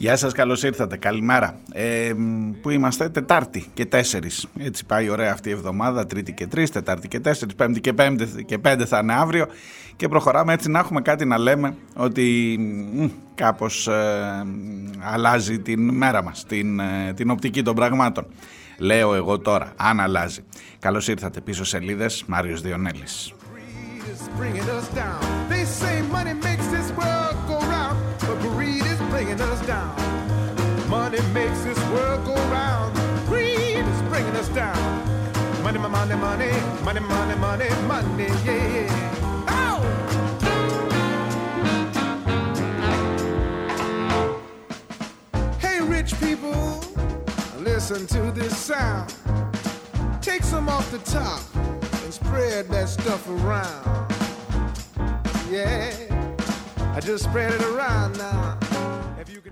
Γεια σας, καλώς ήρθατε, καλημέρα. Ε, πού είμαστε, Τετάρτη και Τέσσερις. Έτσι πάει ωραία αυτή η εβδομάδα, Τρίτη και Τρεις, Τετάρτη και Τέσσερις, Πέμπτη και Πέμπτη και Πέντε θα είναι αύριο. Και προχωράμε έτσι να έχουμε κάτι να λέμε ότι μ, κάπως ε, αλλάζει την μέρα μας, την, ε, την οπτική των πραγμάτων. Λέω εγώ τώρα, αν αλλάζει. Καλώς ήρθατε πίσω σελίδες, Μάριος Διονέλης. Money, money, money, money, money, money, yeah. Oh! Hey, rich people, listen to this sound. Take some off the top and spread that stuff around. Yeah, I just spread it around now.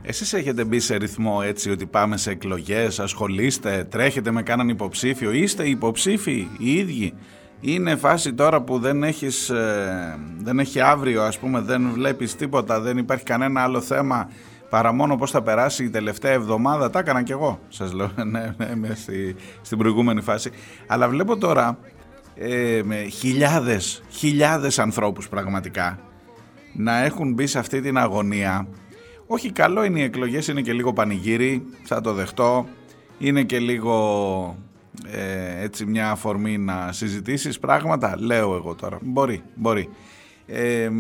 Εσείς έχετε μπει σε ρυθμό έτσι ότι πάμε σε εκλογές, ασχολείστε, τρέχετε με κάναν υποψήφιο, είστε υποψήφοι οι ίδιοι; Είναι φάση τώρα που δεν, έχεις, ε, δεν έχει αύριο ας πούμε, δεν βλέπεις τίποτα, δεν υπάρχει κανένα άλλο θέμα παρά μόνο πώς θα περάσει η τελευταία εβδομάδα. Τα έκανα κι εγώ, σας λέω, ναι, ναι, ναι, στη, στην προηγούμενη φάση. Αλλά βλέπω τώρα ε, με χιλιάδες, χιλιάδες ανθρώπους πραγματικά να έχουν μπει σε αυτή την αγωνία όχι καλό είναι οι εκλογές, είναι και λίγο πανηγύρι, θα το δεχτώ. Είναι και λίγο ε, έτσι μια αφορμή να συζητήσεις πράγματα, λέω εγώ τώρα. Μπορεί, μπορεί. Ε,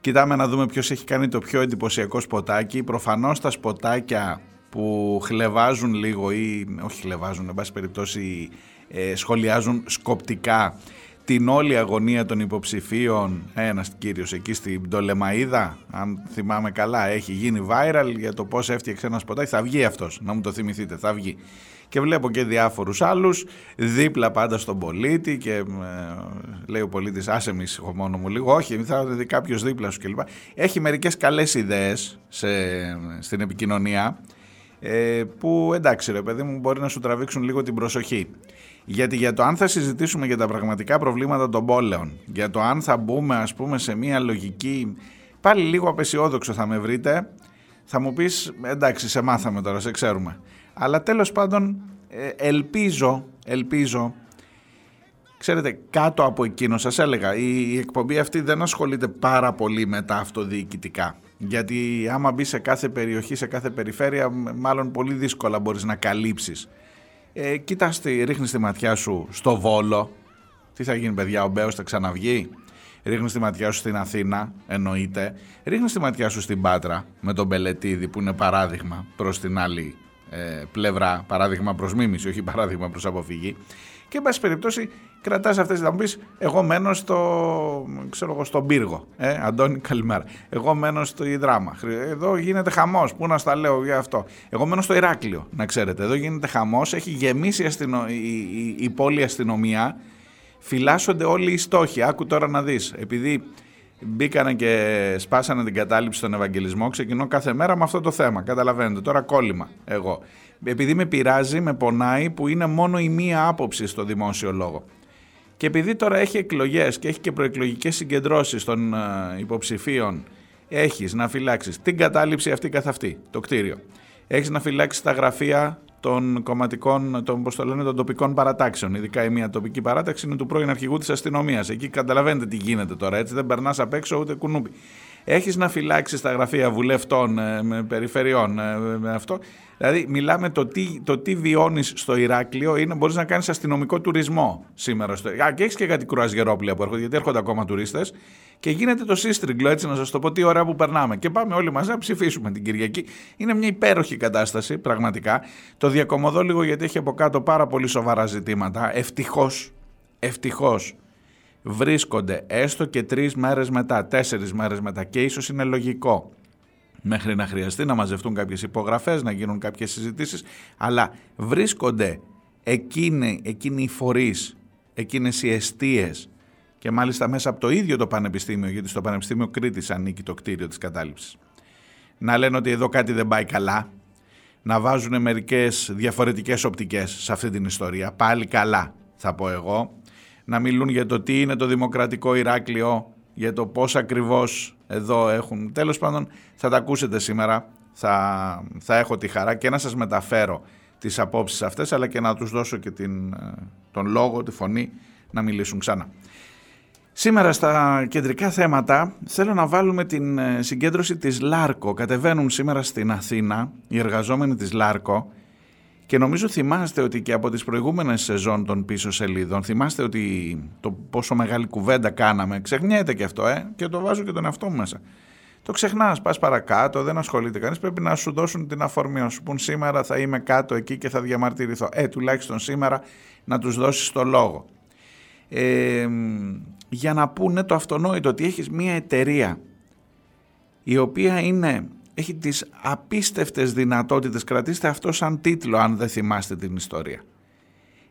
κοιτάμε να δούμε ποιος έχει κάνει το πιο εντυπωσιακό σποτάκι. Προφανώς τα σποτάκια που χλεβάζουν λίγο ή όχι χλεβάζουν, εν πάση περιπτώσει ε, σχολιάζουν σκοπτικά την όλη αγωνία των υποψηφίων ένας κύριος εκεί στην Πτολεμαίδα αν θυμάμαι καλά έχει γίνει viral για το πώς έφτιαξε ένα σποτάκι. Θα βγει αυτός να μου το θυμηθείτε θα βγει. Και βλέπω και διάφορους άλλους δίπλα πάντα στον πολίτη και ε, λέει ο πολίτης άσε μη μόνο μου λίγο όχι θα δει κάποιος δίπλα σου κλπ. Έχει μερικές καλές ιδέες σε, στην επικοινωνία ε, που εντάξει ρε παιδί μου μπορεί να σου τραβήξουν λίγο την προσοχή γιατί για το αν θα συζητήσουμε για τα πραγματικά προβλήματα των πόλεων, για το αν θα μπούμε ας πούμε σε μια λογική, πάλι λίγο απεσιόδοξο θα με βρείτε, θα μου πεις εντάξει σε μάθαμε τώρα, σε ξέρουμε. Αλλά τέλος πάντων ε, ελπίζω, ελπίζω, ξέρετε κάτω από εκείνο σας έλεγα, η, εκπομπή αυτή δεν ασχολείται πάρα πολύ με τα αυτοδιοικητικά. Γιατί άμα μπει σε κάθε περιοχή, σε κάθε περιφέρεια, μάλλον πολύ δύσκολα μπορείς να καλύψεις ε, κοίτας ρίχνεις τη ματιά σου στο Βόλο. Τι θα γίνει παιδιά, ο Μπέος θα ξαναβγεί; Ρίχνεις τη ματιά σου στην Αθήνα, εννοείται. Ρίχνεις τη ματιά σου στην Πάτρα με τον Μπελετίδη που είναι παράδειγμα προς την άλλη ε, πλευρά. Παράδειγμα προς μίμηση, όχι παράδειγμα προς αποφυγή. Και εν πάση περιπτώσει κρατάς αυτές τις. Θα μου πει, εγώ μένω στο, ξέρω εγώ, στον πύργο. Ε, Αντώνη, καλημέρα. Εγώ μένω στο Ιδράμα. Εδώ γίνεται χαμός. Πού να στα λέω για αυτό. Εγώ μένω στο Ηράκλειο, να ξέρετε. Εδώ γίνεται χαμός. Έχει γεμίσει η, αστυνο... η, η, η πόλη αστυνομία. Φυλάσσονται όλοι οι στόχοι. Άκου τώρα να δεις. Επειδή μπήκανε και σπάσανε την κατάληψη στον Ευαγγελισμό, ξεκινώ κάθε μέρα με αυτό το θέμα. Καταλαβαίνετε, τώρα κόλλημα εγώ. Επειδή με πειράζει, με πονάει που είναι μόνο η μία άποψη στο δημόσιο λόγο. Και επειδή τώρα έχει εκλογές και έχει και προεκλογικές συγκεντρώσεις των ε, υποψηφίων, έχεις να φυλάξεις την κατάληψη αυτή καθ' αυτή, το κτίριο. Έχεις να φυλάξεις τα γραφεία των κομματικών, των, πώς το λένε, των τοπικών παρατάξεων. Ειδικά η μία τοπική παράταξη είναι του πρώην αρχηγού της αστυνομίας. Εκεί καταλαβαίνετε τι γίνεται τώρα. Έτσι δεν περνάς απ' έξω ούτε κουνούπι. Έχεις να φυλάξεις τα γραφεία βουλευτών, ε, με περιφερειών, ε, με αυτό; Δηλαδή, μιλάμε το τι, το τι βιώνεις στο Ηράκλειο είναι μπορείς να κάνεις αστυνομικό τουρισμό σήμερα. Στο... Α, και έχεις και κάτι κρουαζιερόπλια που έρχονται, γιατί έρχονται ακόμα τουρίστες. Και γίνεται το σύστριγκλο, έτσι να σας το πω, τι ωραία που περνάμε. Και πάμε όλοι μαζί να ψηφίσουμε την Κυριακή. Είναι μια υπέροχη κατάσταση, πραγματικά. Το διακομωδώ λίγο γιατί έχει από κάτω πάρα πολύ σοβαρά ζητήματα. Ευτυχώς, ευτυχώς βρίσκονται έστω και τρεις μέρες μετά, τέσσερις μέρες μετά και ίσως είναι λογικό μέχρι να χρειαστεί να μαζευτούν κάποιες υπογραφές, να γίνουν κάποιες συζητήσεις, αλλά βρίσκονται εκείνοι, εκείνοι οι φορείς, εκείνες οι αιστείες Και μάλιστα μέσα από το ίδιο το Πανεπιστήμιο, γιατί στο Πανεπιστήμιο Κρήτης ανήκει το κτίριο της κατάληψης. Να λένε ότι εδώ κάτι δεν πάει καλά, να βάζουν μερικές διαφορετικές οπτικές σε αυτή την ιστορία. Πάλι καλά θα πω εγώ. Να μιλούν για το τι είναι το δημοκρατικό Ηράκλειο, για το πώς ακριβώς εδώ έχουν. Τέλος πάντων θα τα ακούσετε σήμερα, θα, θα έχω τη χαρά και να σας μεταφέρω τις απόψεις αυτές αλλά και να τους δώσω και την, ε, τον λόγο, τη φωνή να μιλήσουν ξανά. Σήμερα στα κεντρικά θέματα θέλω να βάλουμε την ε, συγκέντρωση της ΛΑΡΚΟ. Κατεβαίνουν σήμερα στην Αθήνα οι εργαζόμενοι της ΛΑΡΚΟ και νομίζω θυμάστε ότι και από τις προηγούμενες σεζόν των πίσω σελίδων θυμάστε ότι το πόσο μεγάλη κουβέντα κάναμε. Ξεχνιέται και αυτό ε, και το βάζω και τον εαυτό μου μέσα. Το ξεχνάς, πας παρακάτω, δεν ασχολείται κανείς. Πρέπει να σου δώσουν την αφορμή, να σου πούν σήμερα θα είμαι κάτω εκεί και θα διαμαρτυρηθώ. Ε, τουλάχιστον σήμερα να τους δώσεις το λόγο. Ε, για να πούνε το αυτονόητο ότι έχεις μια εταιρεία η οποία είναι, έχει τις απίστευτες δυνατότητες, κρατήστε αυτό σαν τίτλο αν δεν θυμάστε την ιστορία.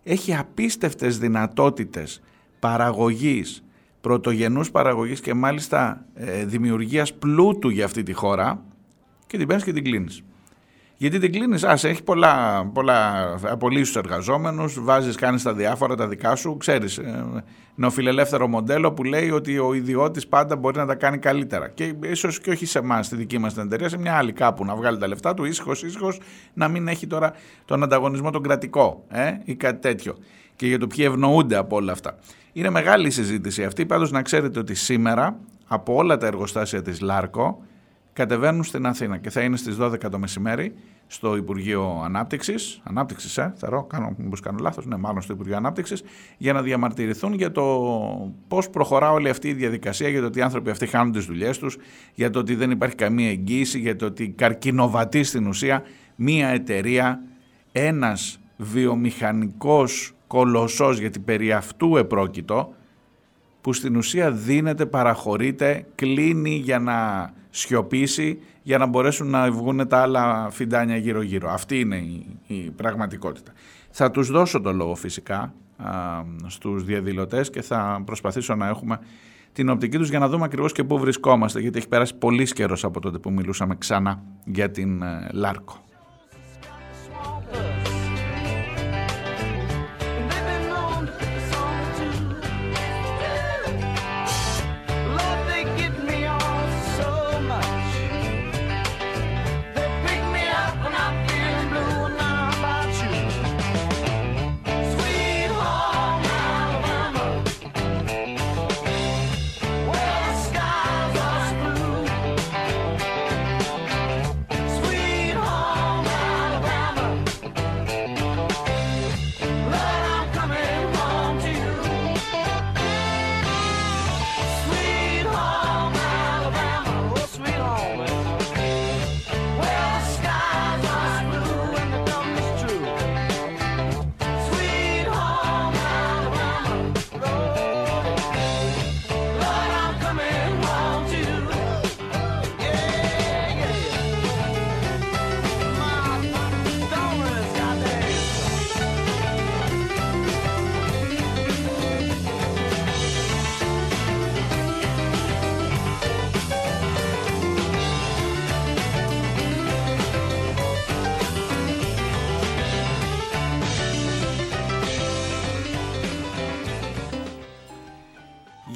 Έχει απίστευτες δυνατότητες παραγωγής, πρωτογενούς παραγωγής και μάλιστα ε, δημιουργίας πλούτου για αυτή τη χώρα και την παίρνεις και την κλείνεις. Γιατί την κλείνεις, ας έχει πολλά, πολλά απολύσεις τους εργαζόμενους, βάζεις, κάνεις τα διάφορα τα δικά σου. Ξέρεις, ε, νεοφιλελεύθερο μοντέλο που λέει ότι ο ιδιώτης πάντα μπορεί να τα κάνει καλύτερα. Και ίσως και όχι σε εμάς, στη δική μας την εταιρεία, σε μια άλλη κάπου να βγάλει τα λεφτά του, ήσυχο, ήσυχο, να μην έχει τώρα τον ανταγωνισμό τον κρατικό ε, ή κάτι τέτοιο. Και για το ποιοι ευνοούνται από όλα αυτά. Είναι μεγάλη η συζήτηση αυτή. Πάντως να ξέρετε ότι σήμερα από όλα τα εργοστάσια της ΛΑΡΚΟ κατεβαίνουν στην Αθήνα και θα είναι στις 12 το μεσημέρι στο Υπουργείο Ανάπτυξης, Ανάπτυξης, ε, ρω, κάνω, μήπως κάνω λάθος, ναι, μάλλον στο Υπουργείο Ανάπτυξης, για να διαμαρτυρηθούν για το πώς προχωρά όλη αυτή η διαδικασία, για το ότι οι άνθρωποι αυτοί χάνουν τις δουλειές τους, για το ότι δεν υπάρχει καμία εγγύηση, για το ότι καρκινοβατεί στην ουσία μία εταιρεία, ένας βιομηχανικός κολοσσός, γιατί περί αυτού επρόκειτο, που στην ουσία δίνεται, παραχωρείται, κλείνει για να σιωπήσει για να μπορέσουν να βγουν τα άλλα φιντάνια γύρω-γύρω. Αυτή είναι η, πραγματικότητα. Θα τους δώσω το λόγο φυσικά α, στους διαδηλωτές και θα προσπαθήσω να έχουμε την οπτική τους για να δούμε ακριβώς και πού βρισκόμαστε γιατί έχει περάσει πολύ καιρός από τότε που μιλούσαμε ξανά για την ε, Λάρκο.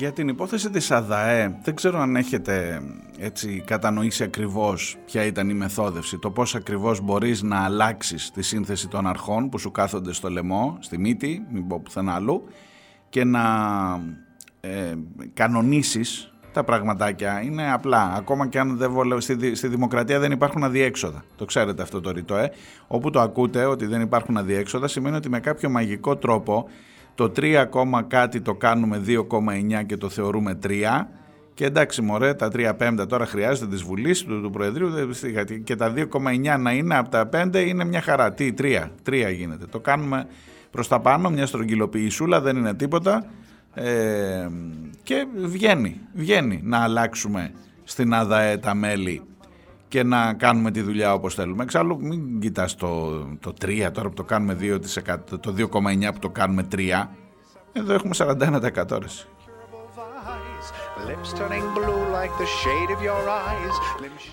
Για την υπόθεση της ΑΔΑΕ δεν ξέρω αν έχετε έτσι κατανοήσει ακριβώς ποια ήταν η μεθόδευση, το πώς ακριβώς μπορείς να αλλάξεις τη σύνθεση των αρχών που σου κάθονται στο λαιμό, στη μύτη, μην πω πουθενά αλλού, και να ε, κανονίσεις τα πραγματάκια. Είναι απλά, ακόμα και αν δεν βολεύει, στη, στη δημοκρατία δεν υπάρχουν αδιέξοδα. Το ξέρετε αυτό το ρητό, ε. Όπου το ακούτε ότι δεν υπάρχουν αδιέξοδα σημαίνει ότι με κάποιο μαγικό τρόπο το 3, κάτι το κάνουμε 2,9 και το θεωρούμε 3 και εντάξει μωρέ τα 3 πέμπτα τώρα χρειάζεται της Βουλής του, του Προεδρείου και τα 2,9 να είναι από τα 5 είναι μια χαρά. Τι 3, 3 γίνεται. Το κάνουμε προς τα πάνω μια στρογγυλοποιησούλα δεν είναι τίποτα ε, και βγαίνει, βγαίνει να αλλάξουμε στην ΑΔΑΕ τα μέλη και να κάνουμε τη δουλειά όπως θέλουμε. Εξάλλου μην κοιτάς το, το 3 τώρα που το κάνουμε 2%, το 2,9 που το κάνουμε 3. Εδώ έχουμε 41%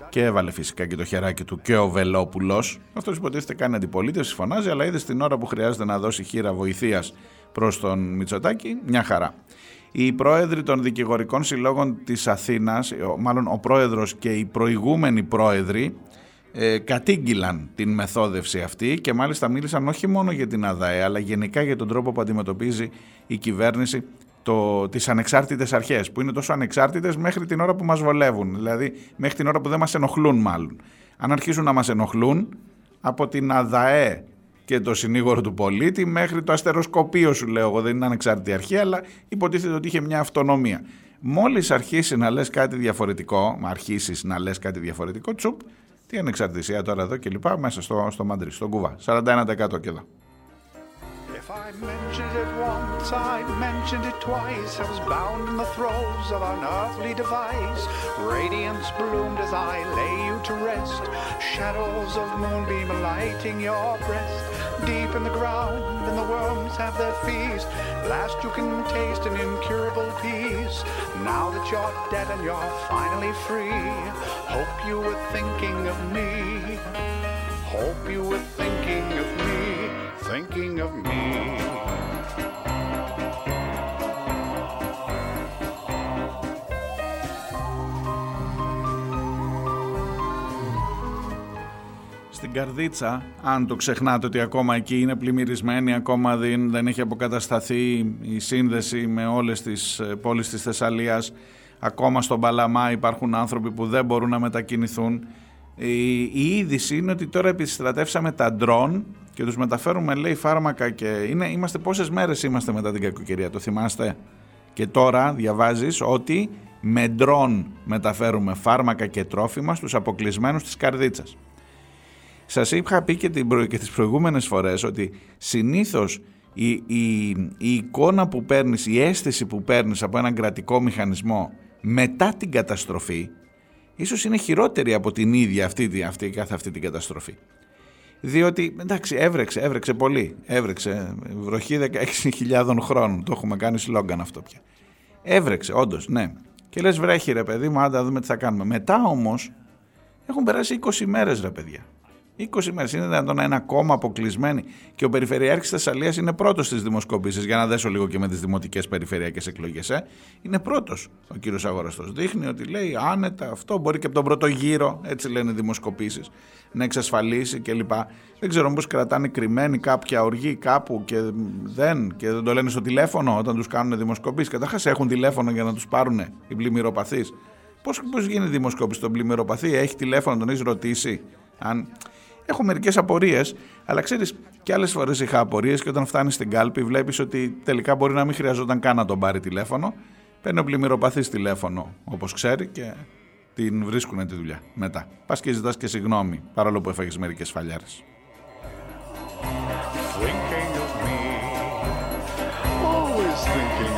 Και έβαλε φυσικά και το χεράκι του και ο Βελόπουλος. Αυτός υποτίθεται κάνει αντιπολίτευση, φωνάζει, αλλά είδε την ώρα που χρειάζεται να δώσει χείρα βοηθείας προς τον Μητσοτάκη, μια χαρά. Οι πρόεδροι των δικηγορικών συλλόγων της Αθήνας, μάλλον ο πρόεδρος και οι προηγούμενοι πρόεδροι, ε, κατήγγυλαν την μεθόδευση αυτή και μάλιστα μίλησαν όχι μόνο για την ΑΔΑΕ αλλά γενικά για τον τρόπο που αντιμετωπίζει η κυβέρνηση το, τις ανεξάρτητες αρχές που είναι τόσο ανεξάρτητες μέχρι την ώρα που μας βολεύουν δηλαδή μέχρι την ώρα που δεν μας ενοχλούν μάλλον. Αν αρχίσουν να μας ενοχλούν από την ΑΔΑΕ και το συνήγορο του πολίτη μέχρι το αστεροσκοπείο σου λέω εγώ δεν είναι ανεξάρτητη αρχή αλλά υποτίθεται ότι είχε μια αυτονομία μόλις αρχίσει να λες κάτι διαφορετικό αρχίσεις να λες κάτι διαφορετικό τσουπ τι ανεξαρτησία τώρα εδώ και λοιπά μέσα στο, στο Μαντρί, στον Κουβά. 41% και εδώ. If I mentioned it once, I mentioned it twice. I was bound in the throes of an earthly device. Radiance bloomed as I lay you to rest. Shadows of moonbeam lighting your breast. Deep in the ground, and the worms have their feast. Last you can taste an incurable peace. Now that you're dead and you're finally free, hope you were thinking of me. Hope you were thinking of me, thinking of me. Στην Καρδίτσα, αν το ξεχνάτε ότι ακόμα εκεί είναι πλημμυρισμένη, ακόμα δεν, δεν έχει αποκατασταθεί η σύνδεση με όλες τις πόλεις της Θεσσαλίας, ακόμα στον Παλαμά υπάρχουν άνθρωποι που δεν μπορούν να μετακινηθούν. Η, η είδηση είναι ότι τώρα επιστρατεύσαμε τα ντρόν και τους μεταφέρουμε λέει φάρμακα και είναι, είμαστε πόσες μέρες είμαστε μετά την κακοκαιρία, το θυμάστε; Και τώρα διαβάζεις ότι με ντρόν μεταφέρουμε φάρμακα και τρόφιμα στους αποκλεισμένους της καρδίτσας. Σας είχα πει και, την και τις προηγούμενες φορές ότι συνήθως η, η, η εικόνα που παίρνεις, η αίσθηση που παίρνεις από έναν κρατικό μηχανισμό μετά την καταστροφή ίσως είναι χειρότερη από την ίδια αυτή, αυτή, καθεαυτή την καταστροφή. Διότι, εντάξει, έβρεξε, έβρεξε πολύ. Έβρεξε βροχή 16.000 χρόνων. Το έχουμε κάνει σλόγκαν αυτό πια. Έβρεξε, όντως, ναι. Και λες, βρέχει ρε παιδί μου, άντε να δούμε τι θα κάνουμε. Μετά όμως έχουν περάσει 20 μέρες, ρε παιδιά. 20 μέρες. Είναι δυνατόν να είναι ακόμα αποκλεισμένοι. Και ο Περιφερειάρχης Θεσσαλίας είναι πρώτος στις δημοσκοπήσεις. Για να δέσω λίγο και με τις δημοτικές περιφερειακές εκλογές. Ε. Είναι πρώτος ο κύριος Αγοραστός. Δείχνει ότι λέει άνετα αυτό. Μπορεί και από τον πρώτο γύρο, έτσι λένε οι δημοσκοπήσεις, να εξασφαλίσει κλπ. Δεν ξέρω πώ κρατάνε κρυμμένοι κάποια οργή κάπου και δεν, και δεν το λένε στο τηλέφωνο όταν τους κάνουν δημοσκοπήσεις. Καταρχάς έχουν τηλέφωνο για να τους πάρουν οι πλημμυροπαθείς. Πώς γίνει δημοσκόπηση στον πλημμυροπαθή, έχει τηλέφωνο, τον έχεις ρωτήσει; Αν Έχω μερικές απορίες, αλλά ξέρεις, και άλλες φορές είχα απορίες και όταν φτάνεις στην κάλπη, βλέπεις ότι τελικά μπορεί να μην χρειαζόταν καν να τον πάρει τηλέφωνο. Παίρνει ο πλημμυροπαθής τηλέφωνο, όπως ξέρει, και την βρίσκουν τη δουλειά μετά. Πας και ζητάς και συγγνώμη, παρόλο που έφαγες μερικές φαλιάρες. Just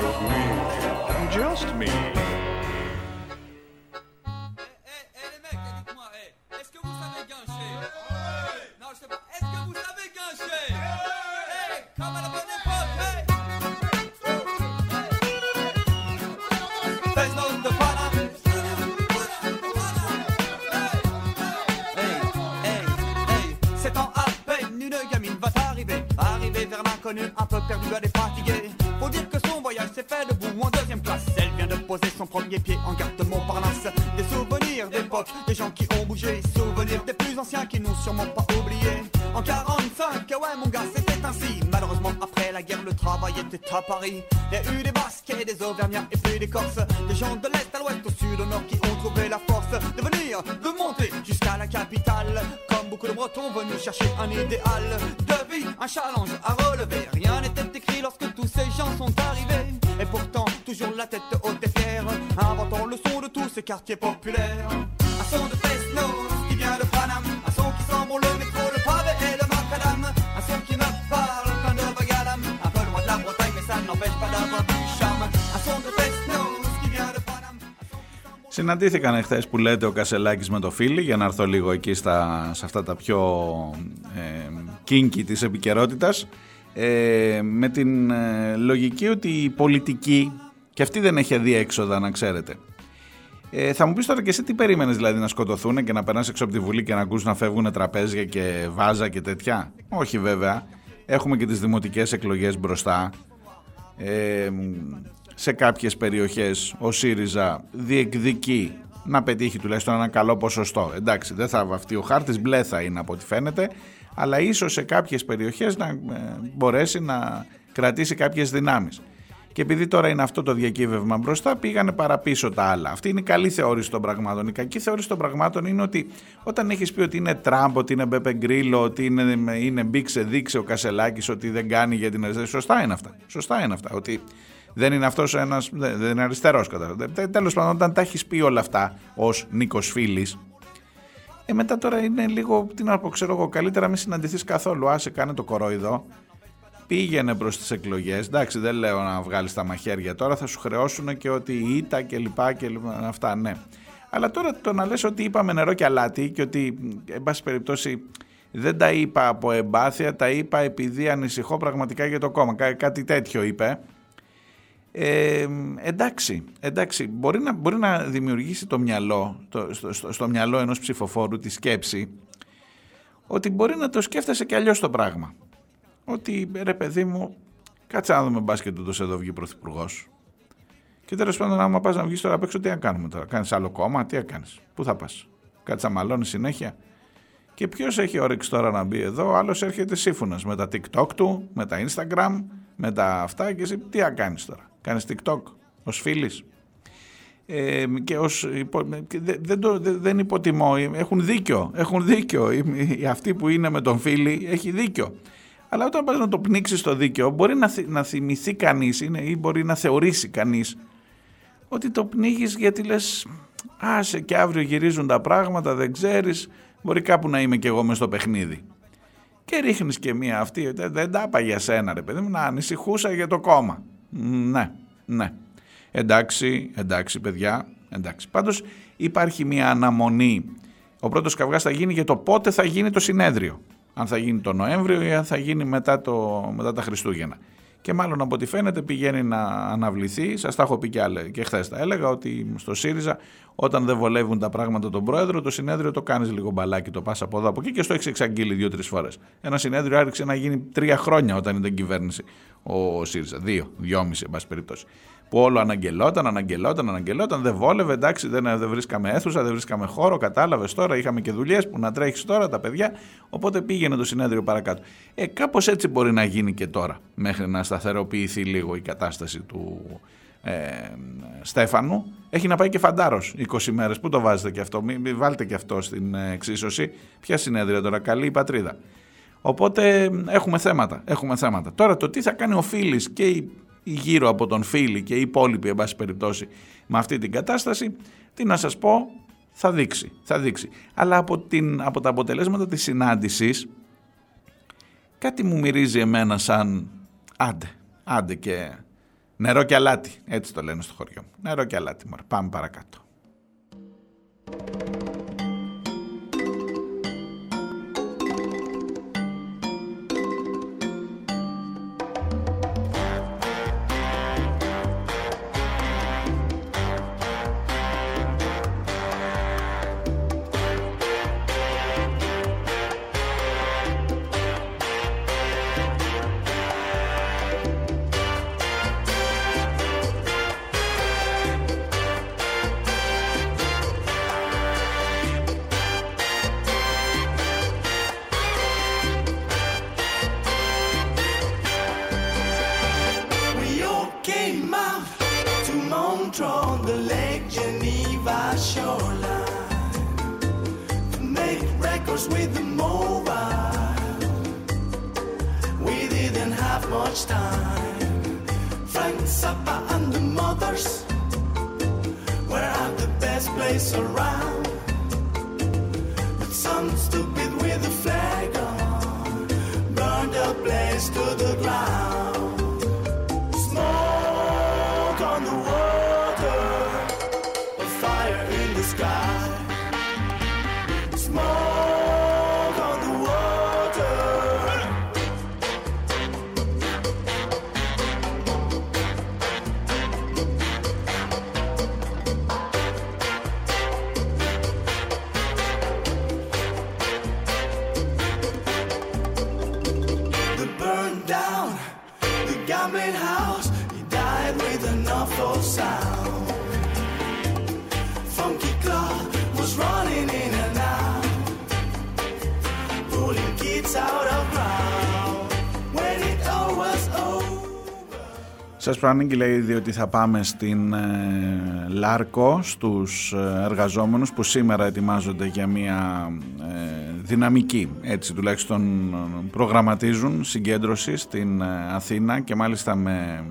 un peu perdu, elle est fatiguée. Faut dire que son voyage s'est fait debout en deuxième classe. Elle vient de poser son premier pied en garde Montparnasse. Des souvenirs d'époque, des gens qui ont bougé. Souvenirs des plus anciens qui n'ont sûrement pas oublié. En 45, ouais mon gars, c'était ainsi. Malheureusement, après la guerre, le travail était à Paris. Il y a eu des Basques des Auvergnats et puis des Corses. Des gens de l'Est à l'Ouest, au Sud, au Nord qui ont trouvé la force de venir, de monter jusqu'à la capitale. Beaucoup de Bretons venus chercher un idéal de vie, un challenge à relever. Rien n'était écrit lorsque tous ces gens sont arrivés. Et pourtant, toujours la tête haute et fière. Inventons le son de tous ces quartiers populaires. Un son de Fesnos qui vient de Paname. Συναντήθηκαν εχθές που λέτε ο Κασελάκης με το φίλι για να έρθω λίγο εκεί στα, σε αυτά τα πιο ε, κίνκι της επικαιρότητας. Ε, με την ε, λογική ότι η πολιτική Και αυτή δεν έχει αδιέξοδα, να ξέρετε. Ε, θα μου πεις τώρα και εσύ τι περίμενες δηλαδή να σκοτωθούν και να περνάς έξω από τη Βουλή και να ακούς να φεύγουν τραπέζια και βάζα και τέτοια; Όχι βέβαια. Έχουμε και τις δημοτικές εκλογές μπροστά. Ε, σε κάποιες περιοχές ο ΣΥΡΙΖΑ διεκδικεί να πετύχει τουλάχιστον ένα καλό ποσοστό. Εντάξει, δεν θα βαφτεί ο χάρτης, μπλε θα είναι από ό,τι φαίνεται, αλλά ίσως σε κάποιες περιοχές να ε, μπορέσει να κρατήσει κάποιες δυνάμεις. Και επειδή τώρα είναι αυτό το διακύβευμα μπροστά, πήγανε παραπίσω τα άλλα. Αυτή είναι η καλή θεώρηση των πραγμάτων. Η κακή θεώρηση των πραγμάτων είναι ότι όταν έχεις πει ότι είναι Τραμπ, ότι είναι Μπέπε Γκρίλο, ότι είναι, είναι μπήξε δείξε ο Κασελάκης, ότι δεν κάνει για την αριστερά. Σωστά είναι αυτά. Σωστά είναι αυτά. Ότι δεν είναι αυτός ένας. Δεν είναι αριστερός κατά. Τέλος πάντων, όταν τα έχεις πει όλα αυτά ως Νίκος Φίλης, ε, μετά τώρα είναι λίγο, τι να πω, ξέρω εγώ, καλύτερα μην συναντηθείς καθόλου. Άσε, κάνε το κορόιδο πήγαινε προς τις εκλογές, εντάξει δεν λέω να βγάλεις τα μαχαίρια τώρα, θα σου χρεώσουν και ότι ήττα και λοιπά και λοιπά, αυτά ναι. Αλλά τώρα το να λες ότι είπαμε νερό και αλάτι και ότι εν πάση περιπτώσει δεν τα είπα από εμπάθεια, τα είπα επειδή ανησυχώ πραγματικά για το κόμμα, Κά, κάτι τέτοιο είπε. Ε, εντάξει, εντάξει, μπορεί να, μπορεί να δημιουργήσει το μυαλό, το, στο, στο, στο μυαλό ενός ψηφοφόρου τη σκέψη ότι μπορεί να το σκέφτεσαι και αλλιώς το πράγμα ότι ρε παιδί μου, κάτσε να δούμε μπάσκετ του εδώ βγει πρωθυπουργός. Και τέλος πάντων, άμα πας να βγεις τώρα απ' έξω, τι να κάνουμε τώρα; Κάνεις άλλο κόμμα, τι να κάνεις; Πού θα πας; Κάτσε να μαλώνεις συνέχεια. Και ποιος έχει όρεξη τώρα να μπει εδώ, άλλος έρχεται σύμφωνα με τα TikTok του, με τα Instagram, με τα αυτά και εσύ τι να κάνεις τώρα; Κάνεις TikTok ως φίλης; Ε, και ως, δεν, το, δεν υποτιμώ, έχουν δίκιο, έχουν δίκιο, αυτοί που είναι με τον φίλη έχει δίκιο. Αλλά όταν πας να το πνίξεις στο δίκαιο, μπορεί να, να θυμηθεί κανείς είναι, ή μπορεί να θεωρήσει κανείς ότι το πνίγεις γιατί λες άσε και αύριο γυρίζουν τα πράγματα, δεν ξέρεις, μπορεί κάπου να είμαι κι εγώ μες στο παιχνίδι. Και ρίχνεις και μία αυτή, δεν τα είπα για σένα ρε παιδί μου, να ανησυχούσα για το κόμμα. Ναι, ναι. Εντάξει, εντάξει παιδιά, εντάξει. Πάντως υπάρχει μία αναμονή. Ο πρώτος καυγάς θα γίνει για το πότε θα γίνει το συνέδριο αν θα γίνει το Νοέμβριο ή αν θα γίνει μετά, το, μετά τα Χριστούγεννα. Και μάλλον από ό,τι φαίνεται πηγαίνει να αναβληθεί. Σας τα έχω πει και, άλλα, και χθες τα έλεγα ότι στο ΣΥΡΙΖΑ, όταν δεν βολεύουν τα πράγματα τον πρόεδρο, το συνέδριο το κάνεις λίγο μπαλάκι, το πας από εδώ από εκεί και στο έχεις εξαγγείλει δύο-τρεις φορές. Ένα συνέδριο άρχισε να γίνει τρία χρόνια όταν ήταν κυβέρνηση ο ΣΥΡΙΖΑ. Δύο, δυόμιση, εν πάση περιπτώσει που όλο αναγγελόταν, αναγγελόταν, αναγγελόταν, δεν βόλευε, εντάξει, δεν, δεν βρίσκαμε αίθουσα, δεν βρίσκαμε χώρο, κατάλαβες τώρα, είχαμε και δουλειές που να τρέχεις τώρα τα παιδιά, οπότε πήγαινε το συνέδριο παρακάτω. Ε, κάπως έτσι μπορεί να γίνει και τώρα, μέχρι να σταθεροποιηθεί λίγο η κατάσταση του ε, Στέφανου. Έχει να πάει και φαντάρος 20 μέρες. Πού το βάζετε και αυτό, μην, βάλτε και αυτό στην εξίσωση. Ποια συνέδρια τώρα, καλή η πατρίδα. Οπότε έχουμε θέματα, έχουμε θέματα. Τώρα το τι θα κάνει ο Φίλης και η γύρω από τον φίλη και οι υπόλοιποι, εν πάση περιπτώσει, με αυτή την κατάσταση, τι να σας πω, θα δείξει, θα δείξει. Αλλά από, την, από τα αποτελέσματα της συνάντησης, κάτι μου μυρίζει εμένα σαν άντε, άντε και νερό και αλάτι, έτσι το λένε στο χωριό μου. Νερό και αλάτι, μωρέ. πάμε παρακάτω. Σας προανήγγειλε ήδη ότι θα πάμε στην ε, Λάρκο στους ε, εργαζόμενους που σήμερα ετοιμάζονται για μια ε, δυναμική, έτσι τουλάχιστον προγραμματίζουν συγκέντρωση στην Αθήνα και μάλιστα με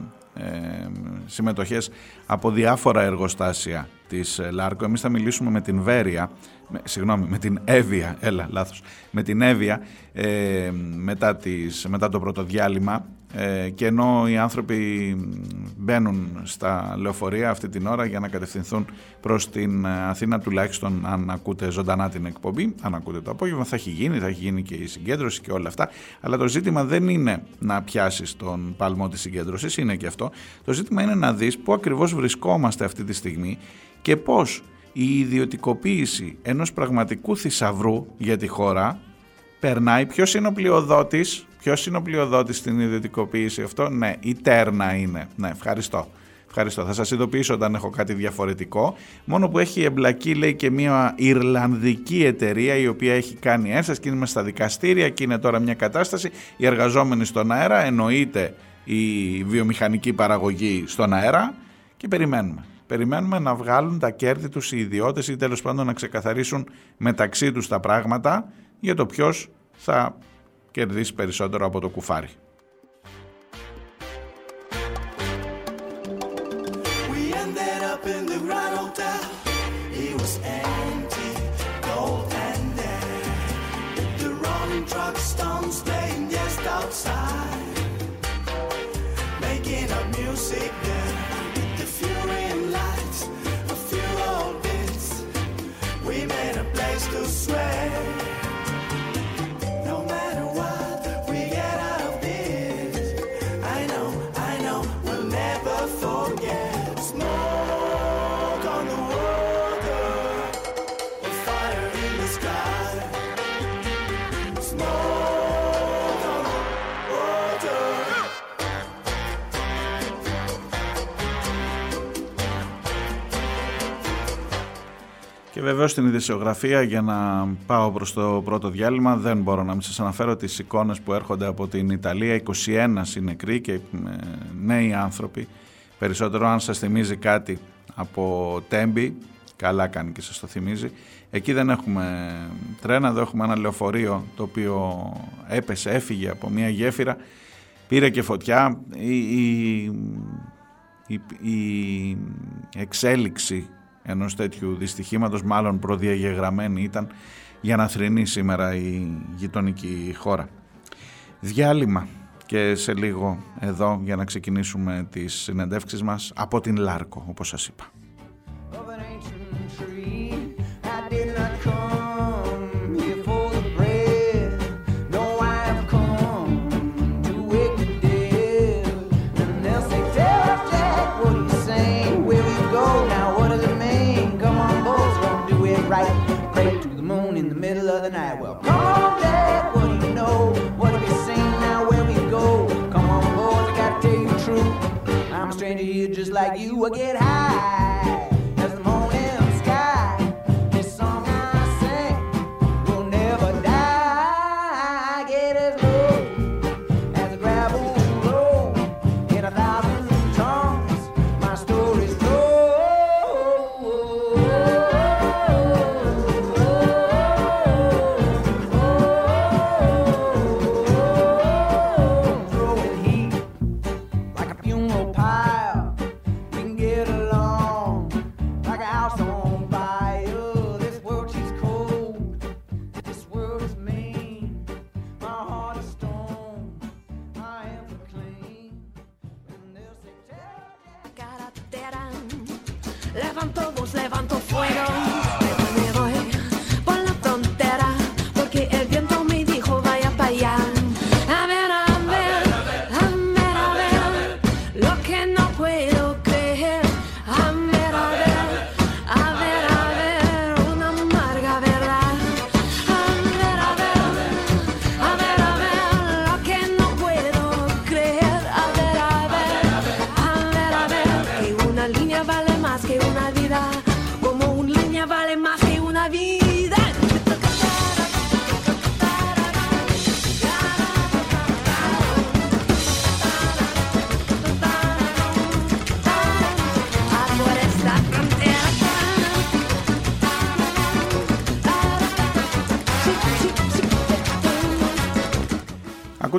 συμμετοχές από διάφορα εργοστάσια της Λάρκο. Εμείς θα μιλήσουμε με την Βέρεια, με, συγγνώμη, με την Εύβοια, έλα λάθος, με την Εύβοια μετά, τις, μετά το πρώτο διάλειμμα ε, και ενώ οι άνθρωποι μπαίνουν στα λεωφορεία αυτή την ώρα για να κατευθυνθούν προς την ε, Αθήνα τουλάχιστον αν ακούτε ζωντανά την εκπομπή, αν ακούτε το απόγευμα θα έχει γίνει, θα έχει γίνει και η συγκέντρωση και όλα αυτά. Αλλά το ζήτημα δεν είναι να πιάσεις τον παλμό της συγκέντρωσης, είναι και αυτό. Το ζήτημα είναι να δεις πού ακριβώς βρισκόμαστε αυτή τη στιγμή και πώς η ιδιωτικοποίηση ενός πραγματικού θησαυρού για τη χώρα περνάει, ποιος είναι ο πλειοδότης Ποιος είναι ο πλειοδότης στην ιδιωτικοποίηση αυτό, Ναι, η Τέρνα είναι. Ναι, ευχαριστώ. Ευχαριστώ. Θα σας ειδοποιήσω όταν έχω κάτι διαφορετικό. Μόνο που έχει εμπλακεί λέει και μια Ιρλανδική εταιρεία η οποία έχει κάνει ένσταση και είναι στα δικαστήρια και είναι τώρα μια κατάσταση. Οι εργαζόμενοι στον αέρα εννοείται η βιομηχανική παραγωγή στον αέρα και περιμένουμε. Περιμένουμε να βγάλουν τα κέρδη τους οι ιδιώτες ή τέλος πάντων να ξεκαθαρίσουν μεταξύ τους τα πράγματα για το ποιος θα κερδίσει περισσότερο από το κουφάρι. Και βεβαίως στην ειδησιογραφία για να πάω προς το πρώτο διάλειμμα δεν μπορώ να μην σας αναφέρω τις εικόνες που έρχονται από την Ιταλία. 21 νεκροί και ε, νέοι άνθρωποι. Περισσότερο αν σας θυμίζει κάτι από Τέμπη καλά κάνει και σας το θυμίζει. Εκεί δεν έχουμε τρένα, εδώ έχουμε ένα λεωφορείο το οποίο έπεσε, έφυγε από μια γέφυρα. Πήρε και φωτιά. Η, η, η εξέλιξη ενός τέτοιου δυστυχήματος μάλλον προδιαγεγραμμένη ήταν για να θρυνεί σήμερα η γειτονική χώρα. Διάλειμμα και σε λίγο εδώ για να ξεκινήσουμε τις συνεντεύξεις μας από την Λάρκο όπως σας είπα. we'll get high.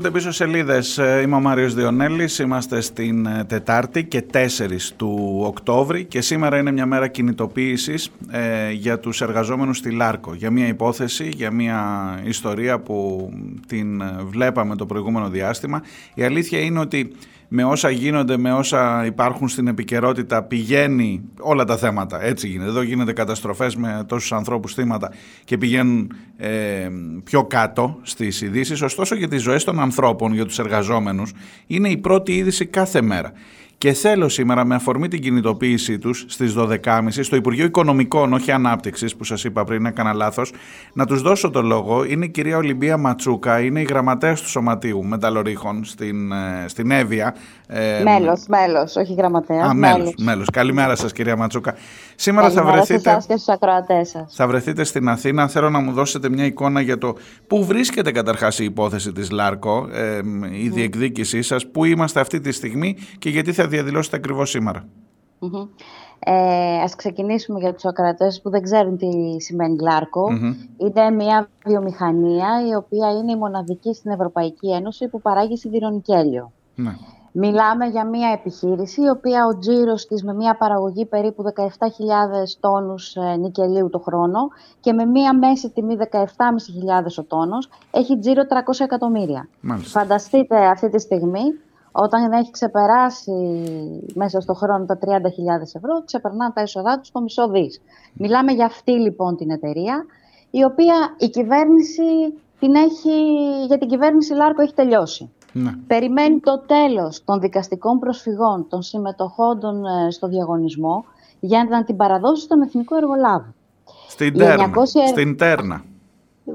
Ακούτε πίσω σελίδες. Ε, είμαι ο Μάριος Διονέλης. Είμαστε στην ε, Τετάρτη και 4 του Οκτώβρη και σήμερα είναι μια μέρα κινητοποίησης ε, για τους εργαζόμενους στη Λάρκο. Για μια υπόθεση, για μια ιστορία που την βλέπαμε το προηγούμενο διάστημα. Η αλήθεια είναι ότι με όσα γίνονται, με όσα υπάρχουν στην επικαιρότητα πηγαίνει όλα τα θέματα. Έτσι γίνεται. Εδώ γίνεται καταστροφές με τόσους ανθρώπους θύματα και πηγαίνουν ε, πιο κάτω στις ειδήσεις. Ωστόσο για τις ζωές των ανθρώπων, για τους εργαζόμενους, είναι η πρώτη είδηση κάθε μέρα. Και θέλω σήμερα, με αφορμή την κινητοποίησή τους στις 12.30 στο Υπουργείο Οικονομικών, όχι Ανάπτυξης, που σας είπα πριν, έκανα λάθος, να τους δώσω το λόγο. Είναι η κυρία Ολυμπία Ματσούκα, είναι η γραμματέας του Σωματείου Μεταλλορίχων στην, ε, στην Εύβοια. Ε, μέλος, μέλος, όχι γραμματέας. Α, μέλος. Μέλος. Καλημέρα σας, κυρία Ματσούκα. Σήμερα θα βρεθείτε. και στους ακροατές σας. Θα βρεθείτε στην Αθήνα. Θέλω να μου δώσετε μια εικόνα για το πού βρίσκεται καταρχάς η υπόθεση της ΛΑΡΚΟ, ε, η διεκδίκησή σας, πού είμαστε αυτή τη στιγμή και γιατί θα διαδηλώσετε ακριβώς σήμερα. Mm-hmm. Ε, ας ξεκινήσουμε για τους ακρατές που δεν ξέρουν τι σημαίνει λάρκο. Είναι μια βιομηχανία η οποία είναι η μοναδική στην Ευρωπαϊκή Ένωση που παράγει σιδηρονικέλιο. Ναι. Μιλάμε για μια επιχείρηση η οποία ο τζίρος της με μια παραγωγή περίπου 17.000 τόνους ε, νικελίου το χρόνο και με μια μέση τιμή 17.500 ο τόνος έχει τζίρο 300 εκατομμύρια. Φανταστείτε αυτή τη στιγμή όταν έχει ξεπεράσει μέσα στον χρόνο τα 30.000 ευρώ, ξεπερνά τα έσοδά του στο μισό δις. Μιλάμε για αυτή λοιπόν την εταιρεία, η οποία η κυβέρνηση την έχει, για την κυβέρνηση Λάρκο έχει τελειώσει. Ναι. Περιμένει το τέλος των δικαστικών προσφυγών των συμμετοχών ε, στο διαγωνισμό για να την παραδώσει στον Εθνικό Εργολάβο. Στην Τέρνα. 900... Στην Τέρνα.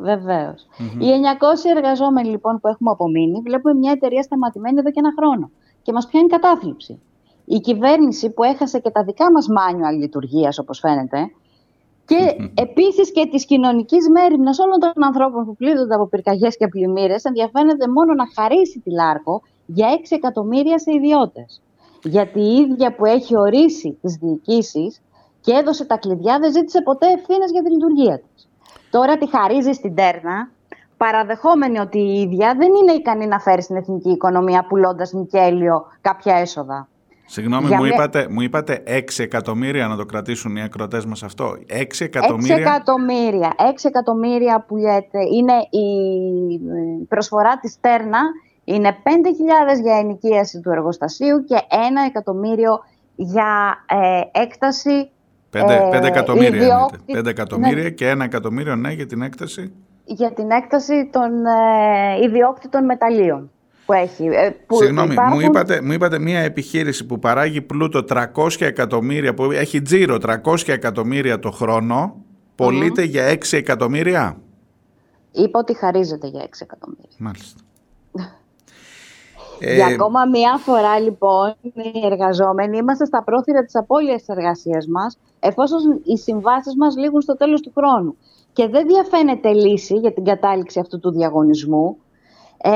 Βεβαίως. Οι 900 εργαζόμενοι λοιπόν που έχουμε απομείνει, βλέπουμε μια εταιρεία σταματημένη εδώ και ένα χρόνο και μας πιάνει κατάθλιψη. Η κυβέρνηση που έχασε και τα δικά μας μάνιουα λειτουργίας, όπως φαίνεται, και επίσης και της κοινωνικής μέρημνας όλων των ανθρώπων που πλήττονται από πυρκαγιές και πλημμύρες, ενδιαφέρεται μόνο να χαρίσει τη Λάρκο για 6 εκατομμύρια σε ιδιώτες. Γιατί η ίδια που έχει ορίσει τις διοικήσεις και έδωσε τα κλειδιά δεν ζήτησε ποτέ ευθύνες για τη λειτουργία της. Τώρα τη χαρίζεις στην Τέρνα, παραδεχόμενη ότι η ίδια δεν είναι ικανή να φέρει στην εθνική οικονομία πουλώντας νικέλιο κάποια έσοδα. Συγγνώμη, μου, είπατε, μου είπατε 6 εκατομμύρια να το κρατήσουν οι ακροτές μας αυτό. 6 εκατομμύρια; 6 εκατομμύρια. 6 εκατομμύρια πουλιέται. Είναι η προσφορά της Τέρνα. Είναι 5.000 για ενοικίαση του εργοστασίου και 1 εκατομμύριο για ε, έκταση 5, ε, εκατομμύρια, ναι. εκατομμύρια και ένα εκατομμύριο ναι για την έκταση. Για την έκταση των ε, ιδιόκτητων μεταλλίων που έχει. Ε, που Συγγνώμη, μου, είπατε, μου είπατε μια επιχείρηση που παράγει πλούτο 300 εκατομμύρια, που έχει τζίρο 300 εκατομμύρια το χρόνο, για 6 εκατομμύρια; Είπα ότι χαρίζεται για 6 εκατομμύρια. Μάλιστα. Ε... Για ακόμα μία φορά λοιπόν οι εργαζόμενοι είμαστε στα πρόθυρα της απώλειας της εργασίας μας εφόσον οι συμβάσεις μας λήγουν στο τέλος του χρόνου. Και δεν διαφαίνεται λύση για την κατάληξη αυτού του διαγωνισμού ε,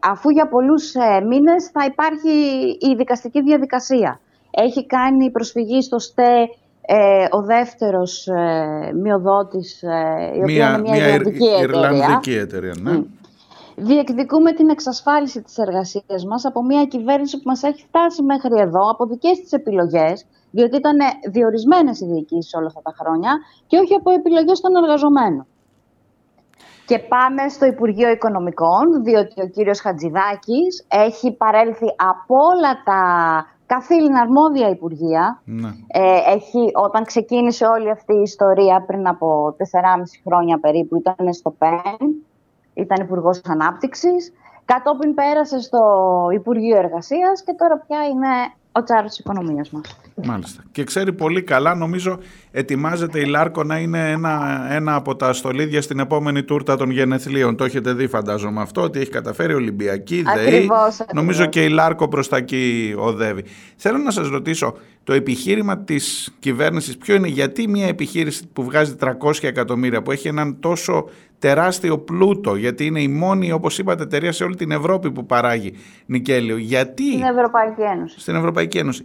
αφού για πολλούς ε, μήνες θα υπάρχει η δικαστική διαδικασία. Έχει κάνει προσφυγή στο ΣΤΕ ε, ο δεύτερος ε, μειοδότης, ε, η οποία είναι μια, Ιρλανδική εταιρεία. Ιρλανδική εταιρεία, ναι. Διεκδικούμε την εξασφάλιση της εργασίας μας από μια κυβέρνηση που μας έχει φτάσει μέχρι εδώ, από δικές της επιλογές, διότι ήταν διορισμένες οι διοικήσεις όλα αυτά τα χρόνια και όχι από επιλογές των εργαζομένων. Και πάμε στο Υπουργείο Οικονομικών, διότι ο κύριος Χατζηδάκης έχει παρέλθει από όλα τα καθήλυνα αρμόδια υπουργεία. Ναι. Ε, έχει, όταν ξεκίνησε όλη αυτή η ιστορία πριν από 4,5 χρόνια περίπου, ήταν στο ΠΕΝ, ήταν Υπουργός Ανάπτυξης. Κατόπιν πέρασε στο Υπουργείο Εργασίας και τώρα πια είναι ο τσάρος της οικονομίας μας. Μάλιστα. Και ξέρει πολύ καλά, νομίζω ετοιμάζεται η Λάρκο να είναι ένα, ένα από τα στολίδια στην επόμενη τούρτα των γενεθλίων. Το έχετε δει, φαντάζομαι αυτό, ότι έχει καταφέρει Ολυμπιακή, ΔΕΗ. Νομίζω και η Λάρκο προς τα εκεί οδεύει. Θέλω να σας ρωτήσω, το επιχείρημα της κυβέρνησης ποιο είναι, γιατί μια επιχείρηση που βγάζει 300 εκατομμύρια, που έχει έναν τόσο τεράστιο πλούτο, γιατί είναι η μόνη, όπως είπατε, εταιρεία σε όλη την Ευρώπη που παράγει νικέλιο. Γιατί; Στην Ευρωπαϊκή Ένωση. Στην Ευρωπαϊκή Ένωση.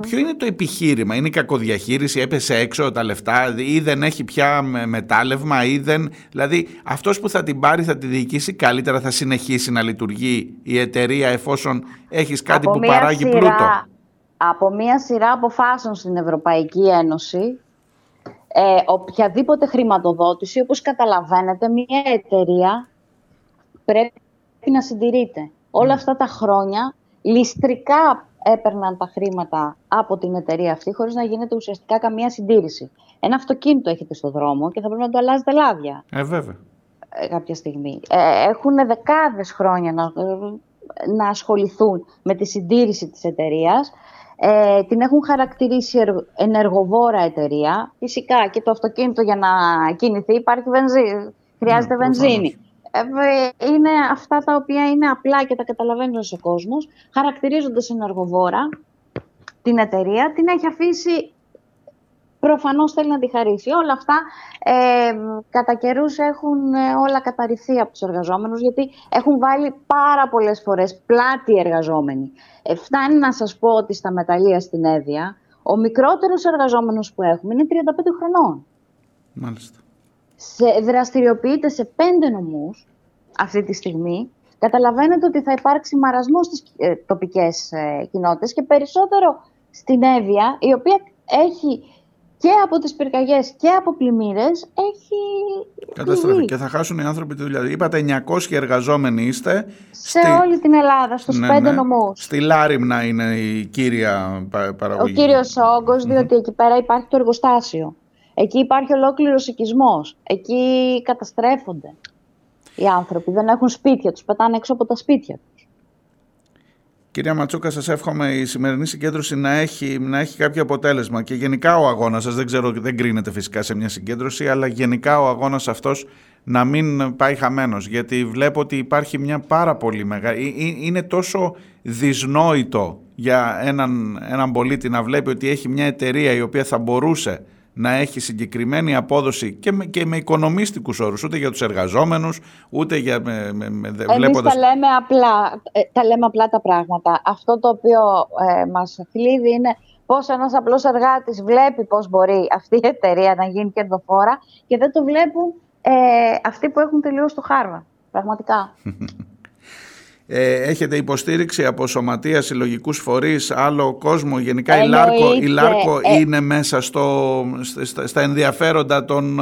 Ποιο είναι το επιχείρημα, είναι η κακοδιαχείριση, έπεσε έξω τα λεφτά ή δεν έχει πια μετάλλευμα ή δεν... Δηλαδή αυτός που θα την πάρει θα τη διοικήσει καλύτερα, θα συνεχίσει να λειτουργεί η εταιρεία εφόσον έχεις κάτι που παράγει σειρά, πλούτο. Από μία σειρά αποφάσεων στην Ευρωπαϊκή Ένωση ε, οποιαδήποτε χρηματοδότηση, όπως καταλαβαίνετε, μία εταιρεία πρέπει να συντηρείται. Όλα αυτά τα χρόνια ληστρικά έπαιρναν τα χρήματα από την εταιρεία αυτή χωρίς να γίνεται ουσιαστικά καμία συντήρηση. Ένα αυτοκίνητο έχετε στο δρόμο και θα πρέπει να το αλλάζετε λάδια. Ε, βέβαια. Ε, κάποια στιγμή. Ε, έχουν δεκάδες χρόνια να, να ασχοληθούν με τη συντήρηση της εταιρείας. Ε, την έχουν χαρακτηρίσει ενεργοβόρα εταιρεία. Φυσικά και το αυτοκίνητο για να κινηθεί υπάρχει βενζίνη. Χρειάζεται ναι, βενζίνη. Ε, είναι αυτά τα οποία είναι απλά και τα καταλαβαίνει ο κόσμος, χαρακτηρίζονται ενεργοβόρα την εταιρεία, την έχει αφήσει προφανώς θέλει να τη χαρίσει. Όλα αυτά ε, κατά καιρούς έχουν ε, όλα καταρριφθεί από τους εργαζόμενους γιατί έχουν βάλει πάρα πολλές φορές πλάτη εργαζόμενοι. Ε, φτάνει να σας πω ότι στα μεταλλεία στην Εύβοια ο μικρότερος εργαζόμενος που έχουμε είναι 35 χρονών. Μάλιστα σε, δραστηριοποιείται σε πέντε νομούς αυτή τη στιγμή, καταλαβαίνετε ότι θα υπάρξει μαρασμός στις ε, τοπικές ε, κοινότητες και περισσότερο στην Εύβοια, η οποία έχει και από τις πυρκαγιές και από πλημμύρες έχει Καταστρέφει και θα χάσουν οι άνθρωποι τη δουλειά. Είπατε 900 εργαζόμενοι είστε. Σε όλη την Ελλάδα, στους ναι, πέντε ναι. νομούς. Στη Λάριμνα είναι η κύρια παραγωγή. Ο κύριος όγκος, διότι εκεί πέρα υπάρχει το εργοστάσιο. Εκεί υπάρχει ολόκληρος οικισμός. Εκεί καταστρέφονται οι άνθρωποι. Δεν έχουν σπίτια τους, πετάνε έξω από τα σπίτια τους. Κυρία Ματσούκα, σας εύχομαι η σημερινή συγκέντρωση να έχει, να έχει κάποιο αποτέλεσμα. Και γενικά ο αγώνας σας, δεν ξέρω, δεν κρίνεται φυσικά σε μια συγκέντρωση, αλλά γενικά ο αγώνας αυτός να μην πάει χαμένος, γιατί βλέπω ότι υπάρχει μια πάρα πολύ μεγάλη, είναι τόσο δυσνόητο για έναν, έναν πολίτη να βλέπει ότι έχει μια εταιρεία η οποία θα μπορούσε να έχει συγκεκριμένη απόδοση και με, και με οικονομίστικους όρους, ούτε για τους εργαζόμενους, ούτε για... Με, με, με, Εμείς τα λέμε, απλά, ε, τα λέμε απλά τα πράγματα. Αυτό το οποίο ε, μας θλίβει είναι πώς ένας απλός εργάτης βλέπει πώς μπορεί αυτή η εταιρεία να γίνει κερδοφόρα και δεν το βλέπουν ε, αυτοί που έχουν τελειώσει το χάρβα. Πραγματικά. Ε, έχετε υποστήριξη από σωματεία, συλλογικούς φορείς, άλλο κόσμο; Γενικά η Λάρκο, η Λάρκο ε, είναι μέσα στο, στα, ενδιαφέροντα των,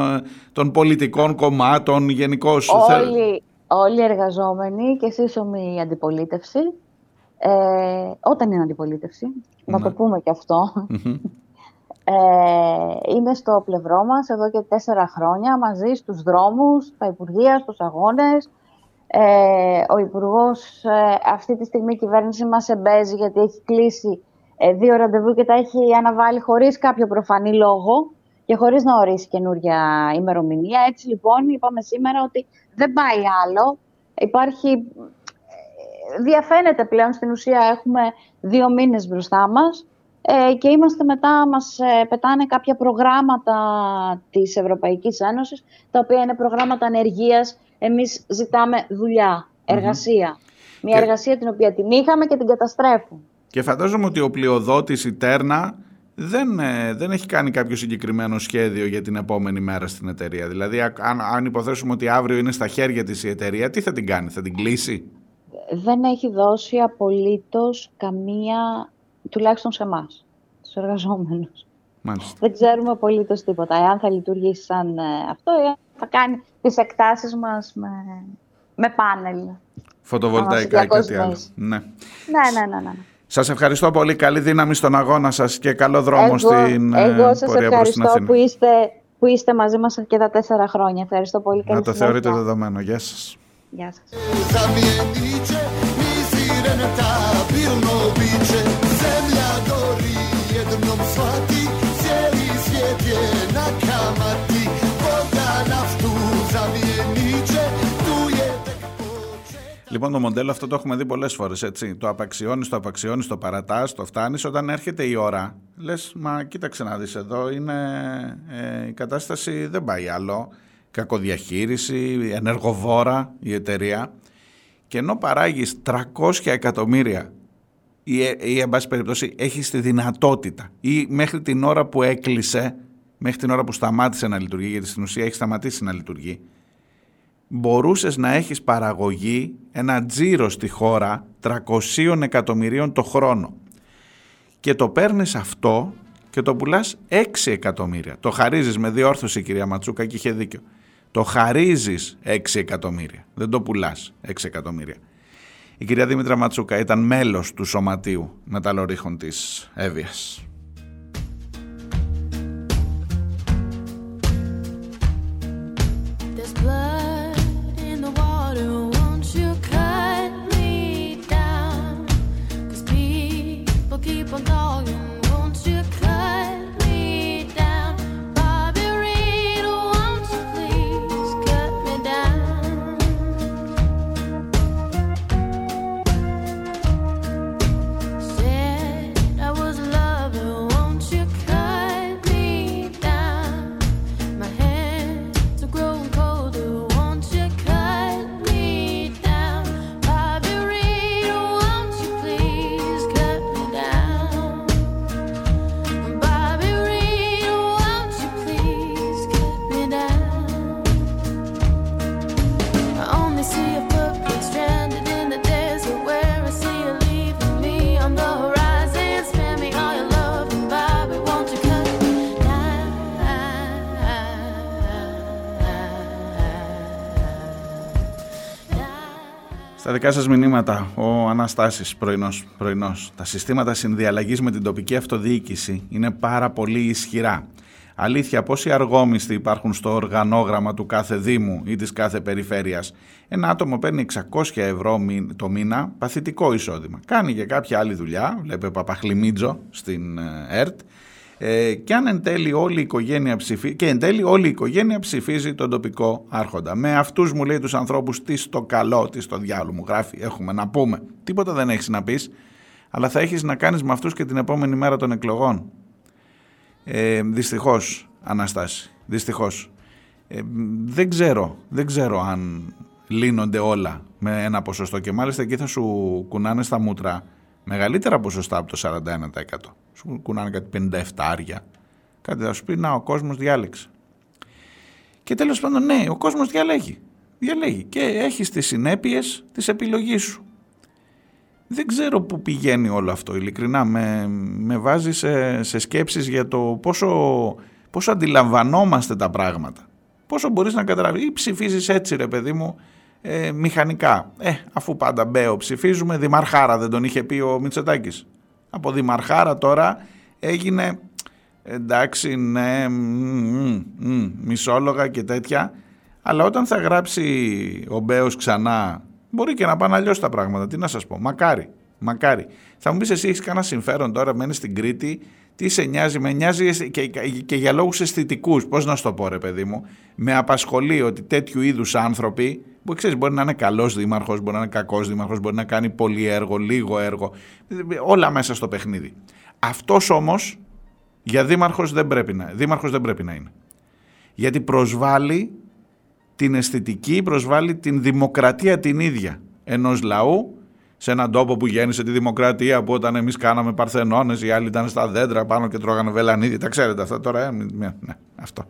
των πολιτικών κομμάτων γενικώς; Όλοι, όλοι οι εργαζόμενοι και σύσσωμη αντιπολίτευση. Ε, όταν είναι αντιπολίτευση, να το ναι. πούμε και αυτό. Ε, είναι στο πλευρό μας εδώ και τέσσερα χρόνια μαζί στους δρόμους, στα Υπουργεία, στους αγώνες, ε, ο Υπουργός, ε, αυτή τη στιγμή η κυβέρνηση μας εμπέζει γιατί έχει κλείσει ε, δύο ραντεβού και τα έχει αναβάλει χωρίς κάποιο προφανή λόγο και χωρίς να ορίσει καινούργια ημερομηνία. Έτσι λοιπόν είπαμε σήμερα ότι δεν πάει άλλο. Υπάρχει, ε, διαφαίνεται πλέον στην ουσία έχουμε δύο μήνες μπροστά μας ε, και είμαστε μετά, μας πετάνε κάποια προγράμματα της Ευρωπαϊκής Ένωσης, τα οποία είναι προγράμματα ανεργίας εμείς ζητάμε δουλειά, Μια εργασία την οποία την είχαμε και την καταστρέφουν. Και φαντάζομαι ότι ο πλειοδότης η Τέρνα δεν, ε, δεν έχει κάνει κάποιο συγκεκριμένο σχέδιο για την επόμενη μέρα στην εταιρεία. Δηλαδή, αν, αν υποθέσουμε ότι αύριο είναι στα χέρια της η εταιρεία, τι θα την κάνει, θα την κλείσει; Δεν έχει δώσει απολύτως καμία, τουλάχιστον σε εμάς, τους εργαζόμενους. Δεν ξέρουμε απολύτως τίποτα. Εάν θα λειτουργήσει σαν ε, αυτό, ή θα κάνει τις εκτάσεις μας με, με πάνελ. Φωτοβολταϊκά ή κάτι άλλο. Ναι. ναι. Ναι, ναι, ναι, Σας ευχαριστώ πολύ. Καλή δύναμη στον αγώνα σας και καλό δρόμο εγώ, στην ε, εγώ σας πορεία ευχαριστώ που είστε, που είστε μαζί μας και τα τέσσερα χρόνια. Ευχαριστώ πολύ. Να το θεωρείτε δεδομένο. Γεια σας. Γεια σας. Λοιπόν, το μοντέλο αυτό το έχουμε δει πολλές φορές. Το απαξιώνεις, το απαξιώνεις, το παρατάς, το φτάνεις. Όταν έρχεται η ώρα, λες, μα κοίταξε να δεις εδώ, είναι, ε, η κατάσταση δεν πάει άλλο. Κακοδιαχείριση, ενεργοβόρα η εταιρεία. Και ενώ παράγεις 300 εκατομμύρια ή, ή εν πάση περιπτώσει έχεις τη δυνατότητα ή μέχρι την ώρα που έκλεισε, μέχρι την ώρα που σταμάτησε να λειτουργεί, γιατί στην ουσία έχει σταματήσει να λειτουργεί, μπορούσες να έχεις παραγωγή, ένα τζίρο στη χώρα 300 εκατομμυρίων το χρόνο. Και το παίρνεις αυτό και το πουλάς 6 εκατομμύρια. Το χαρίζεις με διόρθωση κυρία Ματσούκα και είχε δίκιο. Το χαρίζεις 6 εκατομμύρια. Δεν το πουλάς 6 εκατομμύρια. Η κυρία Δήμητρα Ματσούκα ήταν μέλος του Σωματείου Μεταλλορίχων της Εύβοιας. Δικά σας μηνύματα, ο Αναστάσης πρωινός, πρωινός. Τα συστήματα συνδιαλλαγής με την τοπική αυτοδιοίκηση είναι πάρα πολύ ισχυρά. Αλήθεια, πόσοι αργόμιστοι υπάρχουν στο οργανόγραμμα του κάθε Δήμου ή της κάθε περιφέρειας; Ένα άτομο παίρνει 600 ευρώ το μήνα, παθητικό εισόδημα. Κάνει και κάποια άλλη δουλειά, βλέπει Παπαχλημίτζο στην ε, ΕΡΤ, ε, και αν εν τέλει όλη η οικογένεια ψηφίζει, και εν τέλει όλη η οικογένεια ψηφίζει τον τοπικό άρχοντα. Με αυτούς μου λέει τους ανθρώπους τι στο καλό, τι στο διάλογο μου γράφει, έχουμε να πούμε. Τίποτα δεν έχεις να πεις, αλλά θα έχεις να κάνεις με αυτούς και την επόμενη μέρα των εκλογών. Ε, δυστυχώς, Αναστάση, δυστυχώς. Ε, δεν ξέρω, δεν ξέρω αν λύνονται όλα με ένα ποσοστό και μάλιστα εκεί θα σου κουνάνε στα μούτρα μεγαλύτερα ποσοστά από το 41% σου κουνάνε κάτι 57 άρια. Κάτι θα σου πει, να ο κόσμος διάλεξε. Και τέλος πάντων, ναι, ο κόσμος διαλέγει. Διαλέγει και έχει τις συνέπειες της επιλογής σου. Δεν ξέρω πού πηγαίνει όλο αυτό, ειλικρινά. Με, με βάζει σε, σε σκέψεις για το πόσο, πόσο αντιλαμβανόμαστε τα πράγματα. Πόσο μπορείς να καταλάβεις. Ή ψηφίζεις έτσι ρε παιδί μου, ε, μηχανικά. Ε, αφού πάντα μπέω ψηφίζουμε, δημαρχάρα δεν τον είχε πει ο Μητσοτάκης από δημαρχάρα τώρα έγινε εντάξει ναι μισόλογα και τέτοια αλλά όταν θα γράψει ο Μπέος ξανά μπορεί και να πάνε αλλιώς τα πράγματα τι να σας πω μακάρι μακάρι θα μου πεις εσύ έχεις κανένα συμφέρον τώρα μένεις στην Κρήτη τι σε νοιάζει, με νοιάζει και, και για λόγους αισθητικούς. πώς να σου το πω ρε παιδί μου, με απασχολεί ότι τέτοιου είδους άνθρωποι που ξέρεις, μπορεί να είναι καλός δήμαρχος, μπορεί να είναι κακός δήμαρχος, μπορεί να κάνει πολύ έργο, λίγο έργο, όλα μέσα στο παιχνίδι. Αυτός όμως για δήμαρχος δεν πρέπει να, δήμαρχος δεν πρέπει να είναι. Γιατί προσβάλλει την αισθητική, προσβάλλει την δημοκρατία την ίδια ενός λαού σε έναν τόπο που γέννησε τη δημοκρατία που όταν εμείς κάναμε παρθενώνες οι άλλοι ήταν στα δέντρα πάνω και τρώγανε βελανίδι. Τα ξέρετε αυτά τώρα, ε; ναι, ναι, αυτό.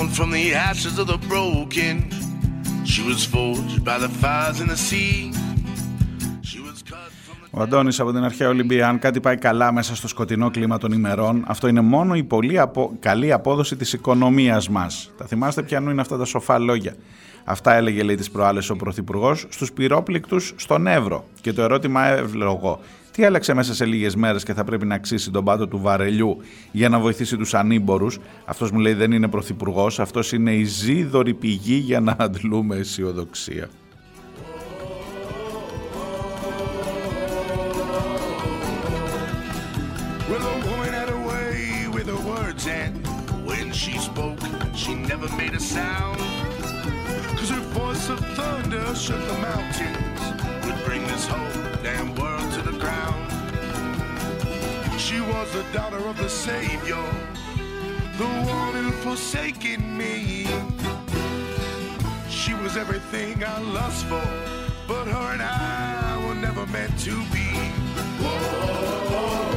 Born from the ashes of the broken. She was forged by the fires in the sea. Ο Αντώνης από την αρχαία Ολυμπία, αν κάτι πάει καλά μέσα στο σκοτεινό κλίμα των ημερών, αυτό είναι μόνο η πολύ απο... καλή απόδοση της οικονομίας μας. Τα θυμάστε ποιανού είναι αυτά τα σοφά λόγια. Αυτά έλεγε λέει τις προάλλες ο Πρωθυπουργός στους πυρόπληκτους στον Εύρο. Και το ερώτημα εύλογο, τι άλλαξε μέσα σε λίγες μέρες και θα πρέπει να αξίσει τον πάτο του βαρελιού για να βοηθήσει τους ανήμπορους; Αυτός μου λέει δεν είναι Πρωθυπουργός, αυτός είναι η ζίδωρη πηγή για να αντλούμε αισιοδοξία. of thunder shook the mountains, would bring this whole damn world to the ground. She was the daughter of the Savior, the one who forsaken me. She was everything I lust for, but her and I were never meant to be. Whoa.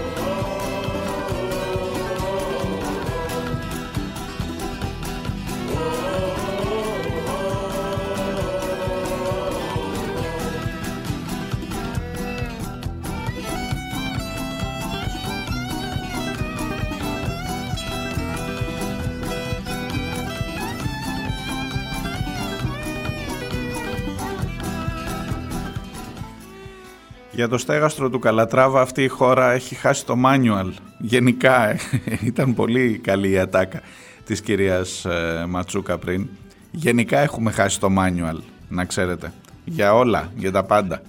Για το στέγαστρο του Καλατράβα αυτή η χώρα έχει χάσει το manual. Γενικά ήταν πολύ καλή η ατάκα της κυρίας ε, Ματσούκα πριν. Γενικά έχουμε χάσει το manual, να ξέρετε. Για όλα, για τα πάντα.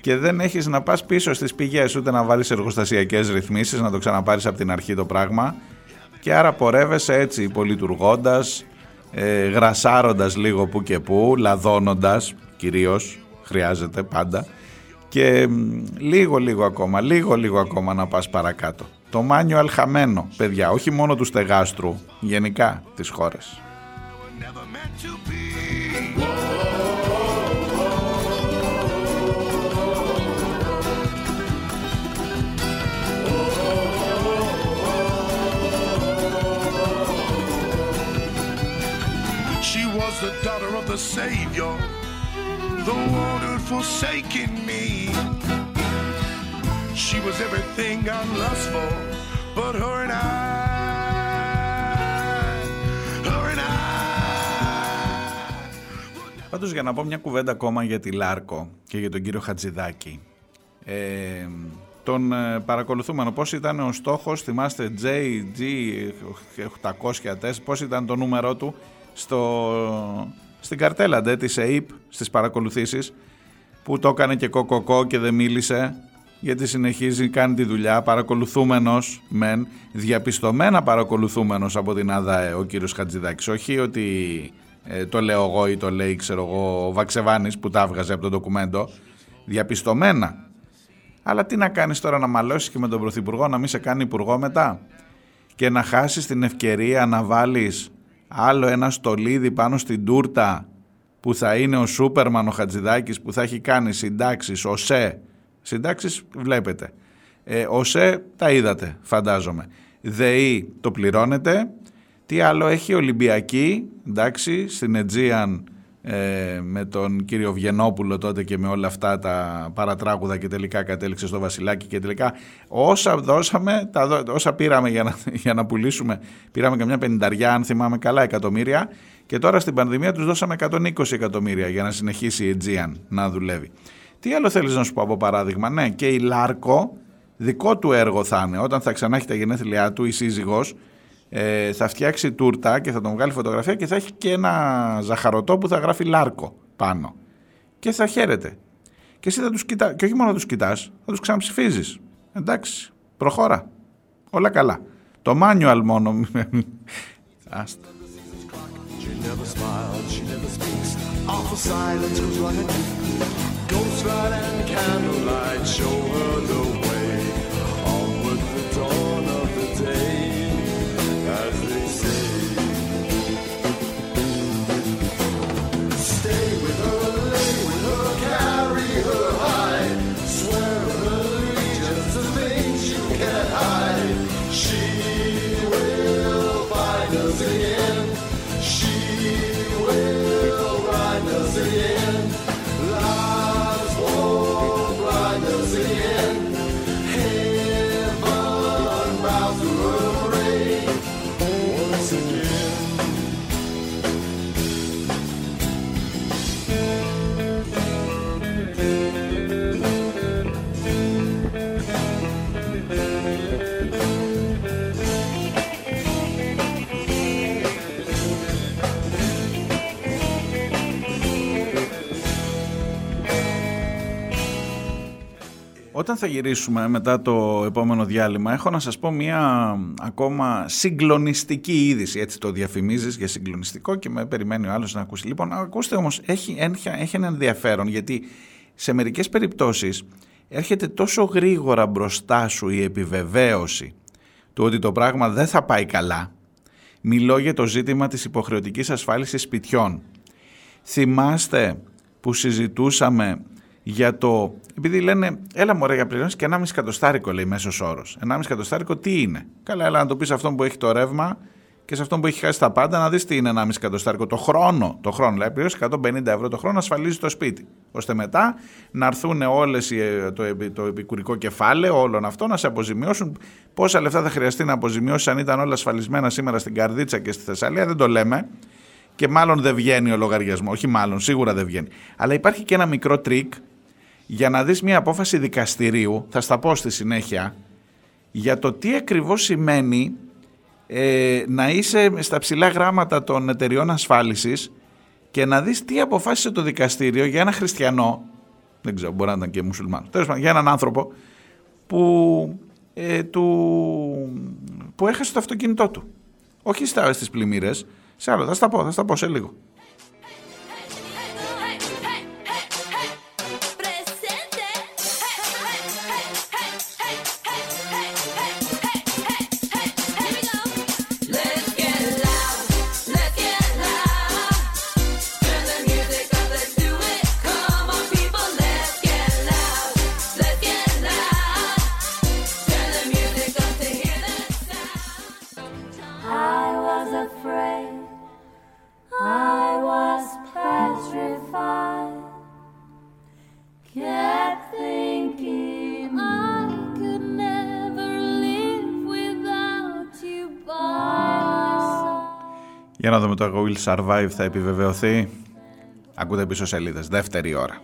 Και δεν έχεις να πας πίσω στις πηγές, ούτε να βάλεις εργοστασιακές ρυθμίσεις, να το ξαναπάρεις από την αρχή το πράγμα. Και άρα πορεύεσαι έτσι, υπολειτουργώντας, ε, γρασάροντας λίγο που και που, λαδώνοντας κυρίως, χρειάζεται πάντα και λίγο λίγο ακόμα, λίγο λίγο ακόμα να πας παρακάτω. Το μάνιο αλχαμένο, παιδιά, όχι μόνο του στεγάστρου, γενικά τις χώρες. She was the daughter of the Savior the one who'd forsaken me. She was everything I lust for, but her and I, her and I. Πάντως για να πω μια κουβέντα ακόμα για τη Λάρκο και για τον κύριο Χατζηδάκη. Ε, τον ε, παρακολουθούμενο, πώς ήταν ο στόχος, θυμάστε JG804, πώς ήταν το νούμερό του στο στην καρτέλα ντε της ΕΙΠ στις παρακολουθήσεις που το έκανε και κοκοκό και δεν μίλησε γιατί συνεχίζει, κάνει τη δουλειά, παρακολουθούμενος μεν, διαπιστωμένα παρακολουθούμενος από την ΑΔΑΕ ο κύριος Χατζηδάκης, όχι ότι ε, το λέω εγώ ή το λέει ξέρω εγώ ο Βαξεβάνης που τα έβγαζε από το ντοκουμέντο, διαπιστωμένα. Αλλά τι να κάνεις τώρα να μαλώσεις και με τον Πρωθυπουργό να μην σε κάνει υπουργό μετά; Και να χάσεις την ευκαιρία να βάλεις άλλο ένα στολίδι πάνω στην τούρτα που θα είναι ο Σούπερμαν ο Χατζηδάκης που θα έχει κάνει συντάξεις, ο ΣΕ. Συντάξεις βλέπετε. Ε, ο ΣΕ τα είδατε φαντάζομαι. ΔΕΗ το πληρώνετε. Τι άλλο έχει Ολυμπιακή, εντάξει, στην Αιτζίαν ε, με τον κύριο Βιενόπουλο τότε και με όλα αυτά τα παρατράγουδα και τελικά κατέληξε στο Βασιλάκι και τελικά όσα δώσαμε, τα, όσα πήραμε για να, για να πουλήσουμε, πήραμε και μια πενηνταριά αν θυμάμαι καλά εκατομμύρια και τώρα στην πανδημία τους δώσαμε 120 εκατομμύρια για να συνεχίσει η Aegean να δουλεύει. Τι άλλο θέλεις να σου πω από παράδειγμα, ναι και η Λάρκο δικό του έργο θα είναι όταν θα ξανά έχει τα γενέθλιά του η σύζυγος ε, θα φτιάξει τούρτα και θα τον βγάλει φωτογραφία και θα έχει και ένα ζαχαρωτό που θα γράφει Λάρκο πάνω. Και θα χαίρεται. Και εσύ θα τους κοιτά, και όχι μόνο θα τους κοιτάς, θα τους ξαναψηφίζεις. Εντάξει, προχώρα. Όλα καλά. Το manual μόνο. Άστα. She will find us again. Όταν θα γυρίσουμε μετά το επόμενο διάλειμμα έχω να σας πω μια ακόμα συγκλονιστική είδηση. Έτσι το διαφημίζεις για συγκλονιστικό και με περιμένει ο άλλος να ακούσει. Λοιπόν, ακούστε όμως, έχει, έχει ένα ενδιαφέρον γιατί σε μερικές περιπτώσεις έρχεται τόσο γρήγορα μπροστά σου η επιβεβαίωση του ότι το πράγμα δεν θα πάει καλά. Μιλώ για το ζήτημα της υποχρεωτικής ασφάλισης σπιτιών. Θυμάστε που συζητούσαμε για το. Επειδή λένε, έλα μωρέ για πληρώνεις και 1,5 εκατοστάρικο λέει μέσος όρος. 1,5 εκατοστάρικο τι είναι; Καλά, έλα να το πεις σε αυτόν που έχει το ρεύμα και σε αυτόν που έχει χάσει τα πάντα να δεις τι είναι 1,5 εκατοστάρικο. Το χρόνο, το χρόνο, δηλαδή πληρώσει 150 ευρώ το χρόνο, ασφαλίζεις το σπίτι. ώστε μετά να έρθουν όλες το, το επικουρικό κεφάλαιο όλων αυτών να σε αποζημιώσουν. Πόσα λεφτά θα χρειαστεί να αποζημιώσεις αν ήταν όλα ασφαλισμένα σήμερα στην Καρδίτσα και στη Θεσσαλία, δεν το λέμε. Και μάλλον δεν βγαίνει ο λογαριασμός. Όχι, μάλλον, σίγουρα δεν βγαίνει. Αλλά υπάρχει και ένα μικρό τρικ για να δεις μια απόφαση δικαστηρίου, θα στα πω στη συνέχεια, για το τι ακριβώς σημαίνει ε, να είσαι στα ψιλά γράμματα των εταιριών ασφάλισης και να δεις τι αποφάσισε το δικαστήριο για ένα χριστιανό, δεν ξέρω, μπορεί να ήταν και μουσουλμάνο, τέλος πάντων, για έναν άνθρωπο που, ε, του, που έχασε το αυτοκίνητό του. Όχι στις πλημμύρες, σε άλλο, θα στα πω, θα στα πω σε λίγο. Will Survive» θα επιβεβαιωθεί. Ακούτε πίσω σελίδες, δεύτερη ώρα.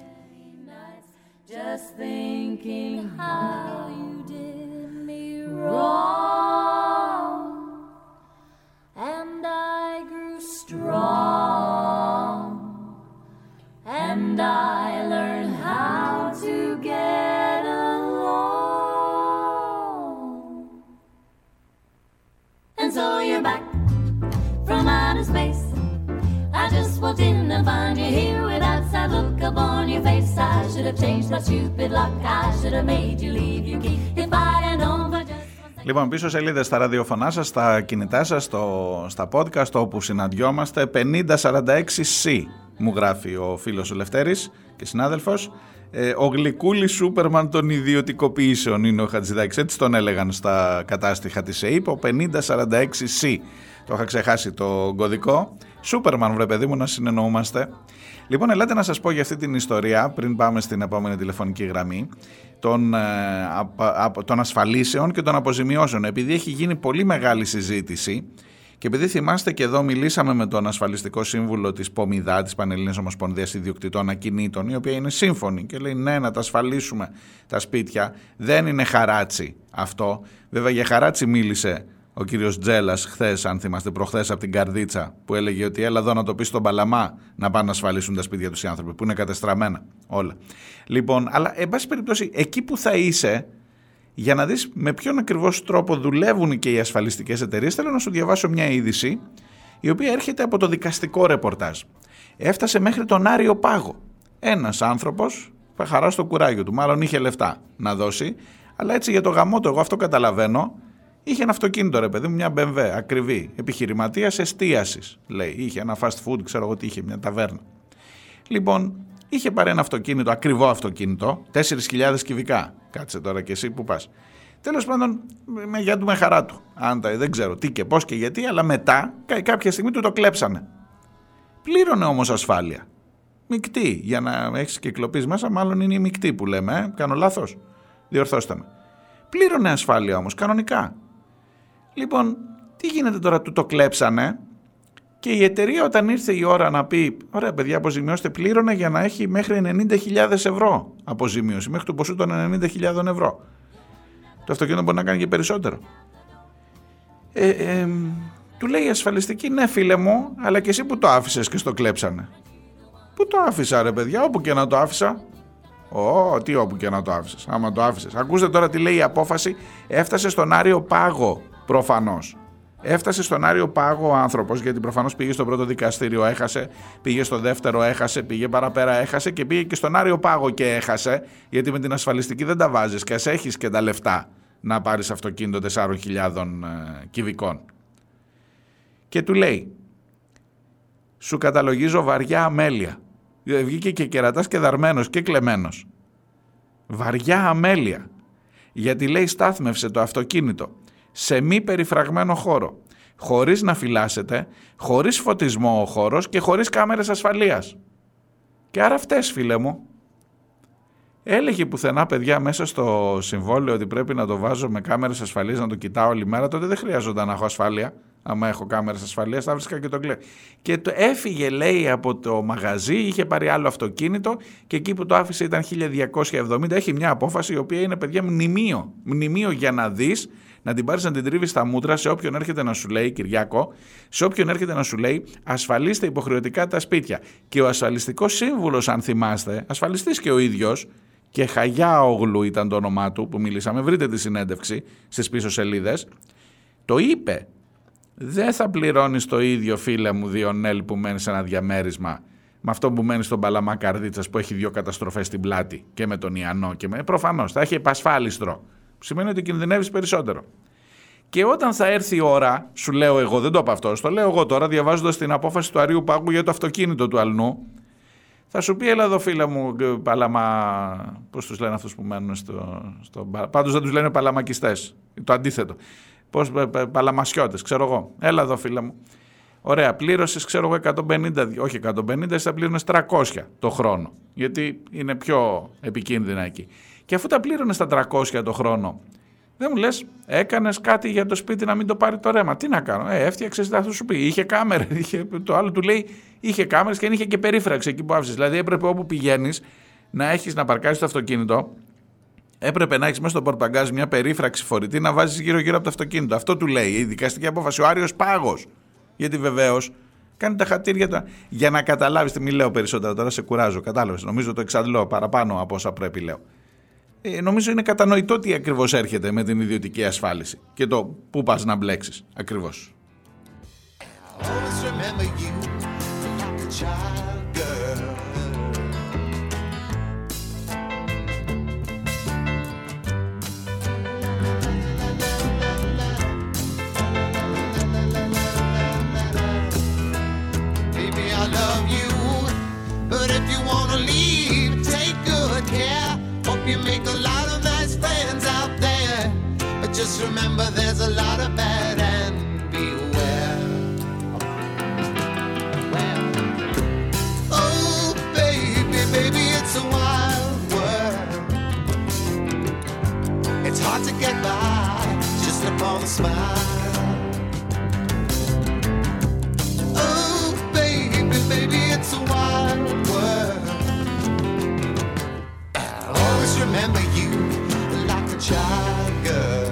Λοιπόν, πίσω σελίδες στα ραδιοφωνά σας, στα κινητά σας, στο, στα podcast, όπου συναντιόμαστε, 5046C μου γράφει ο φίλος ο Λευτέρης και συνάδελφος. Ε, ο γλυκούλη Σούπερμαν των ιδιωτικοποιήσεων είναι ο Χατζηδάκης, έτσι τον έλεγαν στα κατάστοιχα της ΕΕΠ, ο 5046C. Το είχα ξεχάσει το κωδικό. Σούπερμαν, βρε παιδί μου, να συνεννοούμαστε. Λοιπόν, ελάτε να σας πω για αυτή την ιστορία, πριν πάμε στην επόμενη τηλεφωνική γραμμή, των, ε, των ασφαλίσεων και των αποζημιώσεων. Επειδή έχει γίνει πολύ μεγάλη συζήτηση και επειδή θυμάστε και εδώ μιλήσαμε με τον ασφαλιστικό σύμβουλο της ΠΟΜΙΔΑ, της Πανελλήνιας Ομοσπονδίας Ιδιοκτητών Ακινήτων, η οποία είναι σύμφωνη και λέει ναι να τα ασφαλίσουμε τα σπίτια, δεν είναι χαράτσι αυτό. Βέβαια για χαράτσι μίλησε ο κύριος Τζέλας χθες, αν θυμάστε, προχθές από την Καρδίτσα, που έλεγε ότι έλα εδώ να το πεις στον Παλαμά να πάνε να ασφαλίσουν τα σπίτια τους οι άνθρωποι, που είναι κατεστραμμένα όλα. Λοιπόν, αλλά εν πάση περιπτώσει, εκεί που θα είσαι, για να δεις με ποιον ακριβώς τρόπο δουλεύουν και οι ασφαλιστικές εταιρείες, θέλω να σου διαβάσω μια είδηση, η οποία έρχεται από το δικαστικό ρεπορτάζ. Έφτασε μέχρι τον Άριο Πάγο. Ένας άνθρωπος, χαρά στο κουράγιο του, μάλλον είχε λεφτά να δώσει, αλλά έτσι για το γαμό του, εγώ αυτό καταλαβαίνω, Είχε ένα αυτοκίνητο ρε παιδί μου, μια BMW, ακριβή, επιχειρηματίας εστίασης, λέει. Είχε ένα fast food, ξέρω εγώ τι είχε, μια ταβέρνα. Λοιπόν, είχε πάρει ένα αυτοκίνητο, ακριβό αυτοκίνητο, 4.000 κυβικά. Κάτσε τώρα και εσύ που πας. Τέλος πάντων, με για του με χαρά του. Αν τα, δεν ξέρω τι και πώς και γιατί, αλλά μετά κάποια στιγμή του το κλέψανε. Πλήρωνε όμως ασφάλεια. Μικτή. Για να έχεις κυκλοπής μέσα, μάλλον είναι η μεικτή που λέμε. Ε. Κάνω λάθος. Διορθώστε με. Πλήρωνε ασφάλεια όμως, κανονικά. Λοιπόν, τι γίνεται τώρα, του το κλέψανε; Και η εταιρεία όταν ήρθε η ώρα να πει «Ωραία παιδιά, αποζημιώστε πλήρωνε για να έχει μέχρι 90.000 ευρώ αποζημίωση, μέχρι το ποσό των 90.000 ευρώ». Το αυτοκίνητο μπορεί να κάνει και περισσότερο. Ε, ε, του λέει η ασφαλιστική «Ναι φίλε μου, αλλά και εσύ που το άφησες και στο κλέψανε». Πού το άφησα ρε παιδιά, όπου και να το άφησα. Ω, τι όπου και να το άφησες. Άμα το άφησες. Ακούστε τώρα τι λέει η απόφαση. Έφτασε στον Άριο Πάγο προφανώς. Έφτασε στον Άριο Πάγο ο άνθρωπος, γιατί προφανώς πήγε στο πρώτο δικαστήριο, έχασε. Πήγε στο δεύτερο, έχασε. Πήγε παραπέρα, έχασε. Και πήγε και στον Άριο Πάγο και έχασε. Γιατί με την ασφαλιστική δεν τα βάζεις και ας έχεις και τα λεφτά να πάρεις αυτοκίνητο 4.000 ε, κυβικών. Και του λέει, σου καταλογίζω βαριά αμέλεια. Ε, βγήκε και κερατάς και δαρμένος και κλεμμένος. Βαριά αμέλεια. Γιατί λέει στάθμευσε το αυτοκίνητο σε μη περιφραγμένο χώρο. Χωρίς να φυλάσσεται, χωρίς φωτισμό ο χώρος και χωρίς κάμερες ασφαλείας. Και άρα αυτές φίλε μου. Έλεγε πουθενά παιδιά μέσα στο συμβόλαιο ότι πρέπει να το βάζω με κάμερες ασφαλείας να το κοιτάω όλη μέρα, τότε δεν χρειάζονταν να έχω ασφάλεια άμα έχω κάμερες ασφαλείας, θα βρίσκα και το κλέ. Και το έφυγε λέει από το μαγαζί, είχε πάρει άλλο αυτοκίνητο και εκεί που το άφησε ήταν 1270. Έχει μια απόφαση η οποία είναι παιδιά μνημείο. Μνημείο για να δεις, να την πάρεις να την τρίβεις στα μούτρα σε όποιον έρχεται να σου λέει, Κυριάκο, σε όποιον έρχεται να σου λέει ασφαλίστε υποχρεωτικά τα σπίτια. Και ο ασφαλιστικός σύμβουλος αν θυμάστε, ασφαλιστής και ο ίδιος, και Χαγιάογλου ήταν το όνομά του που μιλήσαμε, βρείτε τη συνέντευξη στις πίσω σελίδες, το είπε δεν θα πληρώνεις το ίδιο φίλε μου Διονέλ που μένεις σε ένα διαμέρισμα με αυτό που μένεις στον Παλαμά Καρδίτσας που έχει δύο καταστροφές στην πλάτη και με τον Ιαννό και με... προφανώς θα έχει επασφάλιστρο που σημαίνει ότι κινδυνεύεις περισσότερο. Και όταν θα έρθει η ώρα, σου λέω εγώ, δεν το είπα αυτός, το λέω εγώ τώρα διαβάζοντας την απόφαση του Αρίου Πάγου για το αυτοκίνητο του Αλνού, θα σου πει, έλα εδώ φίλε μου, παλαμα... Πώς τους λένε αυτούς που μένουν στο... στο... Πάντως δεν τους λένε παλαμακιστές. Το αντίθετο. Πώς, παλαμασιώτες, ξέρω εγώ. Έλα εδώ, φίλε μου. Ωραία, πλήρωσες, ξέρω εγώ, 150, όχι 150, θα πλήρωνες 300 το χρόνο. Γιατί είναι πιο επικίνδυνα εκεί. Και αφού τα πλήρωνες στα 300 το χρόνο, δεν μου λες, έκανες κάτι για το σπίτι να μην το πάρει το ρέμα. Τι να κάνω; Ε, έφτιαξες, θα σου πει. Είχε κάμερα. Είχε, το άλλο του λέει, είχε κάμερες και είχε και περίφραξη εκεί που άφησες. Δηλαδή έπρεπε όπου πηγαίνεις να έχεις να παρκάρει το αυτοκίνητο έπρεπε να έχεις μέσα στο πορπαγκάζ μια περίφραξη φορητή να βάζεις γύρω-γύρω από το αυτοκίνητο. Αυτό του λέει η δικαστική απόφαση. Ο Άριος Πάγος. Γιατί βεβαίως κάνει τα χατήρια του. Για να καταλάβεις τι μιλάω περισσότερο τώρα, σε κουράζω. Κατάλαβες. Νομίζω το εξαντλώ παραπάνω από όσα πρέπει λέω. Ε, νομίζω είναι κατανοητό τι ακριβώς έρχεται με την ιδιωτική ασφάλιση και το πού πας να μπλέξεις ακριβώς. Just remember there's a lot of bad and beware. Oh, baby, baby, it's a wild world. It's hard to get by just upon a smile. Oh, baby, baby, it's a wild world. Remember you like a child girl.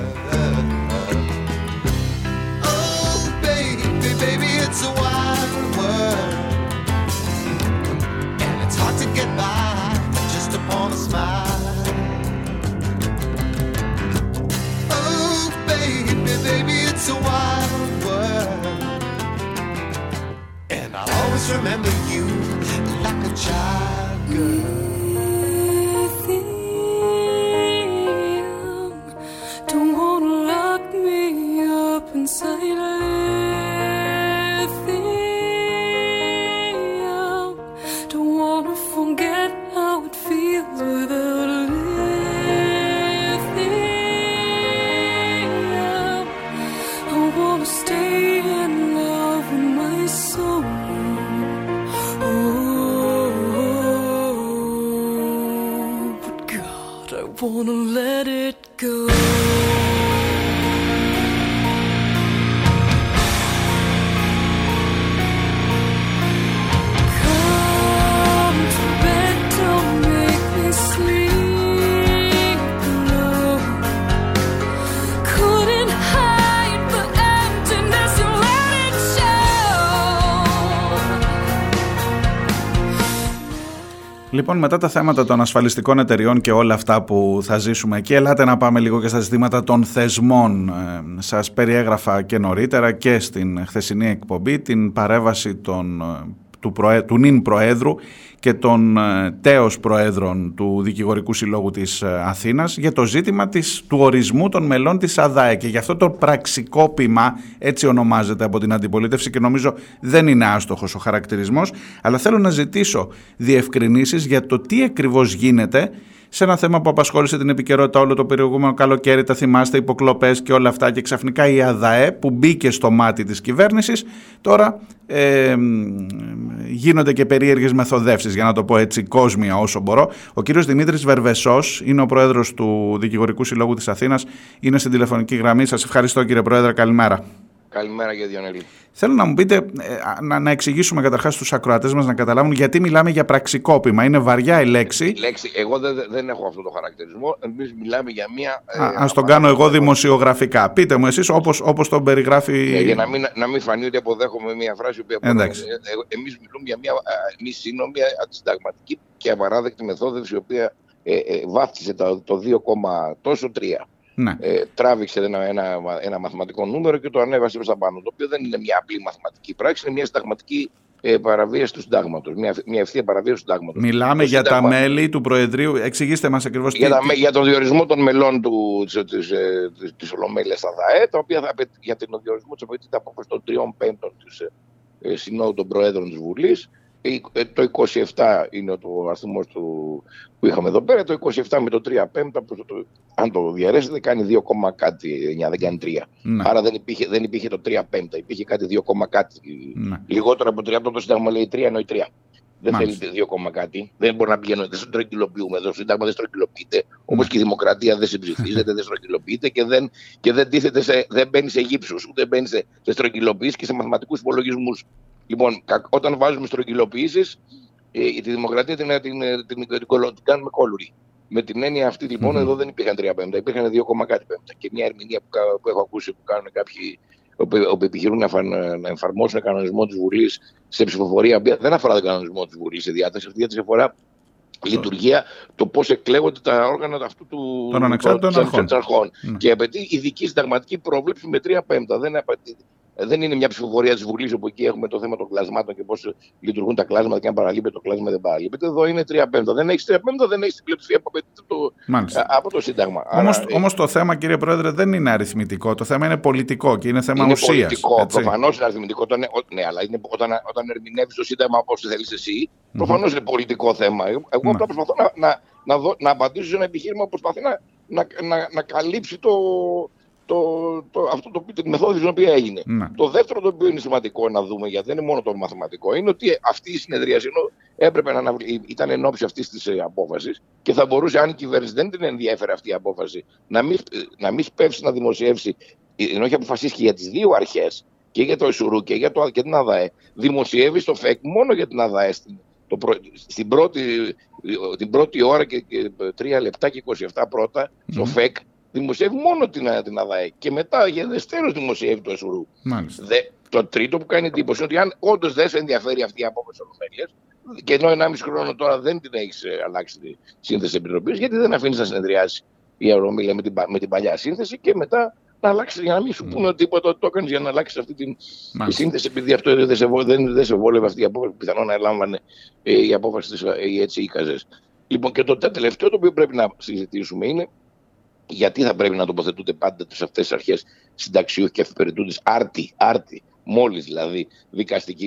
Oh, baby, baby, it's a wild world. And it's hard to get by just upon a smile. Oh, baby, baby, it's a wild world. And I'll always remember you like a child girl. Λοιπόν, μετά τα θέματα των ασφαλιστικών εταιριών και όλα αυτά που θα ζήσουμε εκεί, ελάτε να πάμε λίγο και στα ζητήματα των θεσμών. Ε, σας περιέγραφα και νωρίτερα και στην χθεσινή εκπομπή την παρέβαση των, ε, του, προέ, του νυν Προέδρου και των ε, τέος Προέδρων του Δικηγορικού Συλλόγου της ε, Αθήνας για το ζήτημα της, του ορισμού των μελών της ΑΔΑΕ. Και γι' αυτό το πραξικόπημα έτσι ονομάζεται από την αντιπολίτευση και νομίζω δεν είναι άστοχος ο χαρακτηρισμός αλλά θέλω να ζητήσω διευκρινήσεις για το τι ακριβώς γίνεται σε ένα θέμα που απασχόλησε την επικαιρότητα όλο το περιηγούμενο καλοκαίρι, τα θυμάστε, υποκλοπές και όλα αυτά. Και ξαφνικά η ΑΔΑΕ που μπήκε στο μάτι της κυβέρνησης, τώρα ε, γίνονται και περίεργες μεθοδεύσεις, για να το πω έτσι, κόσμια όσο μπορώ. Ο κύριος Δημήτρης Βερβεσός είναι ο πρόεδρος του Δικηγορικού Συλλόγου της Αθήνας. Είναι στην τηλεφωνική γραμμή. Σας ευχαριστώ, κύριε Πρόεδρε. Καλημέρα. Καλημέρα για Διονέλη. Θέλω να μου πείτε, ε, να, να εξηγήσουμε καταρχάς στους ακροατές μας να καταλάβουν γιατί μιλάμε για πραξικόπημα. Είναι βαριά η λέξη. λέξη εγώ δεν, δεν έχω αυτό το χαρακτηρισμό. Εμείς μιλάμε για μια... Α ε, ας τον κάνω εγώ δημοσιογραφικά. Πείτε μου εσείς όπως, όπως τον περιγράφει... Ε, για να μην, να μην φανεί ότι αποδέχομαι μια φράση που Εντάξει. Ε, εμείς μιλούμε για μια μη σύνομη, αντισυνταγματική και απαράδεκτη μεθόδευση η οποία ε, ε, βάφτισε το, το 2, τόσο 3 ναι. ε, τράβηξε ένα, ένα, ένα μαθηματικό νούμερο και το ανέβασε προς τα πάνω. Το οποίο δεν είναι μια απλή μαθηματική πράξη, είναι μια συνταγματική ε, παραβίαση του συντάγματος. Μια, μια ευθεία παραβίαση του συντάγματος. Μιλάμε το για τα μέλη του Προεδρείου. Εξηγήστε μας ακριβώς τι. Για, για τον διορισμό των μελών της ε, Ολομέλειας στα ΔΑΕ, τα οποία θα, για τον διορισμό της απαιτείται απόφασης των τριών πέμπτων της ε, Συνόδου των Προέδρων της Βουλής. Ε, το 27 είναι ο αριθμό που είχαμε εδώ πέρα. Το 27 με το 3 πέμπτα, αν το διαρρέσετε, κάνει 2, κάτι 9, δεν κάνει 3. Ναι. Άρα δεν υπήρχε, δεν υπήρχε το 3 πέμπτα, υπήρχε κάτι 2, κάτι. Ναι. Λιγότερο από 3, το Σύνταγμα λέει 3 εννοεί 3. Δεν Μάλιστα. θέλει 2, κάτι. Δεν μπορεί να πηγαίνουμε, δεν στρογγυλοποιούμε εδώ. Το Σύνταγμα δεν στρογγυλοποιείται. Ναι. Όπως και η δημοκρατία δεν συμψηφίζεται, δεν στρογγυλοποιείται και δεν, και δεν, τίθεται σε, δεν μπαίνει σε γύψους, ούτε μπαίνει σε, σε στρογγυλοποιήσει και σε μαθηματικούς υπολογισμούς. Λοιπόν, όταν βάζουμε στρογγυλοποιήσεις, ε, τη δημοκρατία την, την, την, την, την κάνουμε κόλουρη. Με την έννοια αυτή, λοιπόν, mm-hmm. εδώ δεν υπήρχαν 3 πέμπτα, υπήρχαν 2, κάτι πέμπτα. Και μια ερμηνεία που, που έχω ακούσει που κάνουν κάποιοι που επιχειρούν να, να εφαρμόσουν κανονισμό της Βουλής σε ψηφοφορία, δεν αφορά τον κανονισμό της Βουλής σε διάταξη, αυτή η διάταξη αφορά λειτουργία, το πώς εκλέγονται τα όργανα αυτού του των ανεξάρτητων αρχών. αρχών. Mm. Και απαιτεί ειδική συνταγματική πρόβλεψη με τρία πέμπτα. Δεν απαιτεί δεν είναι μια ψηφοφορία της Βουλής όπου εκεί έχουμε το θέμα των κλασμάτων και πώς λειτουργούν τα κλάσματα και αν παραλείπεται το κλάσμα δεν παραλείπεται. Εδώ είναι 3 πέμπτα. Δεν έχεις 3 πέμπτα, δεν έχεις την πλειοψηφία που απαιτείται το, από το Σύνταγμα. Όμω ε, το θέμα, κύριε Πρόεδρε, δεν είναι αριθμητικό. Το θέμα είναι πολιτικό και είναι θέμα ουσίας. Είναι πολιτικό. Προφανώς είναι αριθμητικό. Το, ναι, αλλά είναι, όταν, όταν ερμηνεύεις το Σύνταγμα όπως θέλεις εσύ, προφανώς mm-hmm. είναι πολιτικό θέμα. Εγώ απλά προσπαθώ να, να, να, δω, να απαντήσω σε ένα επιχείρημα που προσπαθεί να, να, να, να καλύψει το, το, το, αυτό το, τη μεθόδου την οποία έγινε. Ναι. Το δεύτερο το οποίο είναι σημαντικό να δούμε, γιατί δεν είναι μόνο το μαθηματικό, είναι ότι αυτή η συνεδρίαση έπρεπε να ήταν εν ώψη αυτής της ε, απόφασης και θα μπορούσε, αν η κυβέρνηση δεν την ενδιαφέρει αυτή η απόφαση, να μην, να μην σπεύσει να δημοσιεύσει, ενώ έχει αποφασίσει και για τις δύο αρχές, και για το ΕΣΟΡΟΥ και για το, και την ΑΔΑΕ, δημοσιεύει στο ΦΕΚ μόνο για την ΑΔΑΕ στην, το, στην πρώτη, την πρώτη ώρα και, και 3 λεπτά και 27 πρώτα mm. στο ΦΕΚ δημοσιεύει μόνο την, την ΑΔΑΕ και μετά για δεστέρω δημοσιεύει το ΕΣΟΡΟΥ. το τρίτο που κάνει εντύπωση είναι ότι αν όντως δεν σε ενδιαφέρει αυτή η απόφαση ολομέλειας, και ενώ 1,5 χρόνο τώρα δεν την έχεις ε, αλλάξει τη σύνθεση επιτροπής, γιατί δεν αφήνεις να συνεδριάσει η Ευρωμίλια με την, με την παλιά σύνθεση και μετά να αλλάξεις για να μην σου πούνε ότι τίποτα το έκανες για να αλλάξεις αυτή την τη σύνθεση, επειδή αυτό δεν σε, δεν, δεν σε βόλευε αυτή η απόφαση. Πιθανόν να έλαμβανε ε, η απόφαση της ε, έτσι οι καζές. Λοιπόν, και το τελευταίο το οποίο πρέπει να συζητήσουμε είναι γιατί θα πρέπει να τοποθετούνται πάντα σε αυτές τις αρχές συνταξιούχοι και αφιπεριτούντες άρτη, άρτη, μόλις δηλαδή δικαστική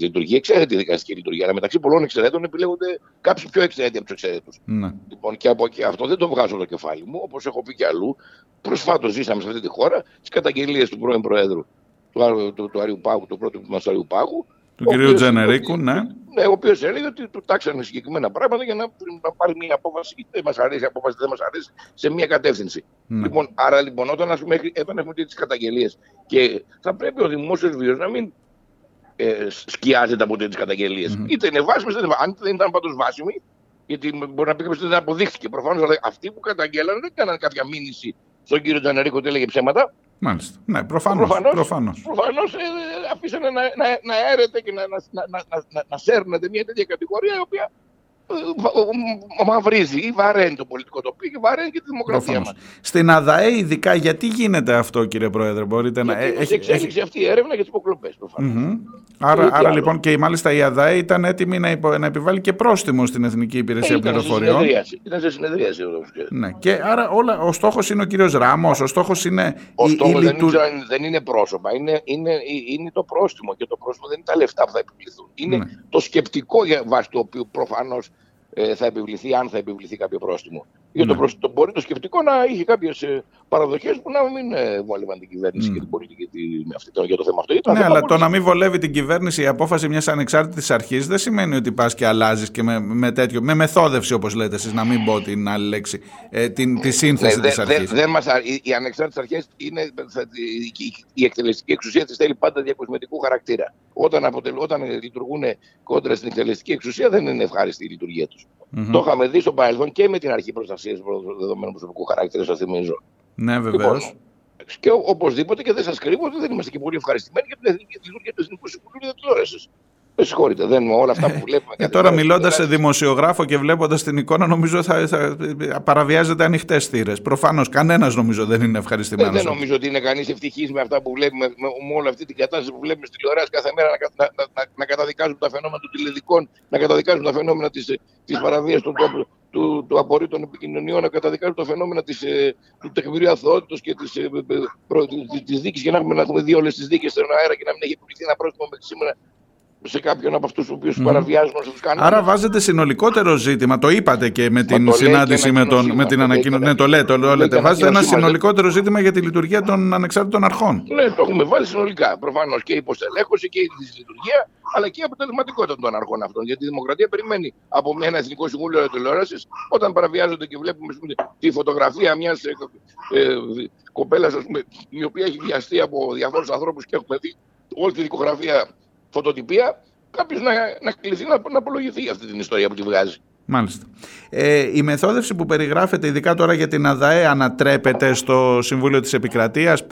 λειτουργία. Εξαίρετη δικαστική λειτουργία. Αλλά μεταξύ πολλών εξαιρέτων επιλέγονται κάποιοι πιο εξαιρέτοι από τους εξαιρέτου. Ναι. Λοιπόν, και από και αυτό δεν το βγάζω το κεφάλι μου, όπως έχω πει και αλλού. Προσφάτως ζήσαμε σε αυτή τη χώρα τις καταγγελίες του πρώην Προέδρου του, του, του Αριού Πάγου, του πρώτου μας Αριού Πάγου, του κυρίου Τζενερίκου, ναι. Ναι, ο οποίος έλεγε ότι του τάξανε συγκεκριμένα πράγματα για να, να πάρει μια απόφαση, είτε μας αρέσει η απόφαση, είτε δεν μας αρέσει, σε μια κατεύθυνση. Ναι. Λοιπόν, άρα λοιπόν, όταν, ας πούμε, όταν έχουμε τι καταγγελίες και θα πρέπει ο δημόσιος βίο να μην ε, σκιάζεται από τέτοιες καταγγελίες. Mm-hmm. Είτε είναι βάσιμες, είτε είναι Αν δεν ήταν πάντως βάσιμη, γιατί μπορεί να πει ότι δεν αποδείχθηκε προφανώς, αλλά αυτοί που καταγγέλανε δεν έκαναν κάποια μήνυση στον κύριο Τζανερίκο ότι έλεγε ψέματα. Μάλιστα. Ναι, προφανώς. Προφανώς ε, αφήσανε να, να, να έρεται και να, να, να, να, να, να σέρνεται μια τέτοια κατηγορία η οποία μαυρίζει ή βαραίνει το πολιτικό τοπίο και βαραίνει και τη δημοκρατία μας. Στην ΑΔΑΕ ειδικά γιατί γίνεται αυτό κύριε Πρόεδρε, μπορείτε να... Έχει εξέλιξη αυτή η έρευνα για τις υποκλοπές Άρα, άρα λοιπόν και μάλιστα η ΑΔΑΕ ήταν έτοιμη να, υπο, να επιβάλλει και πρόστιμο στην Εθνική Υπηρεσία ε, Πληροφοριών. Ήταν σε συνεδρίαση. Ναι. Και άρα όλα, ο στόχος είναι ο κύριος Ράμος, ο στόχος είναι. Ο στόχος δεν, δεν είναι πρόσωπα, είναι, είναι, είναι το πρόστιμο και το πρόστιμο δεν είναι τα λεφτά που θα επιβληθούν. Είναι ναι. το σκεπτικό βάσει του οποίου προφανώς ε, θα επιβληθεί, αν θα επιβληθεί κάποιο πρόστιμο. Για το, ναι. το, μπορεί το σκεπτικό να είχε κάποιες παραδοχές που να μην ε, βόλευαν την κυβέρνηση mm. και την πολιτική με αυτή, για το θέμα αυτό. ναι, αλλά το να μην βολεύει την κυβέρνηση η απόφαση μιας ανεξάρτητης αρχής δεν σημαίνει ότι πας και αλλάζεις και με, με, τέτοιο, με μεθόδευση, όπως λέτε εσείς, να μην πω την άλλη λέξη, ε, την, τη σύνθεση ναι, της αρχής. Δε, δε μας, οι, οι ανεξάρτητες αρχές είναι. η, η εκτελεστική εξουσία της θέλει πάντα διακοσμητικού χαρακτήρα. Όταν, αποτελ, όταν λειτουργούν κόντρα στην εκτελεστική εξουσία, δεν είναι ευχάριστη η λειτουργία τους. Mm-hmm. Το είχαμε δει στο παρελθόν και με την αρχή προστασίας δεδομένου προσωπικού χαρακτήρα, σας θυμίζω. Ναι, βεβαίως. Λοιπόν, και οπωσδήποτε και δεν σας κρύβω ότι δεν είμαστε και πολύ ευχαριστημένοι για την λειτουργία του Εθνικού Συμβουλίου Τηλεόρασης. Με συγχωρείτε, δεν όλα αυτά που βλέπουμε. Ε, τώρα μιλώντας σε δημοσιογράφο και βλέποντας την εικόνα, νομίζω θα, θα παραβιάζεται ανοιχτές θύρες. Προφανώς κανένας νομίζω δεν είναι ευχαριστημένος. Ε, δεν νομίζω ότι είναι κανείς ευτυχής με αυτά που βλέπουμε, με, με, όλη αυτή την κατάσταση που βλέπουμε στη τηλεόραση κάθε μέρα να, να, να, να, καταδικάζουν τα φαινόμενα των τηλεδικών, να καταδικάζουν τα φαινόμενα της παραβίαση των, του, του απορρίτου των επικοινωνιών να καταδικάζουν το φαινόμενο της, ε, του τεκμηρίου αθωότητος και της, ε, της δίκης και να έχουμε, να έχουμε δει όλες τις δίκες στον αέρα και να μην έχει επιβληθεί ένα πρόστιμο μέχρι σήμερα σε κάποιον από αυτούς τους οποίους mm. παραβιάζουν όσο τους κάνουν. Άρα βάζετε συνολικότερο ζήτημα. Το είπατε και με την συνάντηση με, τον, με την ανακοίνωση. Ναι, το λέτε. Το λέτε. Βάζετε ένα συνολικότερο ζήτημα για τη λειτουργία των ανεξάρτητων αρχών. Ναι, το έχουμε βάλει συνολικά. Προφανώς και η υποστελέχωση και η λειτουργία, αλλά και η αποτελεσματικότητα των αρχών αυτών. Γιατί η δημοκρατία περιμένει από ένα Εθνικό Συμβούλιο Τηλεόρασης όταν παραβιάζονται και βλέπουμε τη φωτογραφία μιας ε, ε, κοπέλας η οποία έχει βιαστεί από διαφόρους ανθρώπους και έχουμε δει όλη τη δικογραφία φωτοτυπία, κάποιος να, να κληθεί να, να απολογηθεί για αυτή την ιστορία που τη βγάζει. Μάλιστα. Ε, η μεθόδευση που περιγράφεται, ειδικά τώρα για την ΑΔΑΕ, ανατρέπεται στο Συμβούλιο της Επικρατείας;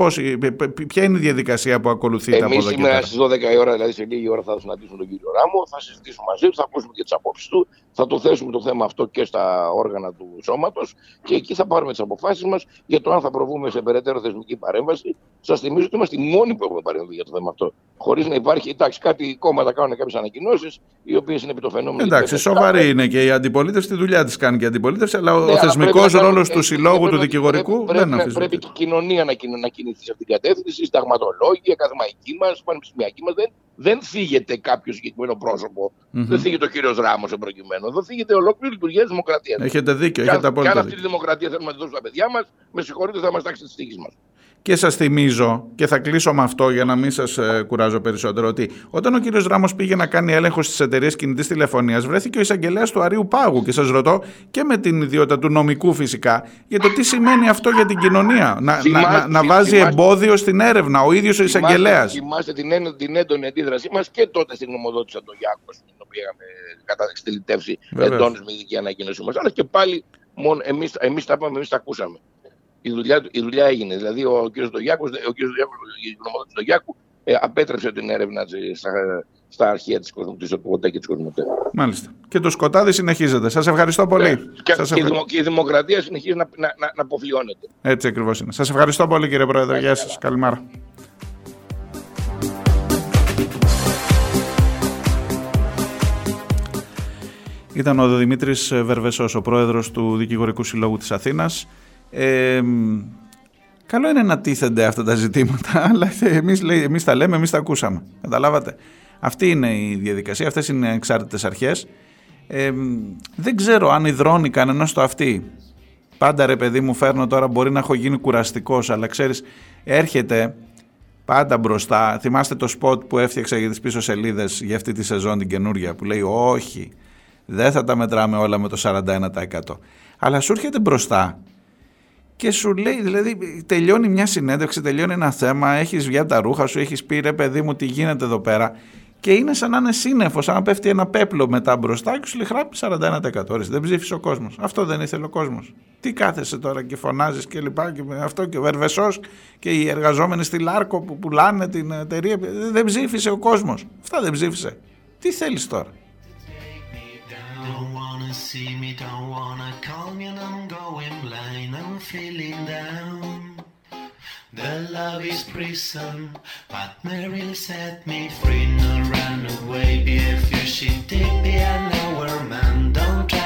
Ποια είναι η διαδικασία που ακολουθείτε Εμείς από εδώ σήμερα στις 12 η ώρα, δηλαδή σε λίγη ώρα, θα συναντήσουμε τον κύριο Ράμο, θα συζητήσουμε μαζί του, θα ακούσουμε και τις απόψεις του, θα το θέσουμε το θέμα αυτό και στα όργανα του σώματος και εκεί θα πάρουμε τις αποφάσεις μας για το αν θα προβούμε σε περαιτέρω θεσμική παρέμβαση. Σας θυμίζω ότι είμαστε οι μόνοι που έχουμε παρέμβει για το θέμα αυτό. Χωρίς να υπάρχει, εντάξει, κάτι κόμματα κάνουν κάποιες ανακοινώσεις, οι οποίες είναι επί το φαινόμενο. Εντάξει, σοβαρή είναι και η αντιπολίτευση, τη δουλειά της κάνει και η αντιπολίτευση, αλλά ναι, ο θεσμικός ρόλος του συλλόγου του δικηγορικού πρέπει, δεν αφήσει. Πρέπει και η κοινωνία να, να κινηθεί σε αυτήν την κατεύθυνση, οι συνταγματολόγοι, η ακαδημαϊκοί μας, οι πανεπιστημιακοί μας. Δεν, δεν θίγεται κάποιο συγκεκριμένο πρόσωπο. Mm-hmm. Δεν θίγεται ο κύριος Ράμος εν προκειμένου. Δεν θίγεται ολόκληρη λειτουργία της δημοκρατίας. Έχετε δίκιο, έχετε απόλυτο. Και αν αυτή τη δημοκρατία θέλουμε να τη δώσουμε στα παιδιά μας, με συγχωρείτε, θα μα τάξει τι τύχη μας. Και σας θυμίζω, και θα κλείσω με αυτό για να μην σας ε, κουράζω περισσότερο, ότι όταν ο κύριος Ράμος πήγε να κάνει έλεγχο στις εταιρείες κινητής τηλεφωνίας, βρέθηκε ο εισαγγελέας του Αρίου Πάγου. Και σας ρωτώ και με την ιδιότητα του νομικού φυσικά, για το τι σημαίνει αυτό για την κοινωνία. Να, να, να, να βάζει εμπόδιο στην έρευνα ο ίδιος ο εισαγγελέας. Θυμάστε την, την έντονη αντίδρασή μας και τότε στην γνωμοδότηση του Γιάκο, την οποία είχαμε καταστηλητεύσει εντόνως με ειδική ανακοίνωσή μα. Αλλά και πάλι εμεί τα είπαμε, εμείς τα ακούσαμε η δουλειά, η δουλειά έγινε. Δηλαδή ο κ. Δογιάκος, ο κ. η γνωμοδότηση του Δογιάκου ε, απέτρεψε την έρευνα στα, στα αρχεία της, της ΟΤΕ και της Κοσμοτέ. Μάλιστα. Και το σκοτάδι συνεχίζεται. Σας ευχαριστώ πολύ. Ναι. Και, Σας και, και, η δημοκρατία συνεχίζει να, να, να, να αποφλιώνεται. Έτσι ακριβώς είναι. Σας ευχαριστώ πολύ κύριε Πρόεδρε. Γεια σας. Καλημέρα. Ήταν ο Δημήτρης Βερβεσός, ο πρόεδρος του Δικηγορικού Συλλόγου της Αθήνας. Ε, καλό είναι να τίθενται αυτά τα ζητήματα, αλλά εμείς, εμείς τα λέμε, εμείς τα ακούσαμε. Καταλάβατε. Αυτή είναι η διαδικασία, αυτές είναι οι εξάρτητες αρχές. Ε, δεν ξέρω αν υδρώνει κανένας στο αυτή. Πάντα ρε παιδί μου φέρνω τώρα μπορεί να έχω γίνει κουραστικός, αλλά ξέρεις έρχεται πάντα μπροστά. Θυμάστε το σποτ που έφτιαξα για τις πίσω σελίδες για αυτή τη σεζόν την καινούρια που λέει όχι, δεν θα τα μετράμε όλα με το 41%. Αλλά σου έρχεται μπροστά και σου λέει, δηλαδή, τελειώνει μια συνέντευξη, τελειώνει ένα θέμα, έχεις βγει από τα ρούχα σου, έχεις πει ρε παιδί μου, τι γίνεται εδώ πέρα. Και είναι σαν να είναι σύννεφος, σαν να πέφτει ένα πέπλο μετά μπροστά και σου λέει χράπη 41%. Δεν ψήφισε ο κόσμος. Αυτό δεν ήθελε ο κόσμος. Τι κάθεσαι τώρα και φωνάζεις και λοιπά. Και αυτό και ο Βερβεσός και οι εργαζόμενοι στη Λάρκο που πουλάνε την εταιρεία. Δεν ψήφισε ο κόσμος. Αυτά δεν ψήφισε. Τι θέλεις τώρα; see me, don't wanna call me, and I'm going blind. I'm feeling down. The love is prison, but Mary set me free. No run away, be a fugitive, be an our man. Don't try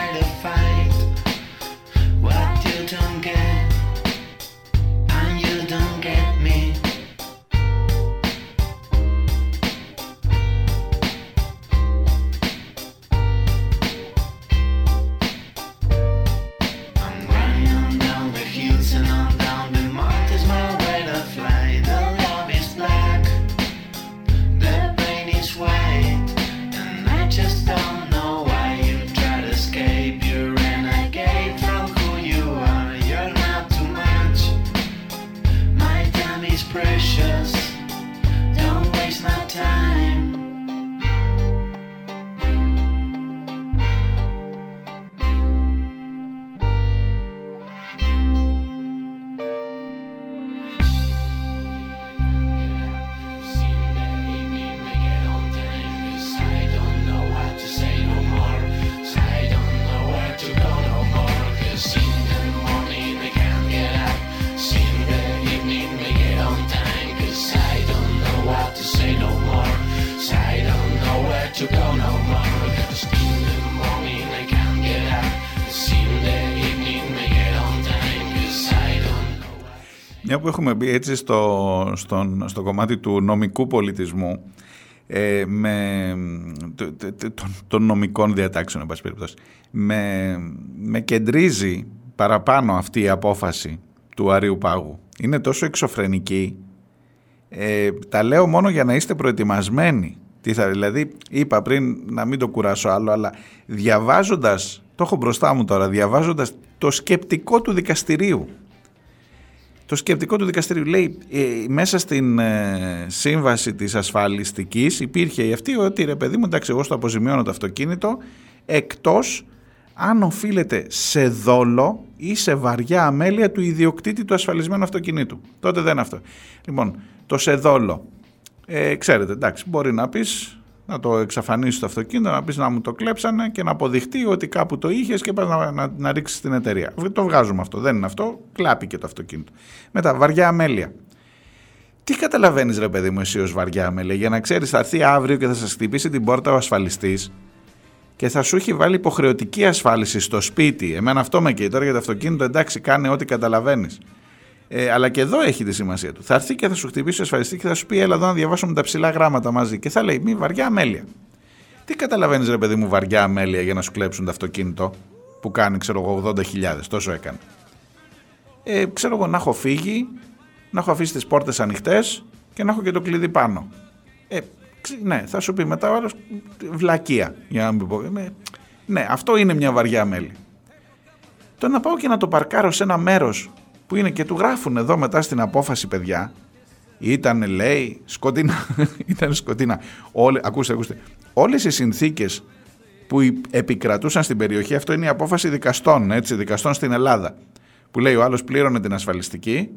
έχουμε μπει έτσι στο, στον, στο κομμάτι του νομικού πολιτισμού ε, με, το- το- το- των, των νομικών διατάξεων, εν πάση περιπτώσει, με, με κεντρίζει παραπάνω αυτή η απόφαση του Αρίου Πάγου. Είναι τόσο εξωφρενική. Ε, τα λέω μόνο για να είστε προετοιμασμένοι. Τι θα, δηλαδή, είπα πριν να μην το κουράσω άλλο, αλλά διαβάζοντας, το έχω μπροστά μου τώρα, διαβάζοντας το σκεπτικό του δικαστηρίου, το σκεπτικό του δικαστηρίου λέει ε, μέσα στην ε, σύμβαση της ασφαλιστικής υπήρχε αυτή ότι ρε παιδί μου εντάξει εγώ στο αποζημιώνω το αυτοκίνητο εκτός αν οφείλεται σε δόλο ή σε βαριά αμέλεια του ιδιοκτήτη του ασφαλισμένου αυτοκινήτου. Τότε δεν είναι αυτό. Λοιπόν, το σε δόλο. Ε, ξέρετε, εντάξει, μπορεί να πεις να το εξαφανίσεις το αυτοκίνητο, να πεις να μου το κλέψανε και να αποδειχτεί ότι κάπου το είχες και πας να, να, να ρίξεις την εταιρεία. Το βγάζουμε αυτό, δεν είναι αυτό, κλάπηκε το αυτοκίνητο. Μετά, βαριά αμέλεια. Τι καταλαβαίνεις ρε παιδί μου εσύ ως βαριά αμέλεια; Για να ξέρεις θα έρθει αύριο και θα σας χτυπήσει την πόρτα ο ασφαλιστής και θα σου έχει βάλει υποχρεωτική ασφάλιση στο σπίτι. Εμένα αυτό με καίει τώρα για το αυτοκίνητο, εντάξει, κάνε ό,τι καταλαβαίνεις. Ε, αλλά και εδώ έχει τη σημασία του. Θα έρθει και θα σου χτυπήσει ο ασφαλιστή και θα σου πει: Έλα εδώ να διαβάσουμε τα ψηλά γράμματα μαζί. Και θα λέει: Μη βαριά αμέλεια. Τι καταλαβαίνεις, ρε παιδί μου, βαριά αμέλεια για να σου κλέψουν το αυτοκίνητο που κάνει, ξέρω εγώ, 80.000. Τόσο έκανε. Ε, ξέρω εγώ να έχω φύγει, να έχω αφήσει τις πόρτες ανοιχτές και να έχω και το κλειδί πάνω. Ε, ξε- ναι, θα σου πει μετά ο άλλος βλακεία, για να μην πω. Ε, ναι, αυτό είναι μια βαριά μέλη. Το να πάω και να το παρκάρω σε ένα μέρος που είναι και του γράφουν εδώ μετά στην απόφαση παιδιά, ήταν λέει σκοτεινά, ήταν σκοτεινά. Όλε, ακούστε, ακούστε. Όλες οι συνθήκες που υ- επικρατούσαν στην περιοχή, αυτό είναι η απόφαση δικαστών, έτσι, δικαστών στην Ελλάδα, που λέει ο άλλος πλήρωνε την ασφαλιστική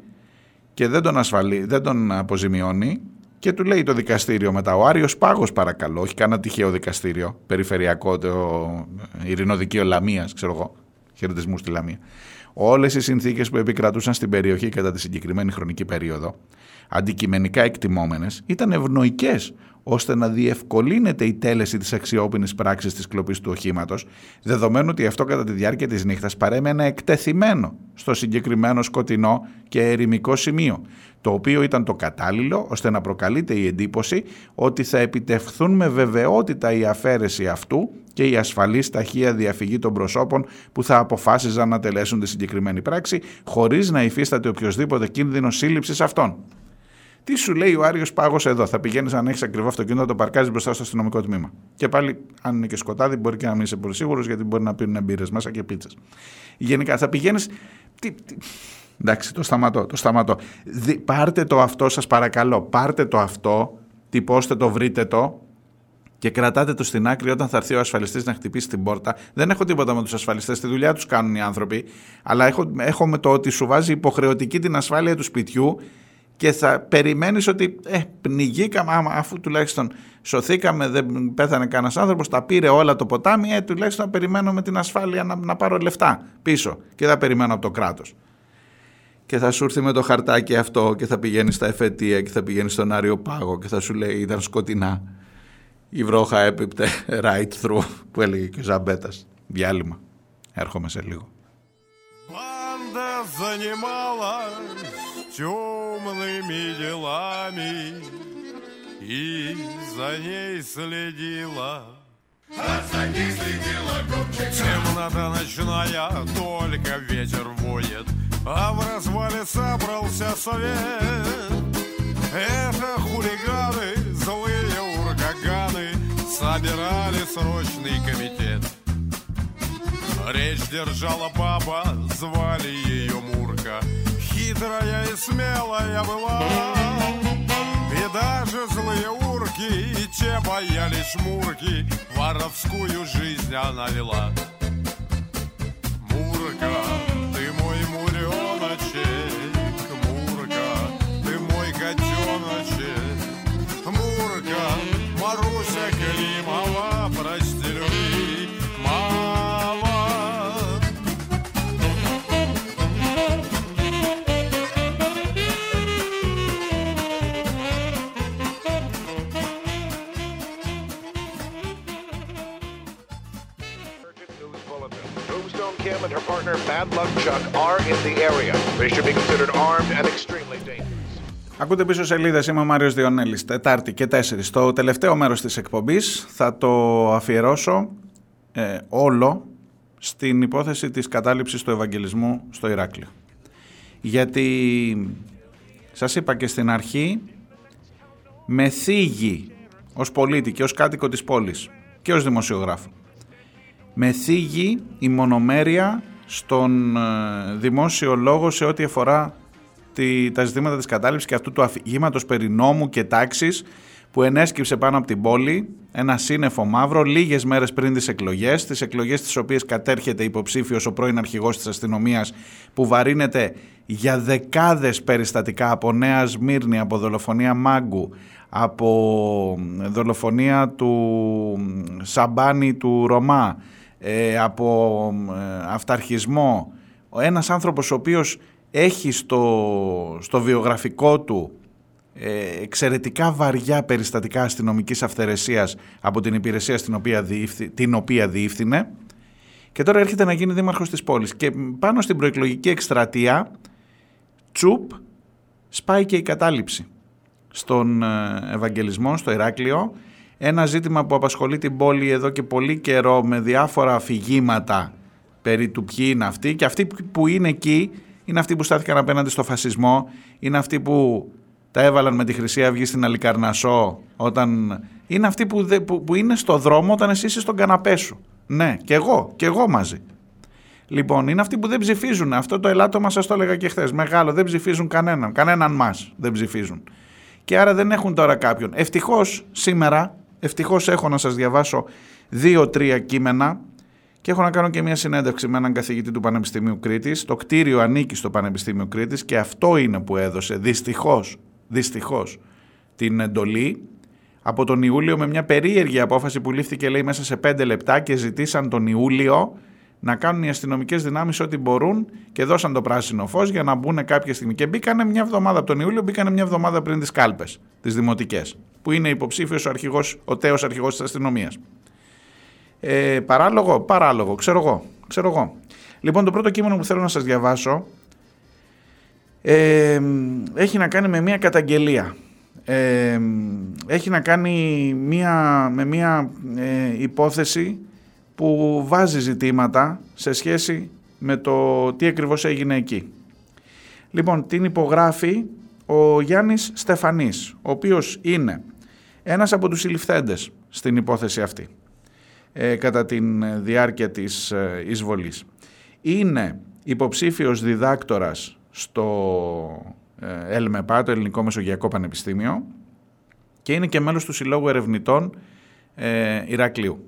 και δεν τον, ασφαλεί, δεν τον αποζημιώνει και του λέει το δικαστήριο μετά ο Άριος Πάγος παρακαλώ, όχι κανένα τυχαίο δικαστήριο, περιφερειακό, το ειρηνοδικείο Λαμίας, ξέρω εγώ, χαιρετισμού στη Λαμία. Όλες οι συνθήκες που επικρατούσαν στην περιοχή κατά τη συγκεκριμένη χρονική περίοδο, αντικειμενικά εκτιμόμενες, ήταν ευνοϊκές ώστε να διευκολύνεται η τέλεση της αξιόπινης πράξης της κλοπής του οχήματος, δεδομένου ότι αυτό κατά τη διάρκεια της νύχτας παρέμενε εκτεθειμένο στο συγκεκριμένο σκοτεινό και ερημικό σημείο, το οποίο ήταν το κατάλληλο ώστε να προκαλείται η εντύπωση ότι θα επιτευχθούν με βεβαιότητα η αφαίρεση αυτού και η ασφαλής ταχεία διαφυγή των προσώπων που θα αποφάσιζαν να τελέσουν τη συγκεκριμένη πράξη χωρίς να υφίσταται οποιοδήποτε κίνδυνο σύλληψης αυτών. Τι σου λέει ο Άριος Πάγος εδώ, θα πηγαίνεις αν έχεις ακριβό αυτοκίνητο, να το παρκάζεις μπροστά στο αστυνομικό τμήμα. Και πάλι, αν είναι και σκοτάδι, μπορεί και να μην είσαι πολύ σίγουρος, γιατί μπορεί να πίνουν μπύρες μέσα και πίτσες. Γενικά, θα πηγαίνει. Τι, τι... Εντάξει, το σταματώ, το σταματώ. Δι, πάρτε το αυτό, σας παρακαλώ. Πάρτε το αυτό, τυπώστε το, βρείτε το και κρατάτε το στην άκρη όταν θα έρθει ο ασφαλιστής να χτυπήσει την πόρτα. Δεν έχω τίποτα με τους ασφαλιστές, τη δουλειά τους κάνουν οι άνθρωποι. Αλλά έχω, έχω με το ότι σου βάζει υποχρεωτική την ασφάλεια του σπιτιού και θα περιμένεις ότι ε, πνιγήκαμε άμα, αφού τουλάχιστον σωθήκαμε, δεν πέθανε κανένας άνθρωπος, τα πήρε όλα το ποτάμι, ε, τουλάχιστον περιμένω με την ασφάλεια να, πάρω λεφτά πίσω και θα περιμένω από το κράτος. Και θα σου έρθει με το χαρτάκι αυτό και θα πηγαίνεις στα εφετεία και θα πηγαίνεις στον Άριο Πάγο και θα σου λέει ήταν σκοτεινά. Η βρόχα έπιπτε right through που έλεγε και ο Ζαμπέτας. Διάλειμμα. Έρχομαι σε λίγο. Πάντα темными делами И за ней следила. Темнота ночная, только ветер воет А в развале собрался совет Это хулиганы, злые ураганы Собирали срочный комитет. Речь держала баба, звали ее Мурка Хитрая и смелая была. И даже злые урки, и те боялись шмурки Воровскую жизнь она вела. Мурка, ты мой муреночек. Мурка, ты мой котеночек. Мурка, Маруся Климова partner Bad Luck Chuck are in the area. They should be considered armed and extremely dangerous. Ακούτε πίσω σελίδες, είμαι ο Μάριος Διονέλης. Τετάρτη και τέσσερις. Το τελευταίο μέρος της εκπομπής θα το αφιερώσω ε, όλο στην υπόθεση της κατάληψης του Ευαγγελισμού στο Ηράκλειο. Γιατί σας είπα και στην αρχή, με θίγει ως πολίτη και ως κάτοικο της πόλης και ως δημοσιογράφο. Με θίγει η μονομέρεια στον ε, δημόσιο λόγο σε ό,τι αφορά τη, τα ζητήματα της κατάληψης και αυτού του αφηγήματος περί νόμου και τάξης που ενέσκυψε πάνω από την πόλη ένα σύννεφο μαύρο λίγες μέρες πριν τις εκλογές, τις εκλογές τις οποίες κατέρχεται υποψήφιος ο πρώην αρχηγός της αστυνομίας που βαρύνεται για δεκάδες περιστατικά από Νέα Σμύρνη, από δολοφονία Μάγκου, από δολοφονία του Σαμπάνη του Ρωμά, ε, από ε, αυταρχισμό. Ο ένας άνθρωπος ο οποίος έχει στο, στο βιογραφικό του ε, εξαιρετικά βαριά περιστατικά αστυνομικής αυθαιρεσίας από την υπηρεσία στην οποία διεύθυ, την οποία διεύθυνε και τώρα έρχεται να γίνει δήμαρχος της πόλης και πάνω στην προεκλογική εκστρατεία τσουπ σπάει και η κατάληψη στον Ευαγγελισμό, στο Ηράκλειο ένα ζήτημα που απασχολεί την πόλη εδώ και πολύ καιρό με διάφορα αφηγήματα περί του ποιοι είναι αυτοί και αυτοί που είναι εκεί είναι αυτοί που στάθηκαν απέναντι στο φασισμό, είναι αυτοί που τα έβαλαν με τη Χρυσή Αυγή στην Αλικαρνασό όταν... Είναι αυτοί που, δε, που, που είναι στο δρόμο όταν εσύ είσαι στον καναπέ σου. Ναι, και εγώ, και εγώ μαζί. Λοιπόν, είναι αυτοί που δεν ψηφίζουν. Αυτό το ελάττωμα σας το έλεγα και χθες. Μεγάλο, δεν ψηφίζουν κανέναν. Κανέναν μας δεν ψηφίζουν. Και άρα δεν έχουν τώρα κάποιον. Ευτυχώς σήμερα, ευτυχώς έχω να σας διαβάσω δύο-τρία κείμενα και έχω να κάνω και μια συνέντευξη με έναν καθηγητή του Πανεπιστημίου Κρήτης. Το κτίριο ανήκει στο Πανεπιστήμιο Κρήτης και αυτό είναι που έδωσε δυστυχώς, δυστυχώς την εντολή από τον Ιούλιο με μια περίεργη απόφαση που λήφθηκε λέει μέσα σε πέντε λεπτά και ζητήσαν τον Ιούλιο να κάνουν οι αστυνομικές δυνάμεις ό,τι μπορούν και δώσαν το πράσινο φως για να μπουν κάποια στιγμή. Και μπήκανε μια εβδομάδα από τον Ιούλιο, μπήκανε μια εβδομάδα πριν τις κάλπες, τις δημοτικές, που είναι υποψήφιος ο, αρχηγός, ο τέος αρχηγός της αστυνομίας. Ε, παράλογο, παράλογο, ξέρω εγώ, ξέρω εγώ. Λοιπόν, το πρώτο κείμενο που θέλω να σας διαβάσω ε, έχει να κάνει με μια καταγγελία. Ε, έχει να κάνει μια, με μια ε, υπόθεση που βάζει ζητήματα σε σχέση με το τι ακριβώς έγινε εκεί. Λοιπόν, την υπογράφει ο Γιάννης Στεφανής, ο οποίος είναι ένας από τους συλληφθέντες στην υπόθεση αυτή ε, κατά τη διάρκεια της ε, εισβολής. Είναι υποψήφιος διδάκτορας στο ε, ΕΛΜΕΠΑ, το Ελληνικό Μεσογειακό Πανεπιστήμιο και είναι και μέλος του Συλλόγου Ερευνητών ε, Ηρακλείου.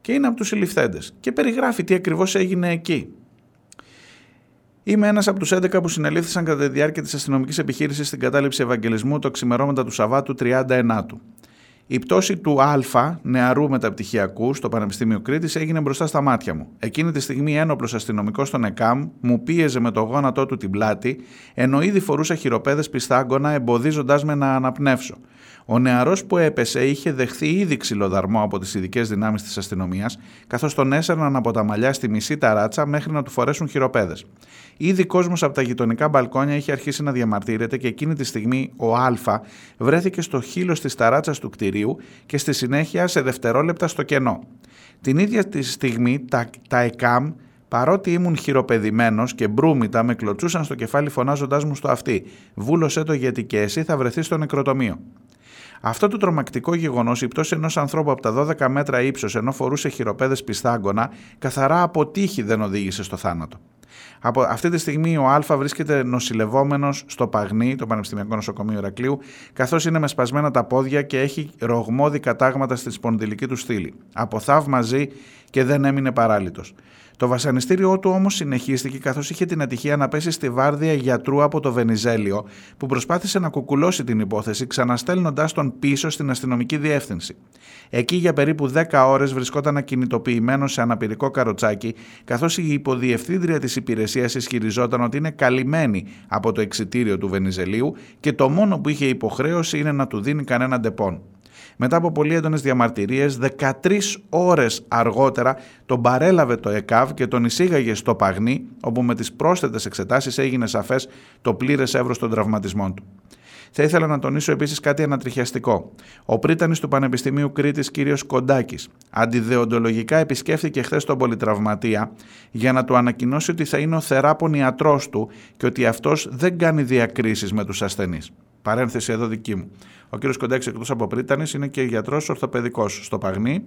Και είναι από τους συλληφθέντες και περιγράφει τι ακριβώς έγινε εκεί. Είμαι ένας από τους 11 που συνελήφθησαν κατά τη διάρκεια της αστυνομικής επιχείρησης στην κατάληψη Ευαγγελισμού το ξημερώματα του Σαββάτου 39του. Η πτώση του Α, νεαρού μεταπτυχιακού, στο Πανεπιστήμιο Κρήτης έγινε μπροστά στα μάτια μου. Εκείνη τη στιγμή, ένοπλος αστυνομικός στον ΕΚΑΜ μου πίεζε με το γόνατό του την πλάτη, ενώ ήδη φορούσα χειροπέδες πιστάγκωνα, εμποδίζοντάς με να αναπνεύσω. Ο νεαρός που έπεσε είχε δεχθεί ήδη ξυλοδαρμό από τις ειδικές δυνάμεις της αστυνομίας, καθώς τον έσαιρναν από τα μαλλιά στη μισή ταράτσα μέχρι να του φορέσουν χειροπέδες. Ήδη κόσμος από τα γειτονικά μπαλκόνια είχε αρχίσει να διαμαρτύρεται και εκείνη τη στιγμή ο Α βρέθηκε στο χείλο τη ταράτσας του κτηρίου και στη συνέχεια σε δευτερόλεπτα στο κενό. Την ίδια τη στιγμή τα, τα ΕΚΑΜ Παρότι ήμουν χειροπεδημένος και μπρούμητα, με κλωτσούσαν στο κεφάλι φωνάζοντάς μου στο αυτί. Βούλωσέ το γιατί και εσύ θα βρεθείς στο νεκροτομείο. Αυτό το τρομακτικό γεγονός, η πτώση ενός ανθρώπου από τα 12 μέτρα ύψος ενώ φορούσε χειροπέδες πιστάγκωνα, καθαρά από τύχη δεν οδήγησε στο θάνατο. Από αυτή τη στιγμή ο Α βρίσκεται νοσηλευόμενος στο Παγνί, το Πανεπιστημιακό Νοσοκομείο Ηρακλείου, καθώς είναι με σπασμένα τα πόδια και έχει ρογμώδη κατάγματα στη σπονδυλική του στήλη. Από θαύμαζη και δεν έμεινε παράλυτος. Το βασανιστήριό του όμως συνεχίστηκε καθώς είχε την ατυχία να πέσει στη βάρδια γιατρού από το Βενιζέλιο, που προσπάθησε να κουκουλώσει την υπόθεση, ξαναστέλνοντάς τον πίσω στην αστυνομική διεύθυνση. Εκεί για περίπου 10 ώρες βρισκόταν ακινητοποιημένος σε αναπηρικό καροτσάκι, καθώς η υποδιευθύντρια της υπηρεσίας ισχυριζόταν ότι είναι καλυμμένη από το εξιτήριο του Βενιζελίου και το μόνο που είχε υποχρέωση είναι να του δίνει κανένα Depon. Μετά από πολύ έντονες διαμαρτυρίες, 13 ώρες αργότερα τον παρέλαβε το ΕΚΑΒ και τον εισήγαγε στο Παγνί, όπου με τις πρόσθετες εξετάσεις έγινε σαφές το πλήρες εύρος των τραυματισμών του. Θα ήθελα να τονίσω επίσης κάτι ανατριχιαστικό. Ο πρίτανης του Πανεπιστημίου Κρήτης, κ. Κοντάκης, αντιδεοντολογικά επισκέφθηκε χθες τον πολυτραυματία για να του ανακοινώσει ότι θα είναι ο θεράπων ιατρός του και ότι αυτός δεν κάνει διακρίσεις με τους ασθενείς. Παρένθεση εδώ δική μου. Ο κ. Κοντάκη, εκτός από πρίτανης, είναι και γιατρός ορθοπαιδικός στο Παγνί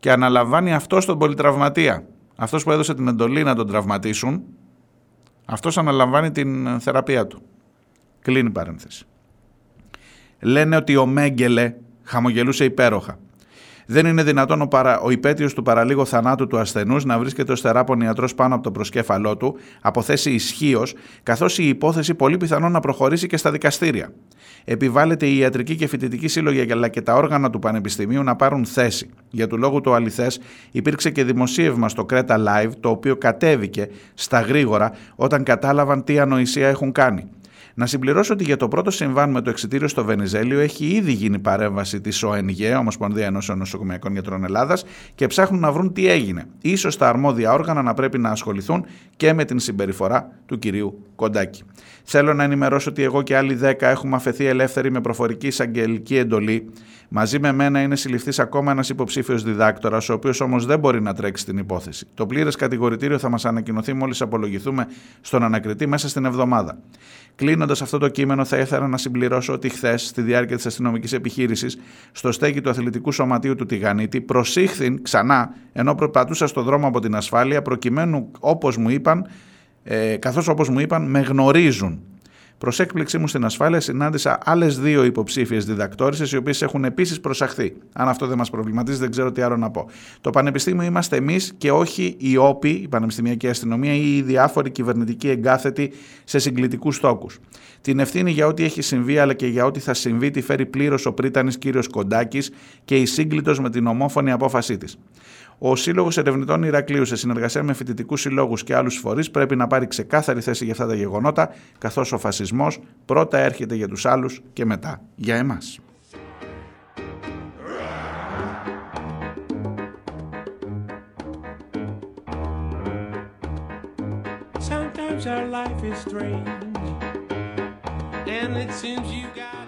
και αναλαμβάνει αυτό τον πολυτραυματία. Αυτός που έδωσε την εντολή να τον τραυματίσουν, αυτός αναλαμβάνει την θεραπεία του. Κλείνει η παρένθεση. Λένε ότι ο Μέγκελε χαμογελούσε υπέροχα. Δεν είναι δυνατόν ο, παρα... ο υπέτειος του παραλίγο θανάτου του ασθενούς να βρίσκεται ως θεράπων ιατρός πάνω από το προσκέφαλό του, από θέση ισχύως, καθώς η υπόθεση πολύ πιθανόν να προχωρήσει και στα δικαστήρια. Επιβάλλεται η ιατρική και φοιτητική σύλλογη αλλά και τα όργανα του Πανεπιστημίου να πάρουν θέση. Για του λόγου του αληθές, υπήρξε και δημοσίευμα στο Creta Live, το οποίο κατέβηκε στα γρήγορα όταν κατάλαβαν τι ανοησία έχουν κάνει. Να συμπληρώσω ότι για το πρώτο συμβάν με το εξητήριο στο Βενιζέλιο έχει ήδη γίνει παρέμβαση της ΟΕΝΓΕ, Ομοσπονδία Ενώσεων Νοσοκομιακών Γιατρών Ελλάδας, και ψάχνουν να βρουν τι έγινε. σω τα αρμόδια όργανα να πρέπει να ασχοληθούν και με την συμπεριφορά του κυρίου Κοντάκη. Θέλω να ενημερώσω ότι εγώ και άλλοι 10 έχουμε αφαιθεί ελεύθεροι με προφορική εισαγγελική εντολή. Μαζί με μένα είναι συλληφθής ακόμα ένας υποψήφιος διδάκτορας, ο οποίος όμως δεν μπορεί να τρέξει την υπόθεση. Το πλήρες κατηγορητήριο θα μας ανακοινωθεί μόλις απολογηθούμε στον ανακριτή μέσα στην εβδομάδα. Κλείνοντας αυτό το κείμενο, θα ήθελα να συμπληρώσω ότι χθες, στη διάρκεια της αστυνομικής επιχείρησης, στο στέκι του αθλητικού σωματείου του Τηγανίτη, προσήχθην ξανά, ενώ προπατούσα στο δρόμο από την ασφάλεια, προκειμένου, όπως μου είπαν, ε, καθώς όπως μου είπαν με γνωρίζουν Προς έκπληξή μου στην ασφάλεια, συνάντησα άλλες δύο υποψήφιες διδακτόρισες, οι οποίες έχουν επίσης προσαχθεί. Αν αυτό δεν μας προβληματίζει, δεν ξέρω τι άλλο να πω. Το Πανεπιστήμιο είμαστε εμείς και όχι οι όποι, η Πανεπιστημιακή Αστυνομία ή οι διάφοροι κυβερνητικοί εγκάθετοι σε συγκλητικούς τόκους. Την ευθύνη για ό,τι έχει συμβεί αλλά και για ό,τι θα συμβεί τη φέρει πλήρως ο πρίτανης κύριος Κοντάκης και η σύγκλιτο με την ομόφωνη απόφασή της. Ο Σύλλογος Ερευνητών Ηρακλείου, σε συνεργασία με φοιτητικούς συλλόγους και άλλους φορείς, πρέπει να πάρει ξεκάθαρη θέση για αυτά τα γεγονότα, καθώς ο φασισμός πρώτα έρχεται για τους άλλους και μετά για εμάς. Sometimes our life is strange, and it seems you got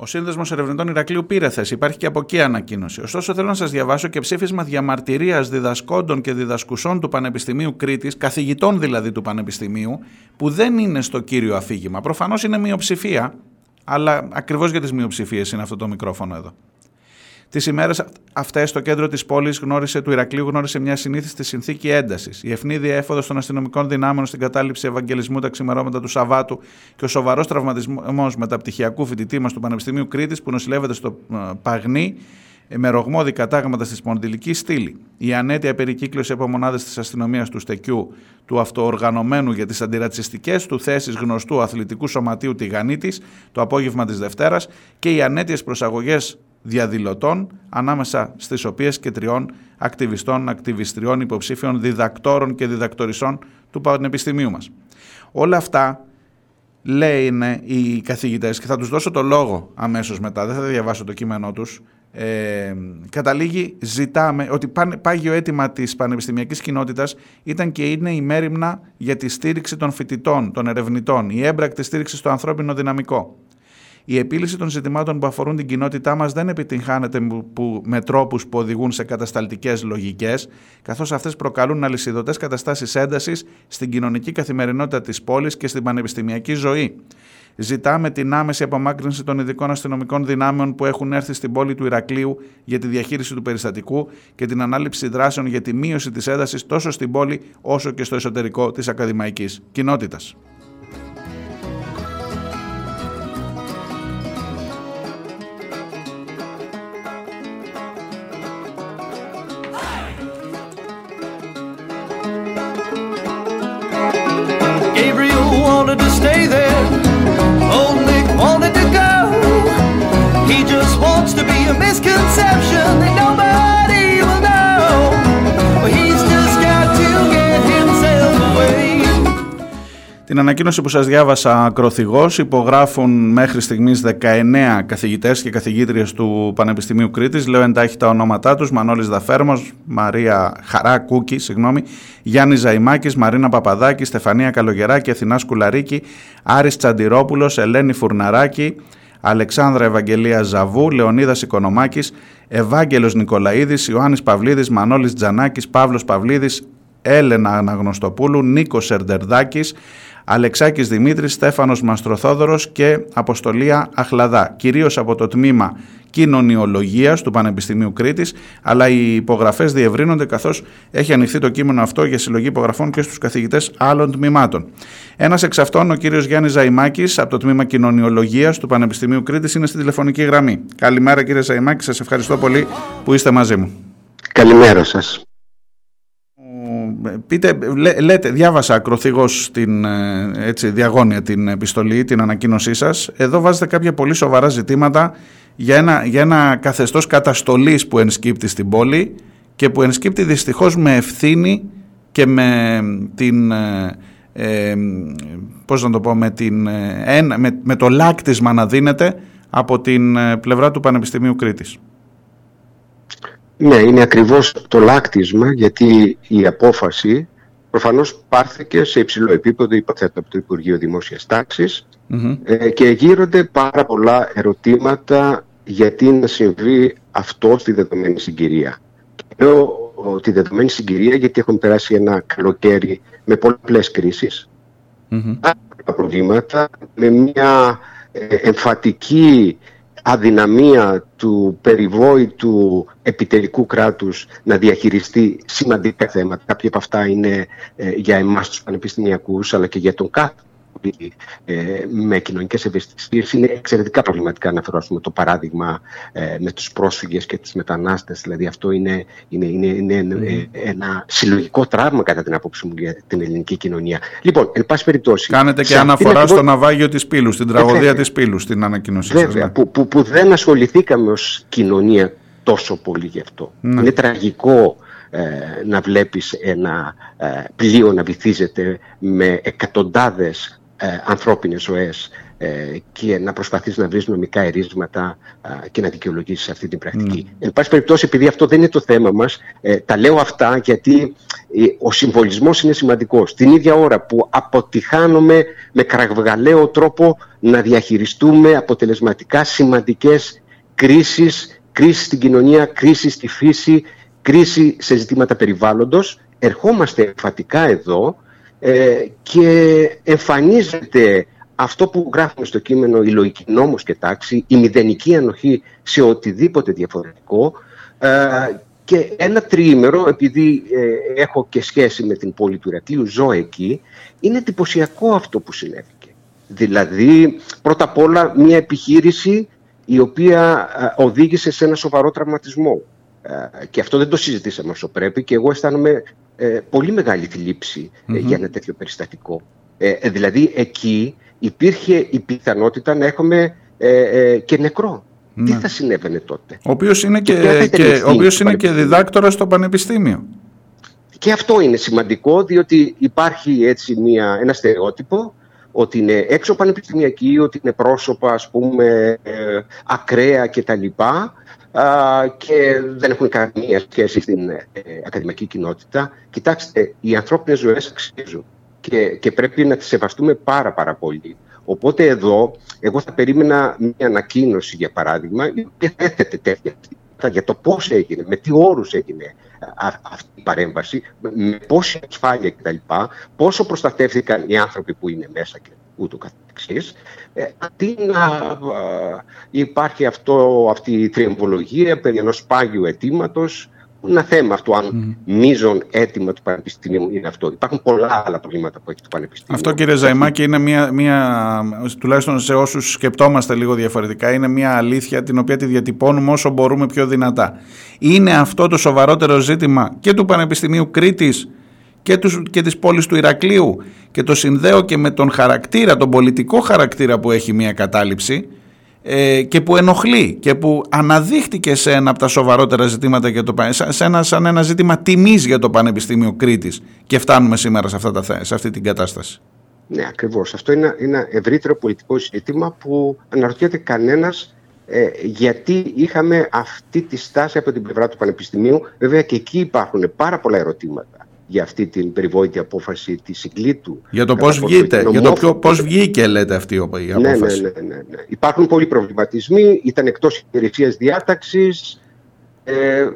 ο Σύνδεσμος Ερευνητών Ηρακλείου πήρε θέση. Υπάρχει και από εκεί ανακοίνωση. Ωστόσο, θέλω να σας διαβάσω και ψήφισμα διαμαρτυρίας διδασκόντων και διδασκουσών του Πανεπιστημίου Κρήτης, καθηγητών δηλαδή του Πανεπιστημίου, που δεν είναι στο κύριο αφήγημα. Προφανώς είναι μειοψηφία, αλλά ακριβώς για τις μειοψηφίες είναι αυτό το μικρόφωνο εδώ. Τις ημέρες αυτές, το κέντρο της πόλης γνώρισε, του Ηρακλείου γνώρισε μια συνήθιστη συνθήκη έντασης. Η ευνίδια έφοδος των αστυνομικών δυνάμεων στην κατάληψη Ευαγγελισμού τα ξημερώματα του Σαββάτου και ο σοβαρός τραυματισμός μεταπτυχιακού φοιτητή μας του Πανεπιστημίου Κρήτης που νοσηλεύεται στο ε, Παγνί με ρογμώδη κατάγματα στη σπονδυλική στήλη, η ανέτεια περικύκλωση από μονάδες της αστυνομίας του Στεκιού, του αυτοοργανωμένου για τις αντιρατσιστικές του θέσεις γνωστού αθλητικού σωματείου Τηγανίτης το απόγευμα της Δευτέρας και οι ανέτειες προσαγωγές διαδηλωτών, ανάμεσα στις οποίες και τριών ακτιβιστών, ακτιβιστριών, υποψήφιων, διδακτόρων και διδακτορισών του Πανεπιστημίου μας. Όλα αυτά λένε οι καθηγητές και θα τους δώσω το λόγο αμέσως μετά, δεν θα διαβάσω το κείμενό τους, ε, καταλήγει, ζητάμε, ότι πάγιο αίτημα της πανεπιστημιακής κοινότητας ήταν και είναι η μέρημνα για τη στήριξη των φοιτητών, των ερευνητών, η έμπρακτη στήριξη στο ανθρώπινο δυναμικό. Η επίλυση των ζητημάτων που αφορούν την κοινότητά μας δεν επιτυγχάνεται που, με τρόπους που οδηγούν σε κατασταλτικές λογικές, καθώς αυτές προκαλούν αλυσιδωτές καταστάσεις έντασης στην κοινωνική καθημερινότητα της πόλης και στην πανεπιστημιακή ζωή. Ζητάμε την άμεση απομάκρυνση των ειδικών αστυνομικών δυνάμεων που έχουν έρθει στην πόλη του Ηρακλείου για τη διαχείριση του περιστατικού και την ανάληψη δράσεων για τη μείωση της έντασης τόσο στην πόλη όσο και στο εσωτερικό της ακαδημαϊκής κοινότητας. Την ανακοίνωση που σας διάβασα ακροθυγός υπογράφουν μέχρι στιγμής 19 καθηγητές και καθηγήτριες του Πανεπιστημίου Κρήτης. Λέω εντάχει τα ονόματά τους, Μανώλης Δαφέρμος, Μαρία Χαρά Κούκη, συγγνώμη, Γιάννης Ζαϊμάκης, Μαρίνα Παπαδάκη, Στεφανία Καλογεράκη, Αθηνάς Σκουλαρίκη, Άρης Τσαντιρόπουλος, Ελένη Φουρναράκη, Αλεξάνδρα Ευαγγελία Ζαβού, Λεωνίδας Οικονομάκης, Ευάγγελος Νικολαίδης, Ιωάννης Παυλίδης, Μανώλης Τζανάκης, Παύλος Παυλίδης, Έλενα Αναγνωστοπούλου, Νίκος Σερντερδάκης, Αλεξάκης Δημήτρης, Στέφανος Μαστροθόδωρος και Αποστολία Αχλαδά, κυρίως από το τμήμα κοινωνιολογίας του Πανεπιστημίου Κρήτης, αλλά οι υπογραφές διευρύνονται καθώς έχει ανοιχθεί το κείμενο αυτό για συλλογή υπογραφών και στους καθηγητές άλλων τμήματων. Ένας εξ αυτών, ο κύριος Γιάννης Ζαϊμάκης, από το τμήμα κοινωνιολογίας του Πανεπιστημίου Κρήτης, είναι στη τηλεφωνική γραμμή. Καλημέρα κύριε Ζαϊμάκη, σας ευχαριστώ πολύ που είστε μαζί μου. Καλημέρα σας. Πείτε, λέ, λέτε, διάβασα ακροθυγώς την ε, έτσι, διαγώνια την επιστολή, την ανακοίνωσή σας. Εδώ βάζετε κάποια πολύ σοβαρά ζητήματα για ένα, για ένα καθεστώς καταστολής που ενσκύπτει στην πόλη και που ενσκύπτει δυστυχώς με ευθύνη και με την... Ε, ε πώς να το πω, με, την, ε, με, με το λάκτισμα να δίνεται από την πλευρά του Πανεπιστημίου Κρήτης. Ναι, είναι ακριβώς το λάκτισμα γιατί η απόφαση προφανώς πάρθηκε σε υψηλό επίπεδο, υποθέτω από το Υπουργείο Δημόσιας ε, και γύρονται πάρα πολλά ερωτήματα γιατί να συμβεί αυτό στη δεδομένη συγκυρία. Λέω τη δεδομένη συγκυρία γιατί έχουμε περάσει ένα καλοκαίρι με πολλές κρίσεις, mm-hmm. προβλήματα, με μια ε, εμφατική αδυναμία του περιβόητου επιτελικού κράτους να διαχειριστεί σημαντικά θέματα. Κάποια από αυτά είναι ε, για εμάς τους πανεπιστημιακούς αλλά και για τον κάθε ε, με κοινωνικές ευαισθησίες. Είναι εξαιρετικά προβληματικά να φερώσουμε το παράδειγμα ε, με τους πρόσφυγες και τους μετανάστες. Δηλαδή αυτό είναι, είναι, είναι, είναι ε, ένα συλλογικό τραύμα κατά την άποψη μου για την ελληνική κοινωνία. Λοιπόν, εν πάση περιπτώσει Κάνετε και αναφορά στο ναυάγιο της Πύλου στην τραγωδία της Πύλου στην ανακοίνωσή σας ναι. που, που, που δεν ασχοληθήκαμε ως κοινωνία τόσο πολύ γι' αυτό. Ναι. είναι τραγικό να βλέπεις ένα ε, πλοίο να βυθίζεται με εκατοντάδες ε, ανθρώπινες ζωές ε, και να προσπαθείς να βρεις νομικά ερίσματα ε, και να δικαιολογήσεις αυτή την πρακτική. Mm. Εν πάση περιπτώσει, επειδή αυτό δεν είναι το θέμα μας, ε, τα λέω αυτά γιατί ε, ο συμβολισμός είναι σημαντικός. Την ίδια ώρα που αποτυχάνουμε με κραυγαλαίο τρόπο να διαχειριστούμε αποτελεσματικά σημαντικές κρίσεις, κρίση στην κοινωνία, κρίση στη φύση, κρίση σε ζητήματα περιβάλλοντος, ερχόμαστε εμφατικά εδώ ε, και εμφανίζεται αυτό που γράφουμε στο κείμενο η λογική νόμος και τάξη, η μηδενική ανοχή σε οτιδήποτε διαφορετικό ε, και ένα τριήμερο, επειδή ε, έχω και σχέση με την πόλη του Ηρακλείου, ζω εκεί, είναι εντυπωσιακό αυτό που συνέβηκε. Δηλαδή, πρώτα απ' όλα, μια επιχείρηση η οποία ε, οδήγησε σε ένα σοβαρό τραυματισμό. Ε, και αυτό δεν το συζητήσαμε όσο πρέπει και εγώ αισθάνομαι ε, πολύ μεγάλη θλίψη ε, για ένα τέτοιο περιστατικό. Ε, ε, δηλαδή εκεί υπήρχε η πιθανότητα να έχουμε ε, ε, και νεκρό. Τι θα συνέβαινε τότε; Ο οποίος είναι και, ποια θα ήταν και, η ο ευθύνη οποίος του είναι και Πανεπιστημίου; διδάκτορας στο Πανεπιστήμιο. Και αυτό είναι σημαντικό διότι υπάρχει έτσι μια, ένα στερεότυπο ότι είναι έξω πανεπιστημιακοί, ότι είναι πρόσωπα ας πούμε ε, ακραία κτλ. Α, και δεν έχουν καμία σχέση στην ε, ακαδημαϊκή κοινότητα. Κοιτάξτε, οι ανθρώπινες ζωές αξίζουν και, και πρέπει να τις σεβαστούμε πάρα πάρα πολύ. Οπότε εδώ, εγώ θα περίμενα μια ανακοίνωση, για παράδειγμα, η οποία θα έθετε τέτοια ζητήματα για το πώς έγινε, με τι όρους έγινε α- αυτή η παρέμβαση, με πόση ασφάλεια κτλ. Πόσο προστατεύτηκαν οι άνθρωποι που είναι μέσα και ούτω καθεξής. Ε, αντί να α, υπάρχει αυτό, αυτή η τριεμβολογία περί ενός πάγιου αιτήματος, ένα θέμα αυτό, αν μείζον αίτημα του Πανεπιστημίου είναι αυτό. Υπάρχουν πολλά άλλα προβλήματα που έχει το Πανεπιστήμιο. Αυτό κύριε Ζαϊμάκη είναι μια, μια, τουλάχιστον σε όσους σκεπτόμαστε λίγο διαφορετικά, είναι μια αλήθεια την οποία τη διατυπώνουμε όσο μπορούμε πιο δυνατά. Είναι αυτό το σοβαρότερο ζήτημα και του Πανεπιστημίου Κρήτης και, τους, και της πόλης του Ηρακλείου και το συνδέω και με τον χαρακτήρα, τον πολιτικό χαρακτήρα που έχει μια κατάληψη ε, και που ενοχλεί και που αναδείχτηκε σε ένα από τα σοβαρότερα ζητήματα για το, πα- σε ένα, σαν ένα ζήτημα τιμής για το Πανεπιστήμιο Κρήτης και φτάνουμε σήμερα σε, αυτά τα, θε- σε αυτή την κατάσταση. Ναι, ακριβώς. Αυτό είναι ένα ευρύτερο πολιτικό ζήτημα που αναρωτιέται κανένας ε, γιατί είχαμε αυτή τη στάση από την πλευρά του Πανεπιστημίου. Βέβαια και εκεί υπάρχουν πάρα πολλά ερωτήματα για αυτή την περιβόητη απόφαση τη Συγκλήτου. Για το Κατά πώς πόσο βγείτε, ήταν για το ομόφωνη. ποιο, πώς βγήκε λέτε αυτή η Ναι, ναι, απόφαση. ναι, ναι, ναι. Υπάρχουν πολλοί προβληματισμοί, ήταν εκτός υπηρεσίας διάταξης, ε, ε,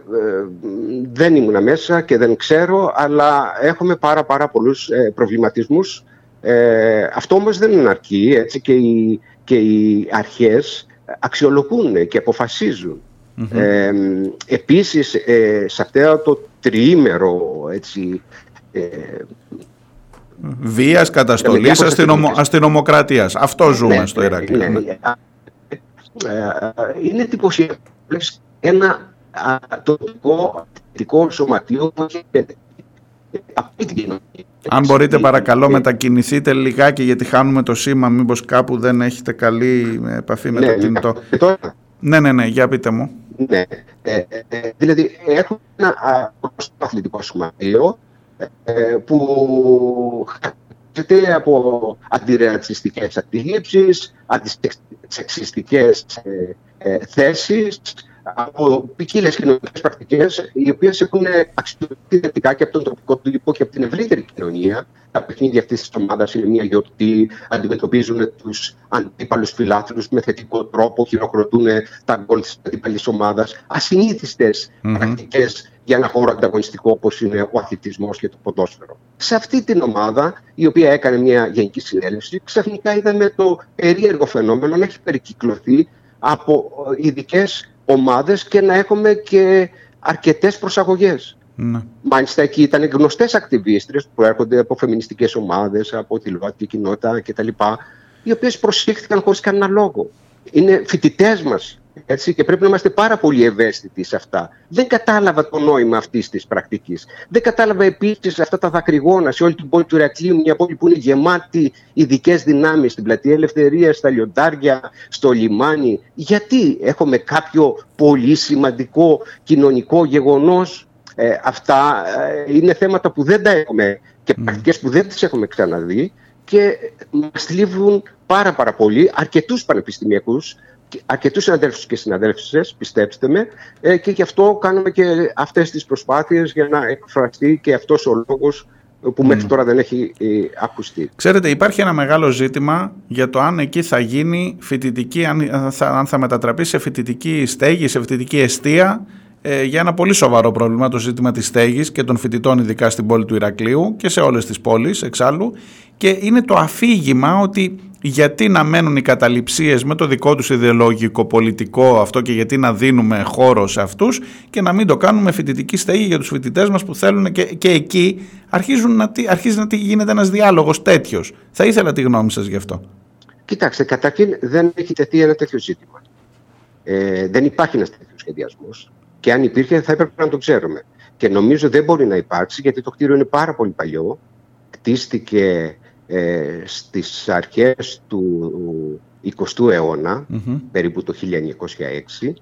δεν ήμουνα μέσα και δεν ξέρω, αλλά έχουμε πάρα πάρα πολλούς ε, προβληματισμούς. Ε, αυτό όμως δεν είναι αρκεί, έτσι, και οι, και οι αρχές αξιολογούν και αποφασίζουν. Ε, επίσης, ε, σε αυτό το τριήμερο έτσι, ε, Βίας, καταστολής, διάφορες αστυνομο, τεχνικές. αστυνομοκρατίας. Αυτό ζούμε Ναι, στο ναι, Ηράκλειο. ναι. ναι. Ε, ε, Είναι εντυπωσιακό. Βλέπεις ένα α, τοπικό αθλητικό σωματείο που έχει ε, αυτή την κοινωνία. Αν μπορείτε Ε, παρακαλώ ε, μετακινηθείτε λιγάκι γιατί χάνουμε το σήμα μήπως κάπου δεν έχετε καλή επαφή με ναι, το ναι, κινητό. Και τώρα, Ναι, ναι, ναι, για πείτε μου. ναι, ε, ε, ε, δηλαδή έχουμε ένα α, γνωστό αθλητικό σωματείο ε, που χαρακτηρίζεται από αντιρατσιστικές αντιλήψεις, αντισεξιστικές ε, ε, θέσεις, από ποικίλες κοινωνικές πρακτικές, οι οποίες έχουν αξιοποιηθεί θετικά και από τον τοπικό τύπο και από την ευρύτερη κοινωνία. Τα παιχνίδια αυτής της ομάδας είναι μια γιορτή, αντιμετωπίζουν τους αντίπαλους φιλάθλους με θετικό τρόπο, χειροκροτούν τα γκολ της αντίπαλης ομάδας. Ασυνήθιστες πρακτικές για ένα χώρο ανταγωνιστικό όπως είναι ο αθλητισμός και το ποδόσφαιρο. Σε αυτή την ομάδα, η οποία έκανε μια γενική συνέλευση, ξαφνικά είδαμε το περίεργο φαινόμενο να έχει περικυκλωθεί από ειδικές ομάδες και να έχουμε και αρκετές προσαγωγές. Ναι. Μάλιστα εκεί ήταν γνωστές ακτιβίστρες που έρχονται από φεμινιστικές ομάδες, από τη ΛΟΑΤΚΙ κοινότητα κτλ. Οι οποίες προσήχθηκαν χωρίς κανένα λόγο. Είναι φοιτητές μας έτσι, και πρέπει να είμαστε πάρα πολύ ευαίσθητοι σε αυτά. Δεν κατάλαβα το νόημα αυτής της πρακτικής. Δεν κατάλαβα επίσης αυτά τα δακρυγόνα σε όλη την πόλη του Ηρακλείου, μια πόλη που είναι γεμάτη ειδικές δυνάμεις, στην πλατεία Ελευθερίας, στα λιοντάρια, στο λιμάνι. Γιατί έχουμε κάποιο πολύ σημαντικό κοινωνικό γεγονός; Ε, αυτά ε, είναι θέματα που δεν τα έχουμε και πρακτικές που δεν τις έχουμε ξαναδεί και μας θλίβουν πάρα πάρα πολύ αρκετούς πανεπιστημιακούς αρκετούς συναδέλφους και συναδέλφισες, πιστέψτε με, ε, και γι' αυτό κάνουμε και αυτές τις προσπάθειες για να εκφραστεί και αυτός ο λόγος που μέχρι τώρα δεν έχει ε, ακουστεί. Ξέρετε, υπάρχει ένα μεγάλο ζήτημα για το αν εκεί θα γίνει φοιτητική, αν θα, αν θα μετατραπεί σε φοιτητική στέγη, σε φοιτητική αιστεία, ε, για ένα πολύ σοβαρό πρόβλημα το ζήτημα της στέγης και των φοιτητών ειδικά στην πόλη του Ηρακλείου και σε όλες τις πόλεις εξάλλου και είναι το αφήγημα ότι γιατί να μένουν οι καταληψίες με το δικό τους ιδεολογικό πολιτικό αυτό και γιατί να δίνουμε χώρο σε αυτούς και να μην το κάνουμε φοιτητική στέγη για τους φοιτητές μας που θέλουν και, και εκεί αρχίζουν να, αρχίζει να γίνεται ένας διάλογος τέτοιος. Θα ήθελα τη γνώμη σας γι' αυτό. Κοιτάξτε, καταρχήν δεν έχει τεθεί ένα τέτοιο ζήτημα. Ε, δεν υπάρχει ένας τέτοιος σχεδιασμός. Και αν υπήρχε, θα έπρεπε να το ξέρουμε. Και νομίζω δεν μπορεί να υπάρξει, γιατί το κτίριο είναι πάρα πολύ παλιό. Κτίστηκε ε, στις αρχές του 20ου αιώνα, περίπου το 1906.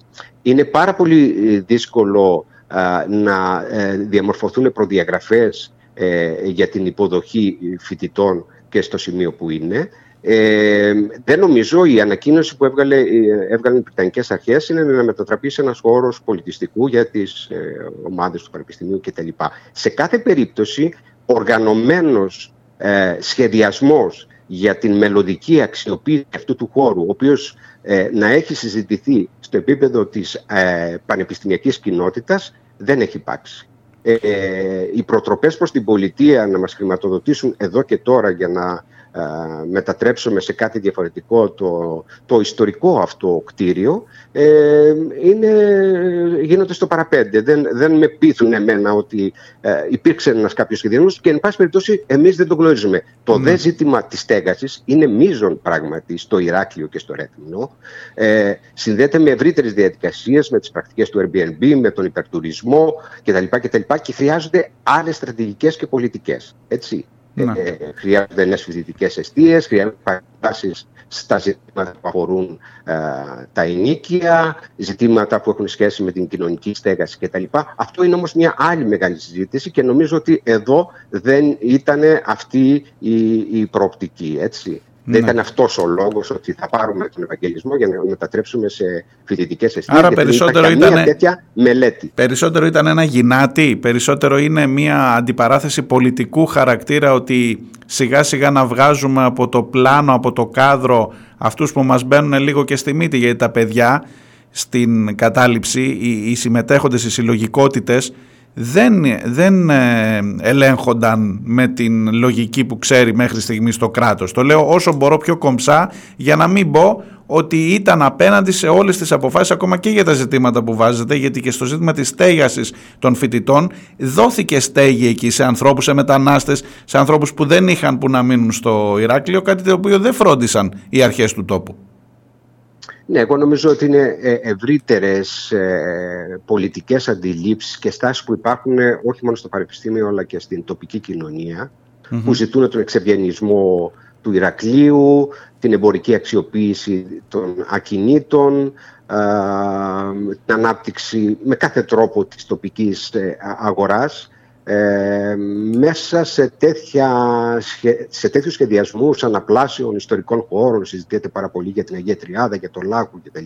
Είναι πάρα πολύ ε, δύσκολο α, να ε, διαμορφωθούν προδιαγραφές ε, για την υποδοχή φοιτητών και στο σημείο που είναι. Ε, δεν νομίζω η ανακοίνωση που έβγαλε, ε, έβγαλαν οι Βρετανικές Αρχές είναι να μετατραπεί σε ένας χώρος πολιτιστικού για τις ε, ομάδες του Πανεπιστημίου κτλ. Σε κάθε περίπτωση, οργανωμένος ε, σχεδιασμός για την μελλοντική αξιοποίηση αυτού του χώρου, ο οποίος ε, να έχει συζητηθεί στο επίπεδο της ε, πανεπιστημιακής κοινότητας, δεν έχει υπάρξει. Ε, οι προτροπές προς την πολιτεία να μας χρηματοδοτήσουν εδώ και τώρα για να ε, μετατρέψουμε σε κάτι διαφορετικό το, το ιστορικό αυτό κτίριο ε, είναι, γίνονται στο παραπέντε. Δεν, δεν με πείθουν εμένα ότι ε, υπήρξε ένας κάποιος σχεδιασμός και εν πάση περιπτώσει εμείς δεν το γνωρίζουμε. Το Ναι. δε ζήτημα της στέγασης είναι μείζον πράγματι στο Ηράκλειο και στο Ρέθμινο. Ε, συνδέεται με ευρύτερες διαδικασίες, με τις πρακτικές του Airbnb, με τον υπερτουρισμό κτλ. κτλ. και χρειάζονται άλλες στρατηγικές και πολιτικές. Έτσι. Ναι. Ε, χρειάζονται νέες φοιτητικές αιστείες, χρειάζονται παρεμβάσεις στα ζητήματα που αφορούν ε, τα ενίκεια, ζητήματα που έχουν σχέση με την κοινωνική στέγαση κτλ. Αυτό είναι όμως μια άλλη μεγάλη συζήτηση και νομίζω ότι εδώ δεν ήταν αυτή η, η προοπτική. Έτσι. Δεν Ναι. ήταν αυτός ο λόγος ότι θα πάρουμε τον Ευαγγελισμό για να μετατρέψουμε σε φοιτητικές αιστείες. Άρα γιατί δεν περισσότερο υπάρχει καμία ήτανε- τέτοια μελέτη. Περισσότερο ήταν ένα γυνάτι, περισσότερο είναι μια αντιπαράθεση πολιτικού χαρακτήρα ότι σιγά σιγά να βγάζουμε από το πλάνο, από το κάδρο αυτούς που μας μπαίνουν λίγο και στη μύτη γιατί τα παιδιά στην κατάληψη, οι, οι συμμετέχοντες, οι συλλογικότητες δεν, δεν ε, ελέγχονταν με την λογική που ξέρει μέχρι στιγμής το κράτος. Το λέω όσο μπορώ πιο κομψά για να μην πω ότι ήταν απέναντι σε όλες τις αποφάσεις ακόμα και για τα ζητήματα που βάζετε γιατί και στο ζήτημα της στέγασης των φοιτητών δόθηκε στέγη εκεί σε ανθρώπους, σε μετανάστες, σε ανθρώπους που δεν είχαν που να μείνουν στο Ηράκλειο κάτι το οποίο δεν φρόντισαν οι αρχές του τόπου. Ναι, εγώ νομίζω ότι είναι ευρύτερες πολιτικές αντιλήψεις και στάσεις που υπάρχουν ε, όχι μόνο στο Πανεπιστήμιο αλλά και στην τοπική κοινωνία, που ζητούν τον εξευγενισμό του Ηρακλείου, την εμπορική αξιοποίηση των ακινήτων, α, την ανάπτυξη με κάθε τρόπο της τοπικής ε, αγοράς ε, μέσα σε, τέτοια, σχε- σε τέτοιους σχεδιασμούς αναπλάσεων ιστορικών χώρων, συζητιέται πάρα πολύ για την Αγία Τριάδα, για το Λάκου κτλ.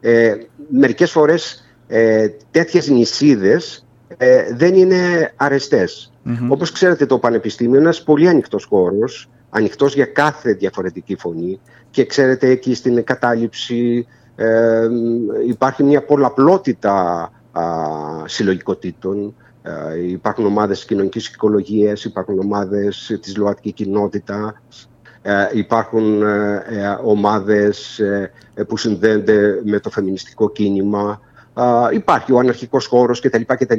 Ε, μερικές φορές ε, τέτοιες νησίδες ε, δεν είναι αρεστές. Όπως ξέρετε το Πανεπιστήμιο είναι ένας πολύ ανοιχτός χώρος, ανοιχτός για κάθε διαφορετική φωνή και ξέρετε εκεί στην κατάληψη ε, υπάρχει μια πολλαπλότητα α, συλλογικοτήτων. Ε, υπάρχουν ομάδες κοινωνικής οικολογίας, υπάρχουν ομάδες της ΛΟΑΤΚΙ κοινότητα, ε, υπάρχουν ε, ε, ομάδες ε, ε, που συνδέονται με το φεμινιστικό κίνημα. Α, υπάρχει ο αναρχικός χώρος κτλ. κτλ.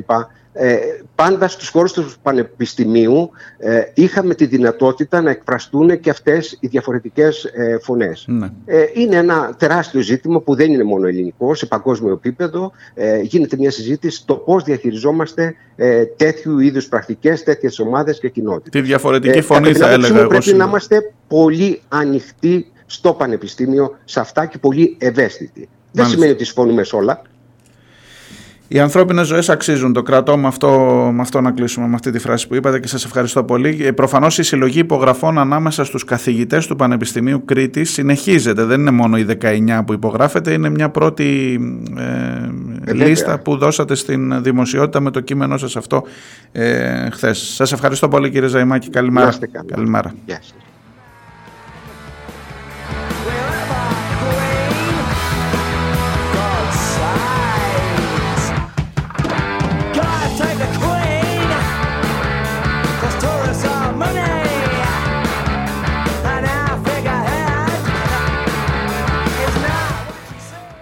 Ε, πάντα στους χώρους του Πανεπιστημίου ε, είχαμε τη δυνατότητα να εκφραστούν και αυτές οι διαφορετικές ε, φωνές. Ναι. Ε, είναι ένα τεράστιο ζήτημα που δεν είναι μόνο ελληνικό, σε παγκόσμιο επίπεδο. Ε, γίνεται μια συζήτηση στο πώς διαχειριζόμαστε ε, τέτοιου είδους πρακτικές, τέτοιες ομάδες και κοινότητες. Τη διαφορετική Ε, φωνή κατά την θα άποψή έλεγα μου, εγώ Πρέπει σήμερα. να είμαστε πολύ ανοιχτοί στο πανεπιστήμιο σε αυτά και πολύ ευαίσθητοι. Δεν Μάλιστα. σημαίνει ότι συμφωνούμε σε όλα. Οι ανθρώπινες ζωές αξίζουν. Το κρατώ με αυτό, με αυτό να κλείσουμε με αυτή τη φράση που είπατε και σας ευχαριστώ πολύ. Ε, Προφανώς η συλλογή υπογραφών ανάμεσα στους καθηγητές του Πανεπιστημίου Κρήτης συνεχίζεται. Δεν είναι μόνο οι 19 που υπογράφεται, είναι μια πρώτη ε, βέβαια. λίστα που δώσατε στην δημοσιότητα με το κείμενό σας αυτό ε, χθες. Σας ευχαριστώ πολύ κύριε Ζαϊμάκη. Να Καλημέρα. είστε καλά. Καλημέρα. Γεια σας.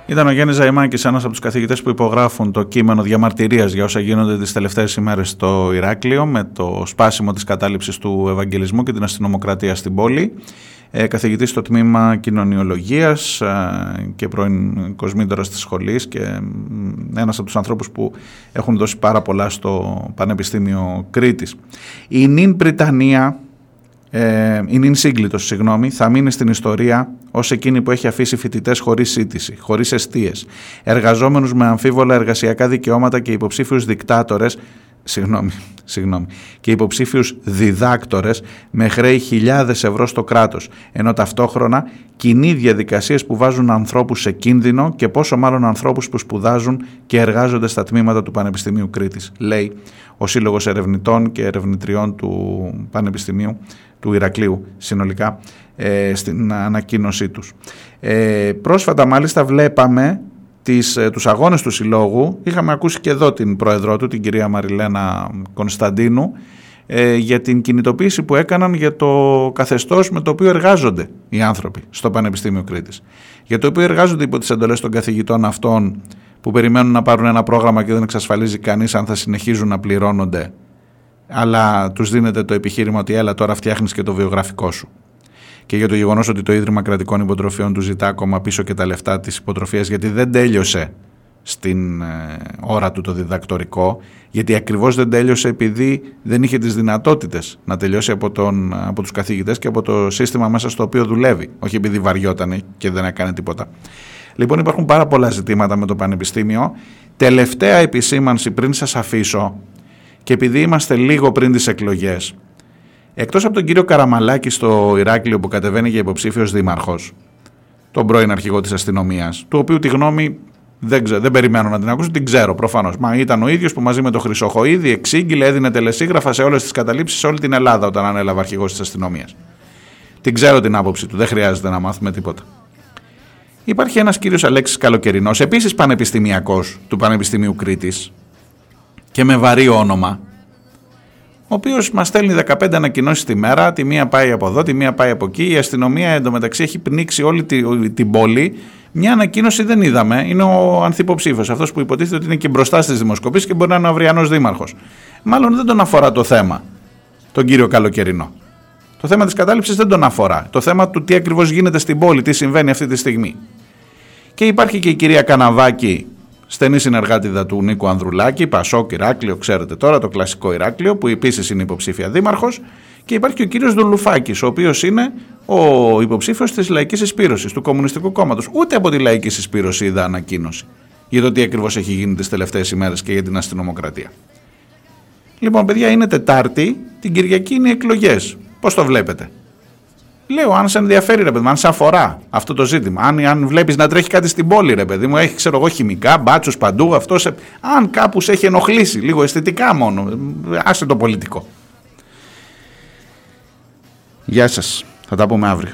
Ήταν ο Γιάννης Ζαϊμάκης, ένας από τους καθηγητές που υπογράφουν το κείμενο διαμαρτυρίας για όσα γίνονται τις τελευταίες ημέρες στο Ηράκλειο με το σπάσιμο της κατάληψης του Ευαγγελισμού και την αστυνομοκρατία στην πόλη. ε, καθηγητής στο τμήμα κοινωνιολογίας ε, και πρώην κοσμήτωρας της σχολής και ένας από τους ανθρώπους που έχουν δώσει πάρα πολλά στο Πανεπιστήμιο Κρήτης. Η Νιν Πριτανία, ε, η Νιν Σύγκλιτος, συγγνώμη, θα μείνει στην ιστορία ως εκείνη που έχει αφήσει φοιτητές χωρίς σύντηση, χωρίς αιστείες, εργαζόμενους με αμφίβολα εργασιακά δικαιώματα και υποψήφιους δικτάτορες συγγνώμη, συγγνώμη, και υποψήφιους διδάκτορες με χρέη χιλιάδες ευρώ στο κράτος, ενώ ταυτόχρονα κοινή διαδικασίες που βάζουν ανθρώπους σε κίνδυνο και πόσο μάλλον ανθρώπους που σπουδάζουν και εργάζονται στα τμήματα του Πανεπιστημίου Κρήτης, λέει ο Σύλλογος Ερευνητών και Ερευνητριών του Πανεπιστημίου του Ηρακλείου συνολικά ε, στην ανακοίνωσή τους. Ε, πρόσφατα μάλιστα βλέπαμε τις, ε, τους αγώνες του Συλλόγου είχαμε ακούσει και εδώ την πρόεδρό του, την κυρία Μαριλένα Κωνσταντίνου ε, για την κινητοποίηση που έκαναν για το καθεστώς με το οποίο εργάζονται οι άνθρωποι στο Πανεπιστήμιο Κρήτης. Για το οποίο εργάζονται υπό τις εντολές των καθηγητών αυτών που περιμένουν να πάρουν ένα πρόγραμμα και δεν εξασφαλίζει κανείς αν θα συνεχίζουν να πληρώνονται αλλά τους δίνεται το επιχείρημα ότι έλα τώρα φτιάχνεις και το βιογραφικό σου και για το γεγονός ότι το Ίδρυμα Κρατικών Υποτροφιών του ζητά ακόμα πίσω και τα λεφτά της υποτροφίας γιατί δεν τέλειωσε στην ε, ώρα του το διδακτορικό γιατί ακριβώς δεν τέλειωσε επειδή δεν είχε τις δυνατότητες να τελειώσει από, τον, από τους καθηγητές και από το σύστημα μέσα στο οποίο δουλεύει όχι επειδή βαριότανε και δεν έκανε τίποτα. Λοιπόν υπάρχουν πάρα πολλά ζητήματα με το Πανεπιστήμιο. Τελευταία επισήμανση πριν σας αφήσω και επειδή είμαστε λίγο πριν τις εκλογές Εκτός από τον κύριο Καραμαλάκη στο Ηράκλειο που κατεβαίνει για υποψήφιο δήμαρχος, τον πρώην αρχηγό της αστυνομίας, του οποίου τη γνώμη δεν, ξέ, δεν περιμένω να την ακούσω, την ξέρω προφανώς. Μα ήταν ο ίδιος που μαζί με τον Χρυσοχοίδη εξήγηλε, έδινε τελεσίγραφα σε όλες τις καταλήψεις σε όλη την Ελλάδα όταν ανέλαβε αρχηγός της αστυνομίας. Την ξέρω την άποψη του, δεν χρειάζεται να μάθουμε τίποτα. Υπάρχει ένας κύριος Αλέξης Καλοκαιρινός, επίσης πανεπιστημιακός του Πανεπιστημίου Κρήτης και με βαρύ όνομα, ο οποίος μας στέλνει 15 ανακοινώσεις τη μέρα, τη μία πάει από εδώ, τη μία πάει από εκεί. Η αστυνομία εντωμεταξύ έχει πνίξει όλη την, την πόλη. Μια ανακοίνωση δεν είδαμε. Είναι ο ανθυποψήφιος, αυτός που υποτίθεται ότι είναι και μπροστά στις δημοσκοπήσεις και μπορεί να είναι ο αυριανός δήμαρχος. Μάλλον δεν τον αφορά το θέμα, τον κύριο Καλοκαιρινό. Το θέμα της κατάληψης δεν τον αφορά. Το θέμα του τι ακριβώς γίνεται στην πόλη, τι συμβαίνει αυτή τη στιγμή. Και υπάρχει και η κυρία Καναβάκη, στενή συνεργάτηδα του Νίκου Ανδρουλάκη, Πασόκ, Ηράκλειο, ξέρετε τώρα, το κλασικό Ηράκλειο, που επίσης είναι υποψήφια δήμαρχος. Και υπάρχει και ο κύριος Δουλουφάκης, ο οποίος είναι ο υποψήφιος της Λαϊκής Εισπήρωσης, του Κομμουνιστικού Κόμματος. Ούτε από τη Λαϊκή Εισπήρωση είδα ανακοίνωση για το τι ακριβώς έχει γίνει τις τελευταίες ημέρες και για την αστυνομοκρατία. Λοιπόν, παιδιά, είναι Τετάρτη, την Κυριακή είναι οι εκλογές. Πώς το βλέπετε; Λέω, αν σε ενδιαφέρει, ρε παιδί μου, αν σε αφορά αυτό το ζήτημα. Αν, αν βλέπεις να τρέχει κάτι στην πόλη, ρε παιδί μου, έχει ξέρω εγώ χημικά, μπάτσους παντού, αυτό. Σε, αν κάπους σε έχει ενοχλήσει, λίγο αισθητικά μόνο, άσε το πολιτικό. Γεια σας. Θα τα πούμε αύριο.